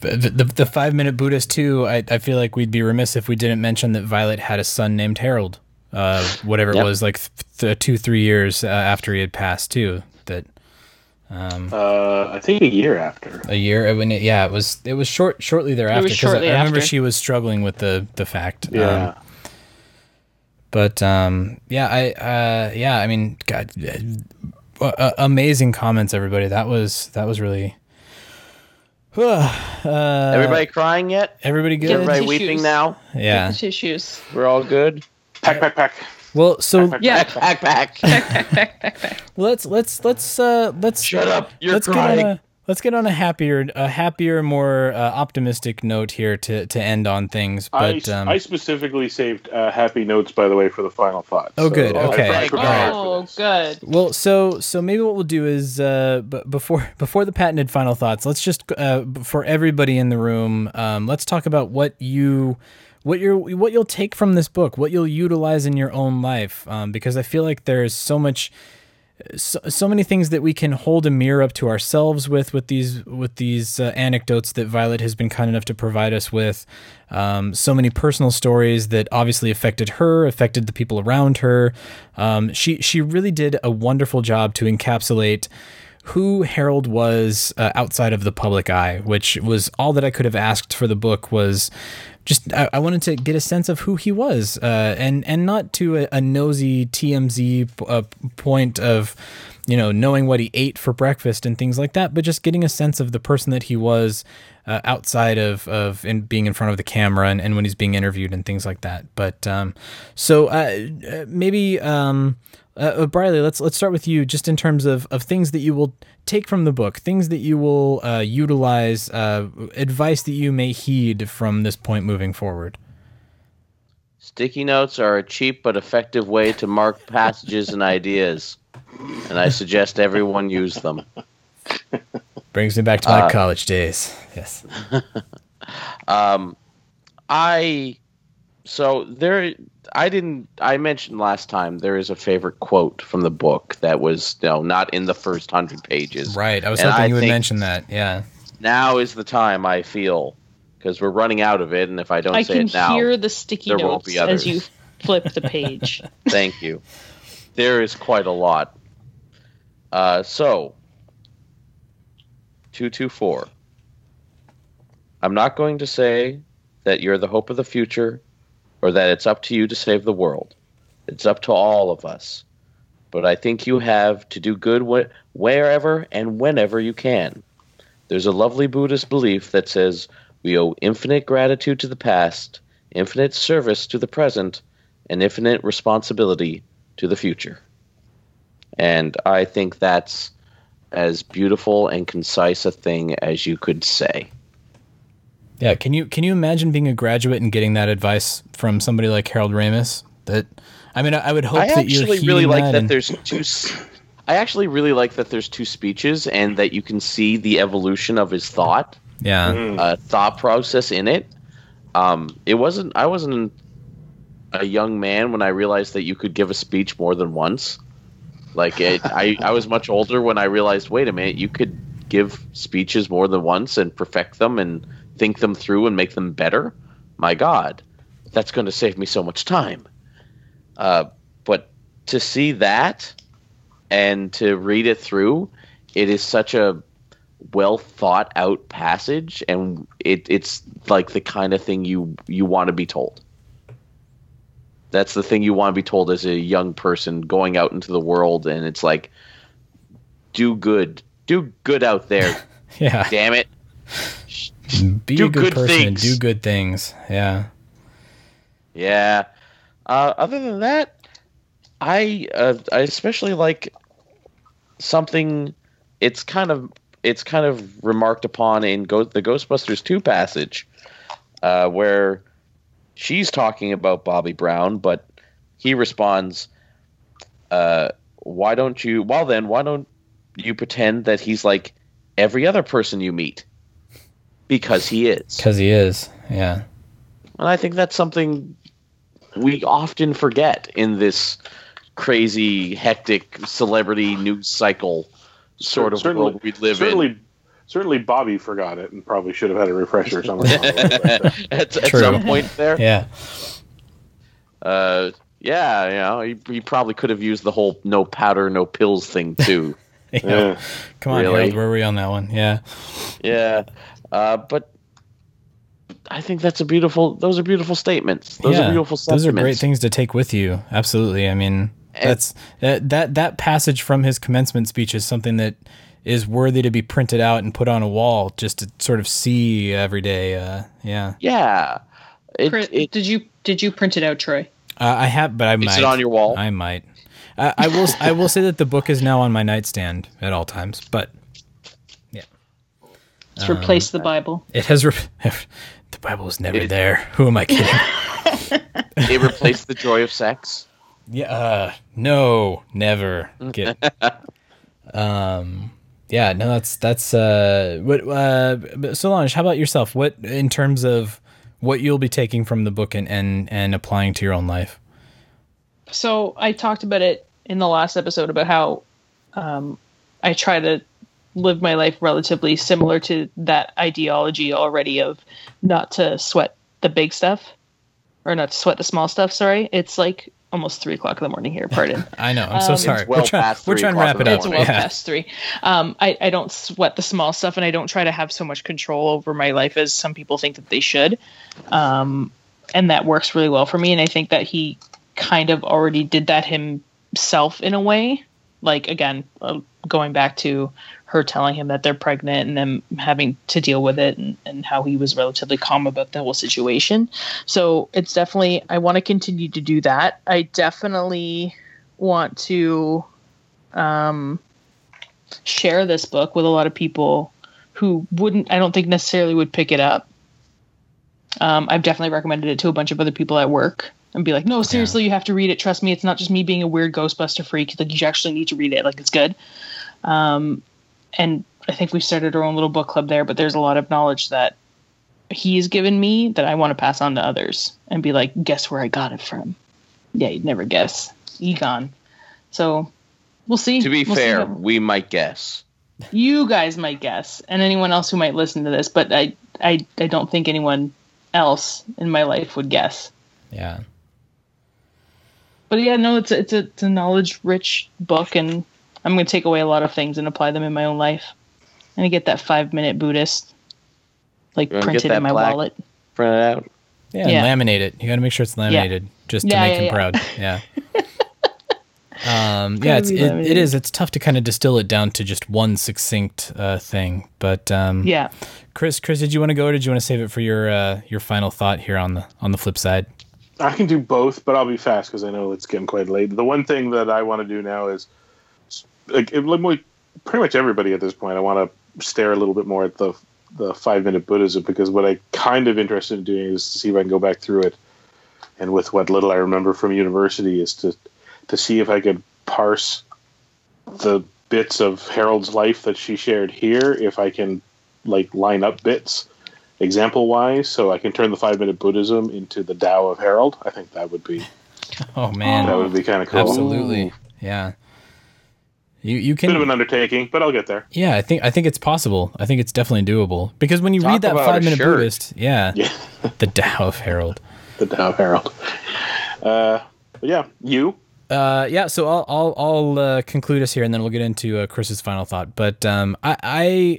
the, the, the five minute Buddhist too. I, I feel like we'd be remiss if we didn't mention that Violet had a son named Harold. Uh, whatever it was, like th- th- two three years uh, after he had passed too. That um, Uh, I think a year after. a year. I mean, it- yeah, it was it was short shortly thereafter. was 'cause shortly I, I remember she was struggling with the the fact. Yeah. Um, but um, yeah, I uh, yeah, I mean, God, uh, uh, amazing comments, everybody. That was that was really. uh, Everybody crying yet? everybody good. Everybody tissues. weeping now? Yeah. the tissues. We're all good? Pack, pack, pack. Well, so Yeah. Back, back, back. let's let's let's uh let's Shut up, you're let's crying. get on a let's get on a happier a happier more uh, optimistic note here to to end on things. But I, um, I specifically saved uh, happy notes, by the way, for the final thought. Oh, good. Okay. I prepared for Oh, good. Well, so so maybe what we'll do is uh, b- before before the patented final thoughts, let's just uh, b- for everybody in the room, um, let's talk about what you what you're what you'll take from this book, what you'll utilize in your own life, um, because I feel like there's so much. So, so many things that we can hold a mirror up to ourselves with with these with these uh, anecdotes that Violet has been kind enough to provide us with. Um, so many personal stories that obviously affected her, affected the people around her. Um, she she really did a wonderful job to encapsulate who Harold was uh, outside of the public eye, which was all that I could have asked for the book was just I, I wanted to get a sense of who he was, uh, and and not to a, a nosy TMZ uh, point of you know knowing what he ate for breakfast and things like that, but just getting a sense of the person that he was uh, outside of of in being in front of the camera and, and when he's being interviewed and things like that. But um, so uh, uh, maybe. Um, uh, uh, Briley, let's let's start with you, just in terms of, of things that you will take from the book, things that you will uh, utilize, uh, advice that you may heed from this point moving forward. Sticky notes are a cheap but effective way to mark passages and ideas, and I suggest everyone use them. Brings me back to my Uh, college days. Yes. Um, I so there. I didn't. I mentioned last time there is a favorite quote from the book that was you know, not in the first hundred pages. Right. I was And hoping I you would mention that. Yeah. Now is the time. I feel because we're running out of it, and if I don't I say can it now, hear the sticky there won't notes be as you flip the page. Thank you. There is quite a lot. Uh, so, 224. I'm not going to say that you're the hope of the future or that it's up to you to save the world. It's up to all of us. But I think you have to do good wh- wherever and whenever you can. There's a lovely Buddhist belief that says we owe infinite gratitude to the past, infinite service to the present, and infinite responsibility to the future. And I think that's as beautiful and concise a thing as you could say. Yeah. Can you can you imagine being a graduate and getting that advice from somebody like Harold Ramis? That I mean, I, I would hope I that you're actually heeding really like that and- there's two. I actually really like that there's two speeches and that you can see the evolution of his thought, yeah. uh, thought process in it. Um, it wasn't. I wasn't a young man when I realized that you could give a speech more than once. Like it, I, I was much older when I realized, wait a minute, you could give speeches more than once and perfect them and think them through and make them better. My God, that's going to save me so much time. Uh, but to see that and to read it through, it is such a well thought out passage, and it, it's like the kind of thing you you want to be told. That's the thing you want to be told as a young person going out into the world, and it's like, do good, do good out there. Yeah. Damn it! Be do a good, good person and do good things. Yeah. Yeah. Uh, other than that, I uh, I especially like something. It's kind of it's kind of remarked upon in Go- the Ghostbusters two passage, uh, where she's talking about Bobby Brown, but he responds, uh, "Why don't you? Well, then, why don't you pretend that he's like every other person you meet?" Because he is. Because he is. Yeah. And I think that's something we often forget in this crazy, hectic celebrity news cycle sort of Certainly- world we live certainly, in. certainly, Bobby forgot it and probably should have had a refresher somewhere. at, at some point there. Yeah. Uh, yeah, you know, he, he probably could have used the whole no powder, no pills thing too. Yeah. yeah. Come on, Really? Harold. Where were we on that one? Yeah. yeah. Uh, but I think that's a beautiful, those are beautiful statements. Those yeah. are beautiful Those are great things to take with you. Absolutely. I mean, And- that's that that that passage from his commencement speech is something that is worthy to be printed out and put on a wall just to sort of see every day. Uh, yeah. Yeah. It, Print- it, did you did you print it out, Troy? Uh, I have, but I might. Is it on your wall? I might. Uh, I will. I will say that the book is now on my nightstand at all times, but Let's replace the Bible. it has. Re- the Bible was never It- there. Who am I kidding? it replaced the joy of sex. Yeah, uh, no, never. Get, um, yeah, no, that's that's uh, what uh, Solange. How about yourself? What in terms of what you'll be taking from the book and and and applying to your own life? So I talked about it in the last episode about how um, I try to live my life relatively similar to that ideology already of not to sweat the big stuff or not to sweat the small stuff. Sorry, it's like almost three o'clock in the morning here. Pardon. I know. I'm so Um, sorry. Well we're trying. past We're trying to wrap it up. it's well Yeah. past three. Um, I, I don't sweat the small stuff, and I don't try to have so much control over my life as some people think that they should. Um, and that works really well for me. And I think that he kind of already did that himself in a way. Like again, uh, going back to her telling him that they're pregnant and them having to deal with it, and, and how he was relatively calm about the whole situation. So it's definitely I want to continue to do that. I definitely want to um, share this book with a lot of people who wouldn't I don't think necessarily would pick it up. Um, I've definitely recommended it to a bunch of other people at work and be like, no, seriously, you have to read it. Trust me, it's not just me being a weird Ghostbuster freak. Like you actually need to read it. Like it's good. Um, and I think we've started our own little book club there, but there's a lot of knowledge that he's given me that I want to pass on to others and be like, guess where I got it from? Yeah, you'd never guess. Egon. So we'll see. To be We'll fair, how- we might guess. you guys might guess, and anyone else who might listen to this, but I, I, I don't think anyone else in my life would guess. Yeah. But yeah, no, it's a, it's a, it's a knowledge rich book, and I'm going to take away a lot of things and apply them in my own life. And I get that five minute Buddhist, like You wanna get printed in my black- wallet. Print it out. Yeah, Yeah. and laminate it. You got to make sure it's laminated just to Yeah, make yeah, him yeah. proud. Yeah. um, yeah, it's, be it, it laminated. is. It's tough to kind of distill it down to just one succinct uh, thing. But um, Yeah. Chris, Chris, did you want to go, or did you want to save it for your uh, your final thought here on the on the flip side? I can do both, but I'll be fast because I know it's getting quite late. The one thing that I want to do now is, like, it- like, pretty much everybody at this point, I want to stare a little bit more at the the five minute Buddhism because what I kind of interested in doing is to see if I can go back through it, and with what little I remember from university, is to to see if I could parse the bits of Harold's life that she shared here, if I can like line up bits example wise, so I can turn the five minute Buddhism into the Tao of Harold. I think that would be Oh man, that would be kind of cool. absolutely. Yeah. You you can Bit of an undertaking, but I'll get there. Yeah, I think I think it's possible. I think it's definitely doable because when you Talk read that five minute shirt. Buddhist, yeah, Yeah, the Tao of Harold. the Tao of Harold. Uh, yeah, you. Uh, yeah, so I'll I'll, I'll uh, conclude us here, and then we'll get into uh, Chris's final thought. But um, I, I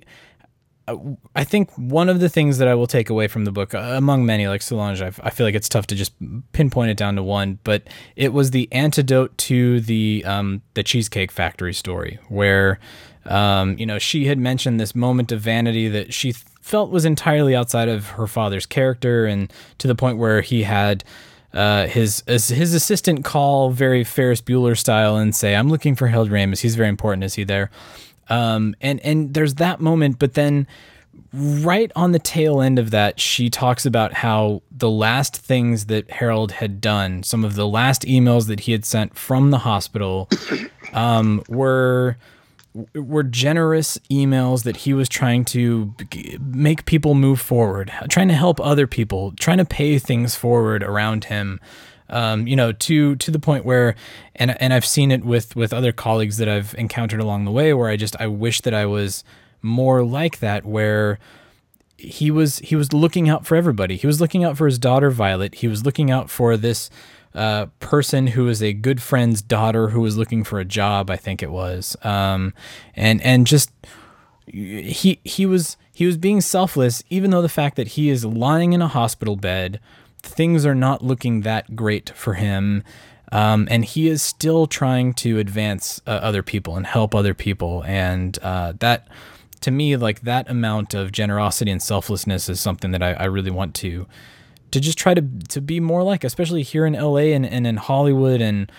I think one of the things that I will take away from the book, uh, among many, like Solange, I, I feel like it's tough to just pinpoint it down to one, but it was the antidote to the um, the Cheesecake Factory story, where um, you know she had mentioned this moment of vanity that she felt was entirely outside of her father's character, and to the point where he had uh, his his assistant call very Ferris Bueller style and say, "I'm looking for Harold Ramis. He's very important. Is he there?" Um, and and there's that moment, but then right on the tail end of that, she talks about how the last things that Harold had done, some of the last emails that he had sent from the hospital, um, were were generous emails that he was trying to make people move forward, trying to help other people, trying to pay things forward around him. Um, you know, to to the point where, and and I've seen it with with other colleagues that I've encountered along the way, where I just I wish that I was more like that, where he was he was looking out for everybody. He was looking out for his daughter Violet. He was looking out for this uh, person who was a good friend's daughter who was looking for a job. I think it was, um, and and just he he was he was being selfless, even though the fact that he is lying in a hospital bed, things are not looking that great for him. Um, and he is still trying to advance uh, other people and help other people, and uh, that to me, like that amount of generosity and selflessness is something that I, I really want to to just try to to be more like, especially here in LA and, and in Hollywood and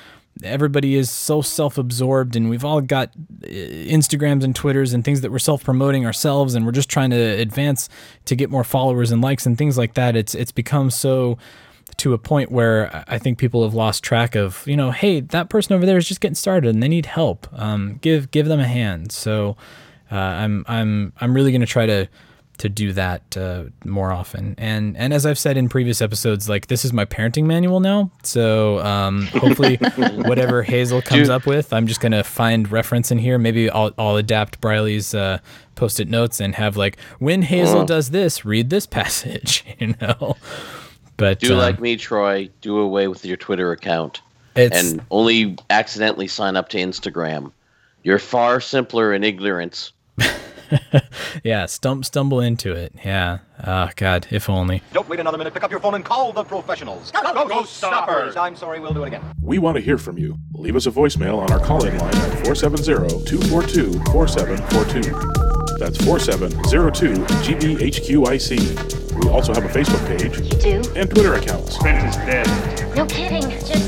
everybody is so self-absorbed and we've all got uh, Instagrams and Twitters and things that we're self-promoting ourselves and we're just trying to advance to get more followers and likes and things like that. It's it's become so to a point where I think people have lost track of, you know, hey, that person over there is just getting started and they need help. Um, give give them a hand. So uh, I'm I'm I'm really going to try to to do that uh, more often. And and as I've said in previous episodes, like this is my parenting manual now. So um, hopefully, whatever Hazel comes Dude. up with, I'm just gonna find reference in here. Maybe I'll I'll adapt Briley's uh, post-it notes and have like when Hazel does this, read this passage. You know. But Do um, like me, Troy. Do away with your Twitter account. It's and only accidentally sign up to Instagram. You're far simpler in ignorance. yeah, stump stumble into it. Yeah. Oh God, if only. Don't wait another minute. Pick up your phone and call the professionals. Go, go, go, stoppers! I'm sorry, we'll do it again. We want to hear from you. Leave us a voicemail on our call-in line at 470-242-4742. That's 4702-GBHQIC. We also have a Facebook page You do? and Twitter accounts. Trent is dead. No kidding. Just give me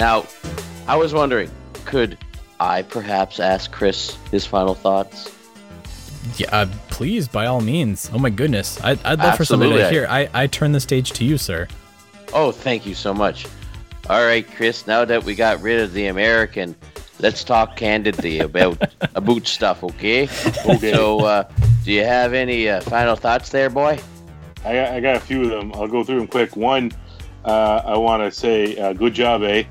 Now, I was wondering, could I perhaps ask Chris his final thoughts? Yeah, uh, please, by all means. Oh my goodness, I, I'd love for somebody to hear. I, I turn the stage to you, sir. Oh, thank you so much. All right, Chris. Now that we got rid of the American, let's talk candidly about about stuff, okay? Okay. So, uh, do you have any uh, final thoughts there, boy? I got, I got a few of them. I'll go through them quick. One, uh, I want to say uh, good job, eh?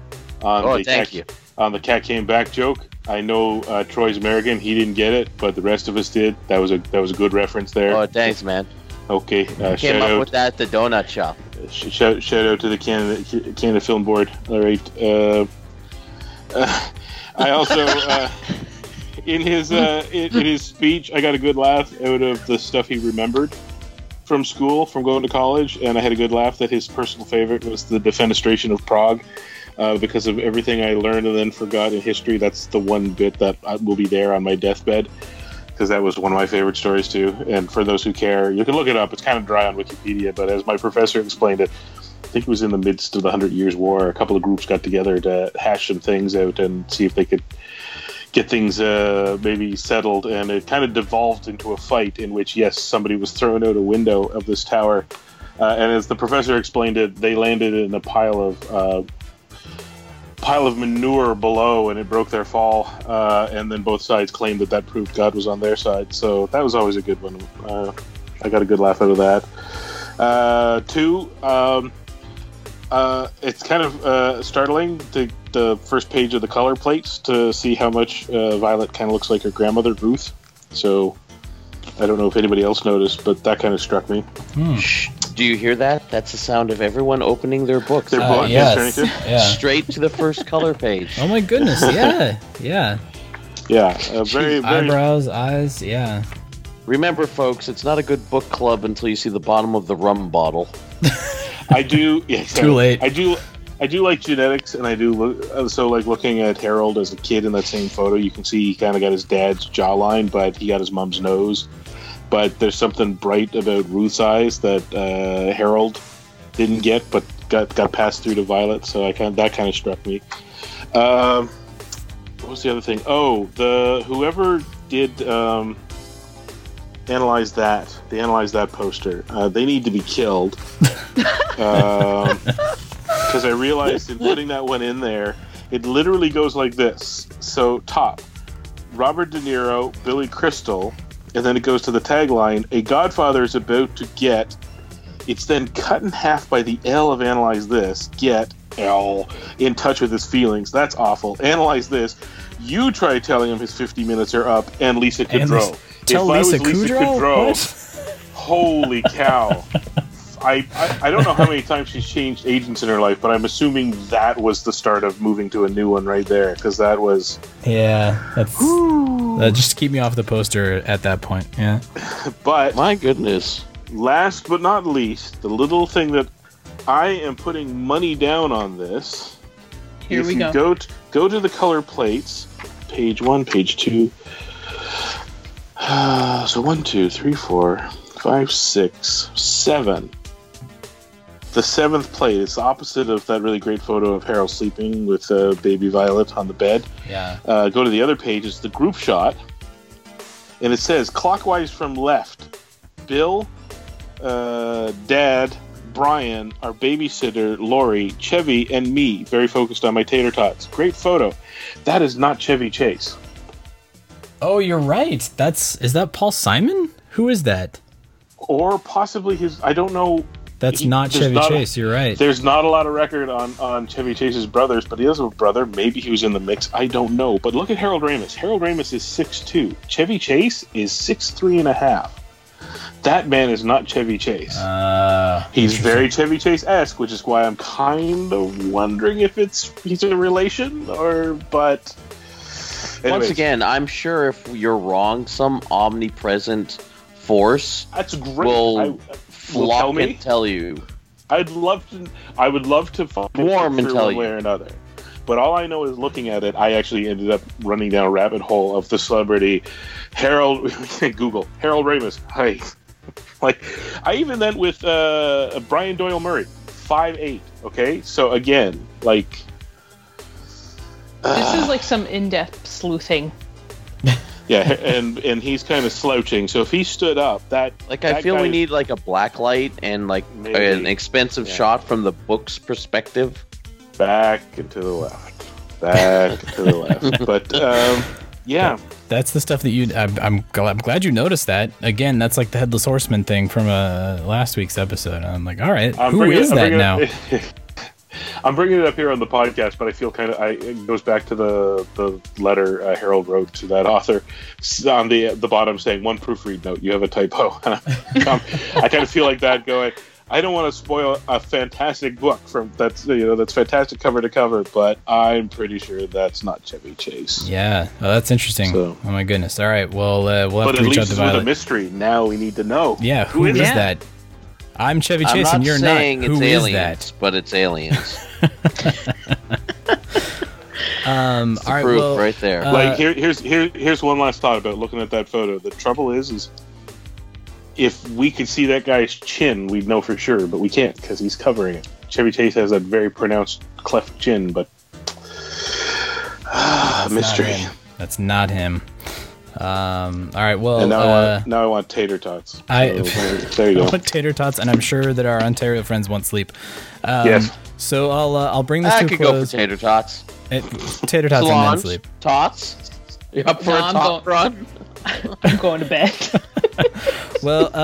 On Oh, the thank cat, you. On the cat came back joke. I know uh, Troy's American. He didn't get it, but the rest of us did. That was a that was a good reference there. Oh, thanks, man. Okay. Uh, Came shout up out. with that at the donut shop. Sh- shout, shout out to the Canada Canada Film Board. All right. Uh, uh, I also, uh, in his uh, in, in his speech, I got a good laugh out of the stuff he remembered from school, from going to college, and I had a good laugh that his personal favorite was the defenestration of Prague. Uh, because of everything I learned and then forgot in history, that's the one bit that I- will be there on my deathbed because that was one of my favorite stories too. And for those who care, you can look it up. It's kind of dry on Wikipedia, but as my professor explained it, I think it was in the midst of the Hundred Years' War. A couple of groups got together to hash some things out and see if they could get things uh, maybe settled. And it kind of devolved into a fight in which, yes, somebody was thrown out a window of this tower. Uh, and as the professor explained it, they landed in a pile of uh, pile of manure below, and it broke their fall. Uh, and then both sides claimed that that proved God was on their side. So that was always a good one. Uh, I got a good laugh out of that. Uh, two, um, uh, it's kind of uh, startling the the first page of the color plates to see how much uh, Violet kind of looks like her grandmother Ruth. So I don't know if anybody else noticed, but that kind of struck me. Shh. Do you hear that? That's the sound of everyone opening their books. Their book, yes, yeah. Straight to the first color page. Oh my goodness, yeah, yeah. Yeah, uh, very, very. Eyebrows, eyes, yeah. Remember, folks, it's not a good book club until you see the bottom of the rum bottle. I do. Yeah, Too late. I do. I do like genetics, and I do look. uh, So, like looking at Harold as a kid in that same photo, you can see he kind of got his dad's jawline, but he got his mom's nose. But there's something bright about Ruth's eyes that uh, Harold didn't get, but got got passed through to Violet. So I kind that kind of struck me. Um, what was the other thing? Oh, the whoever did um, analyze that, they analyzed that poster. Uh, they need to be killed. Because I realized in putting that one in there, it literally goes like this. So top, Robert De Niro, Billy Crystal, and then it goes to the tagline: "A Godfather is about to get." It's then cut in half by the L of analyze this. Get L in touch with his feelings. That's awful. Analyze this. You try telling him his 50 minutes are up, and Lisa Kudrow. Lisa- tell if I was Lisa Lisa Kudrow? Kudrow, holy cow! I, I I don't know how many times she's changed agents in her life, but I'm assuming that was the start of moving to a new one right there, because that was Yeah, that's uh, just to keep me off the poster at that point. Yeah. But my goodness. Last but not least, the little thing that I am putting money down on this. Here if we you go. go. To, go to the color plates, page one, page two. so one, two, three, four, five, six, seven. The seventh plate. It's the opposite of that really great photo of Harold sleeping with uh, baby Violet on the bed. Yeah. Uh, go to the other page. It's the group shot, and it says clockwise from left. Bill, uh, Dad, Brian, our babysitter, Lori, Chevy, and me. Very focused on my tater tots. Great photo. That is not Chevy Chase. Oh, you're right. That's is that Paul Simon? Who is that? Or possibly his. I don't know. That's He- not Chevy not a- Chase. You're right. There's not a lot of record on, on Chevy Chase's brothers, but he does have a brother. Maybe he was in the mix. I don't know. But look at Harold Ramis. Harold Ramis is 6'2. Chevy Chase is 6'3 and a half. That man is not Chevy Chase. Uh, He's very Chevy Chase esque, which is why I'm kind of wondering if it's he's a relation or. But Once again, I'm sure if you're wrong, some omnipresent force that's great. will I- will flock tell me. and tell you. I'd love to. I would love to find it Warm and through tell one you. way or another. But all I know is looking at it, I actually ended up running down a rabbit hole of the celebrity Harold. Google Harold Ramis. Hi. Like, I even went with uh, Brian Doyle Murray, five eight. Okay, so again, like, This is like some in-depth sleuthing. yeah, and and he's kind of slouching. So if he stood up, that Like I feel we is- need like a black light and like Maybe. an expensive Yeah. shot from the book's perspective. back and to the left, back and to the left. But um, yeah, That's the stuff that you. I'm, I'm, glad, I'm glad you noticed that. Again, that's like the headless horseman thing from uh, last week's episode. I'm like, all right, I'm who bringing- is I'm that now? it- I'm bringing it up here on the podcast, but I feel kind of I, it goes back to the the letter uh, Harold wrote to that author on the the bottom saying one proofread note. You have a typo. um, I kind of feel like that going. I don't want to spoil a fantastic book from that's you know that's fantastic cover to cover, but I'm pretty sure that's not Chevy Chase. Yeah, oh, that's interesting. So- oh my goodness. All right, well, uh, we'll have but to at reach out least to it's with a mystery. Now we need to know. Yeah, who is it? that? I'm Chevy I'm Chase, not and you're saying not. it's Who is aliens, but it's aliens. Um, It's the all right, proof well, right there. uh, like here, here's here, here's one last thought about looking at that photo. The trouble is, is if we could see that guy's chin, we'd know for sure, but we can't because he's covering it. Chevy Chase has that very pronounced cleft chin, but ah, That's not mystery. That's not him. Um, all right, well, and now, I uh, want, now I want tater tots. I- So, there you I want tater tots, and I'm sure that our Ontario friends want sleep. Um, Yes. So I'll uh, I'll bring this I to a could go for tater tots. Eh, tater tots and then sleep. Tots. You up for No, a I'm top go- run? I'm going to bed. Well, uh,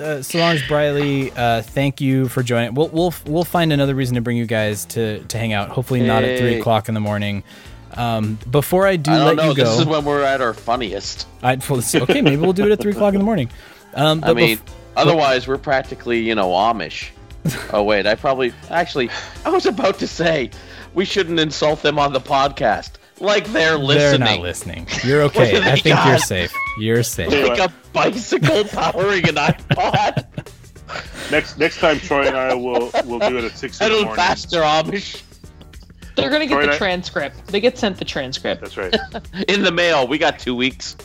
uh, Solange Briley, uh, thank you for joining. We'll we'll we'll find another reason to bring you guys to to hang out. Hopefully not at three o'clock in the morning. Um, before I do I let don't know. you go, This is when we're at our funniest. I'd, well, it's- okay, maybe we'll do it at three o'clock in the morning. Um, I mean, bef- otherwise we're practically, you know, Amish. oh wait, I probably actually I was about to say we shouldn't insult them on the podcast. Like they're listening. they're not listening. You're okay. I they think you're safe. You're safe. Like a bicycle powering an iPod. Next next time, Troy and I will will do it at six in the Pedal morning. faster, Amish. They're gonna get Troy, the I- transcript. They get sent the transcript That's right. In the mail, we got two weeks.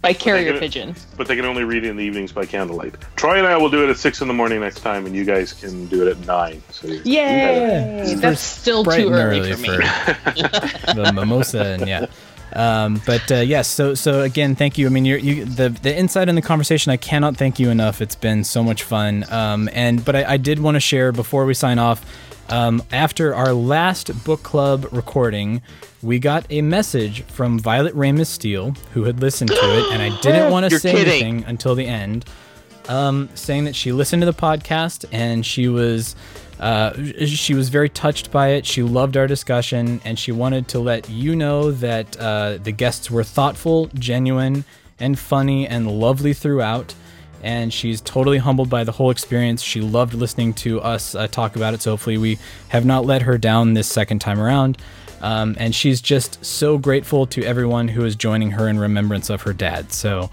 by carrier gonna- pigeon. but they can only read it in the evenings by candlelight. Troy and I will do it at six in the morning next time, and you guys can do it at nine. So you- Yay! Yeah. That's still too and early, early for me. the mimosa and yeah. Um, but uh, yes, so so again, thank you. I mean, you're, you the the insight in the conversation. I cannot thank you enough. It's been so much fun. Um, and but I, I did want to share before we sign off. Um, after our last book club recording, we got a message from Violet Ramis Stiel, who had listened to it, and I didn't want to say kidding. anything until the end um, saying that she listened to the podcast and she was uh, she was very touched by it. She loved our discussion and she wanted to let you know that uh, the guests were thoughtful, genuine, and funny and lovely throughout. And she's totally humbled by the whole experience. She loved listening to us uh, talk about it. So hopefully we have not let her down this second time around. Um, and she's just so grateful to everyone who is joining her in remembrance of her dad. So.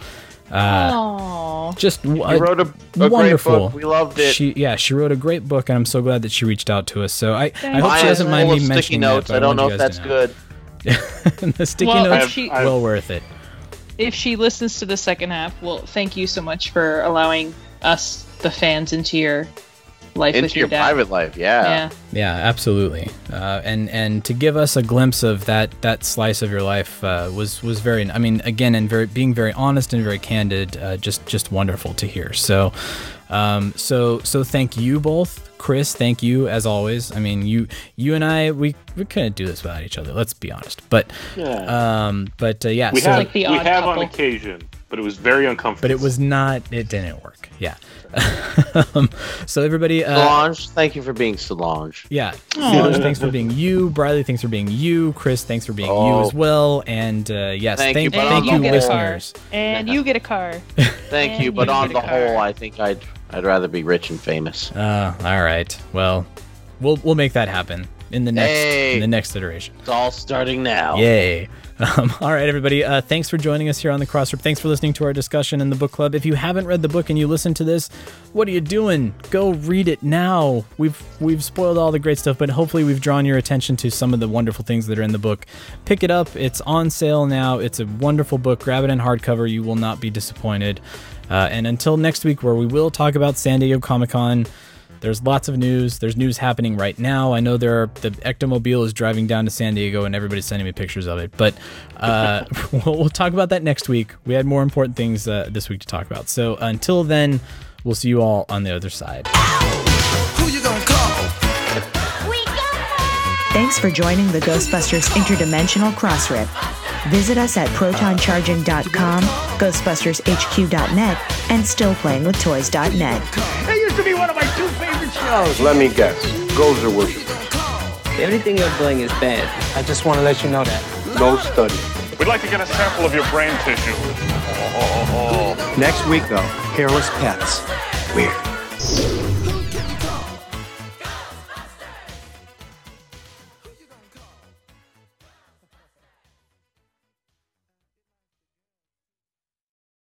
Uh, just w- You wrote a, a great wonderful. book. We loved it. She yeah, she wrote a great book, and I'm so glad that she reached out to us. So I, I hope she doesn't mind me mentioning notes. that. but I don't want know if that's good. the sticky Well, notes, if she- well worth it. If she listens to the second half, well, thank you so much for allowing us, the fans, into your life Into with your, your dad. private life, yeah. Yeah. Yeah, absolutely. Uh, and and to give us a glimpse of that that slice of your life uh, was was very. I mean, again, and very being very honest and very candid. Uh, just just wonderful to hear. So, um, so so thank you both, Chris. Thank you as always. I mean, you you and I we we couldn't do this without each other. Let's be honest. But Yeah. um, but uh, yeah. we so, have we have on occasion, but it was very uncomfortable. but it was not. It didn't work. Yeah. um, so everybody. Uh, Solange, thank you for being Solange. Yeah. Solange, thanks for being you. Briley, thanks for being you. Chris, thanks for being you Oh. as well. And uh, yes, Thank thank, you, but thank on you, listeners. And you get a car. Thank And you, but you on the car. whole, I think I'd I'd rather be rich and famous. Uh, all right. Well, we'll we'll make that happen in the next Hey. in the next iteration. It's all starting now. Yay. Um, all right, everybody. Uh, thanks for joining us here on the Crossrip. Thanks for listening to our discussion in the book club. If you haven't read the book and you listen to this, what are you doing? Go read it now. We've we've spoiled all the great stuff, but hopefully we've drawn your attention to some of the wonderful things that are in the book. Pick it up. It's on sale now. It's a wonderful book. Grab it in hardcover. You will not be disappointed. Uh, and until next week, where we will talk about San Diego Comic Con. There's lots of news. There's news happening right now. I know there are, the Ectomobile is driving down to San Diego, and everybody's sending me pictures of it. But uh, we'll, we'll talk about that next week. We had more important things uh, this week to talk about. So until then, we'll see you all on the other side. Thanks for joining the Ghostbusters Interdimensional Crossrip. Visit us at protoncharging.com, ghostbustershq.net, and stillplayingwithtoys.net. That used to be one of my two favorite shows. Let me guess. Ghosts are worship. Everything you're doing is bad. I just want to let you know that. No study. We'd like to get a sample of your brain tissue. Next week, though, hairless pets. Weird.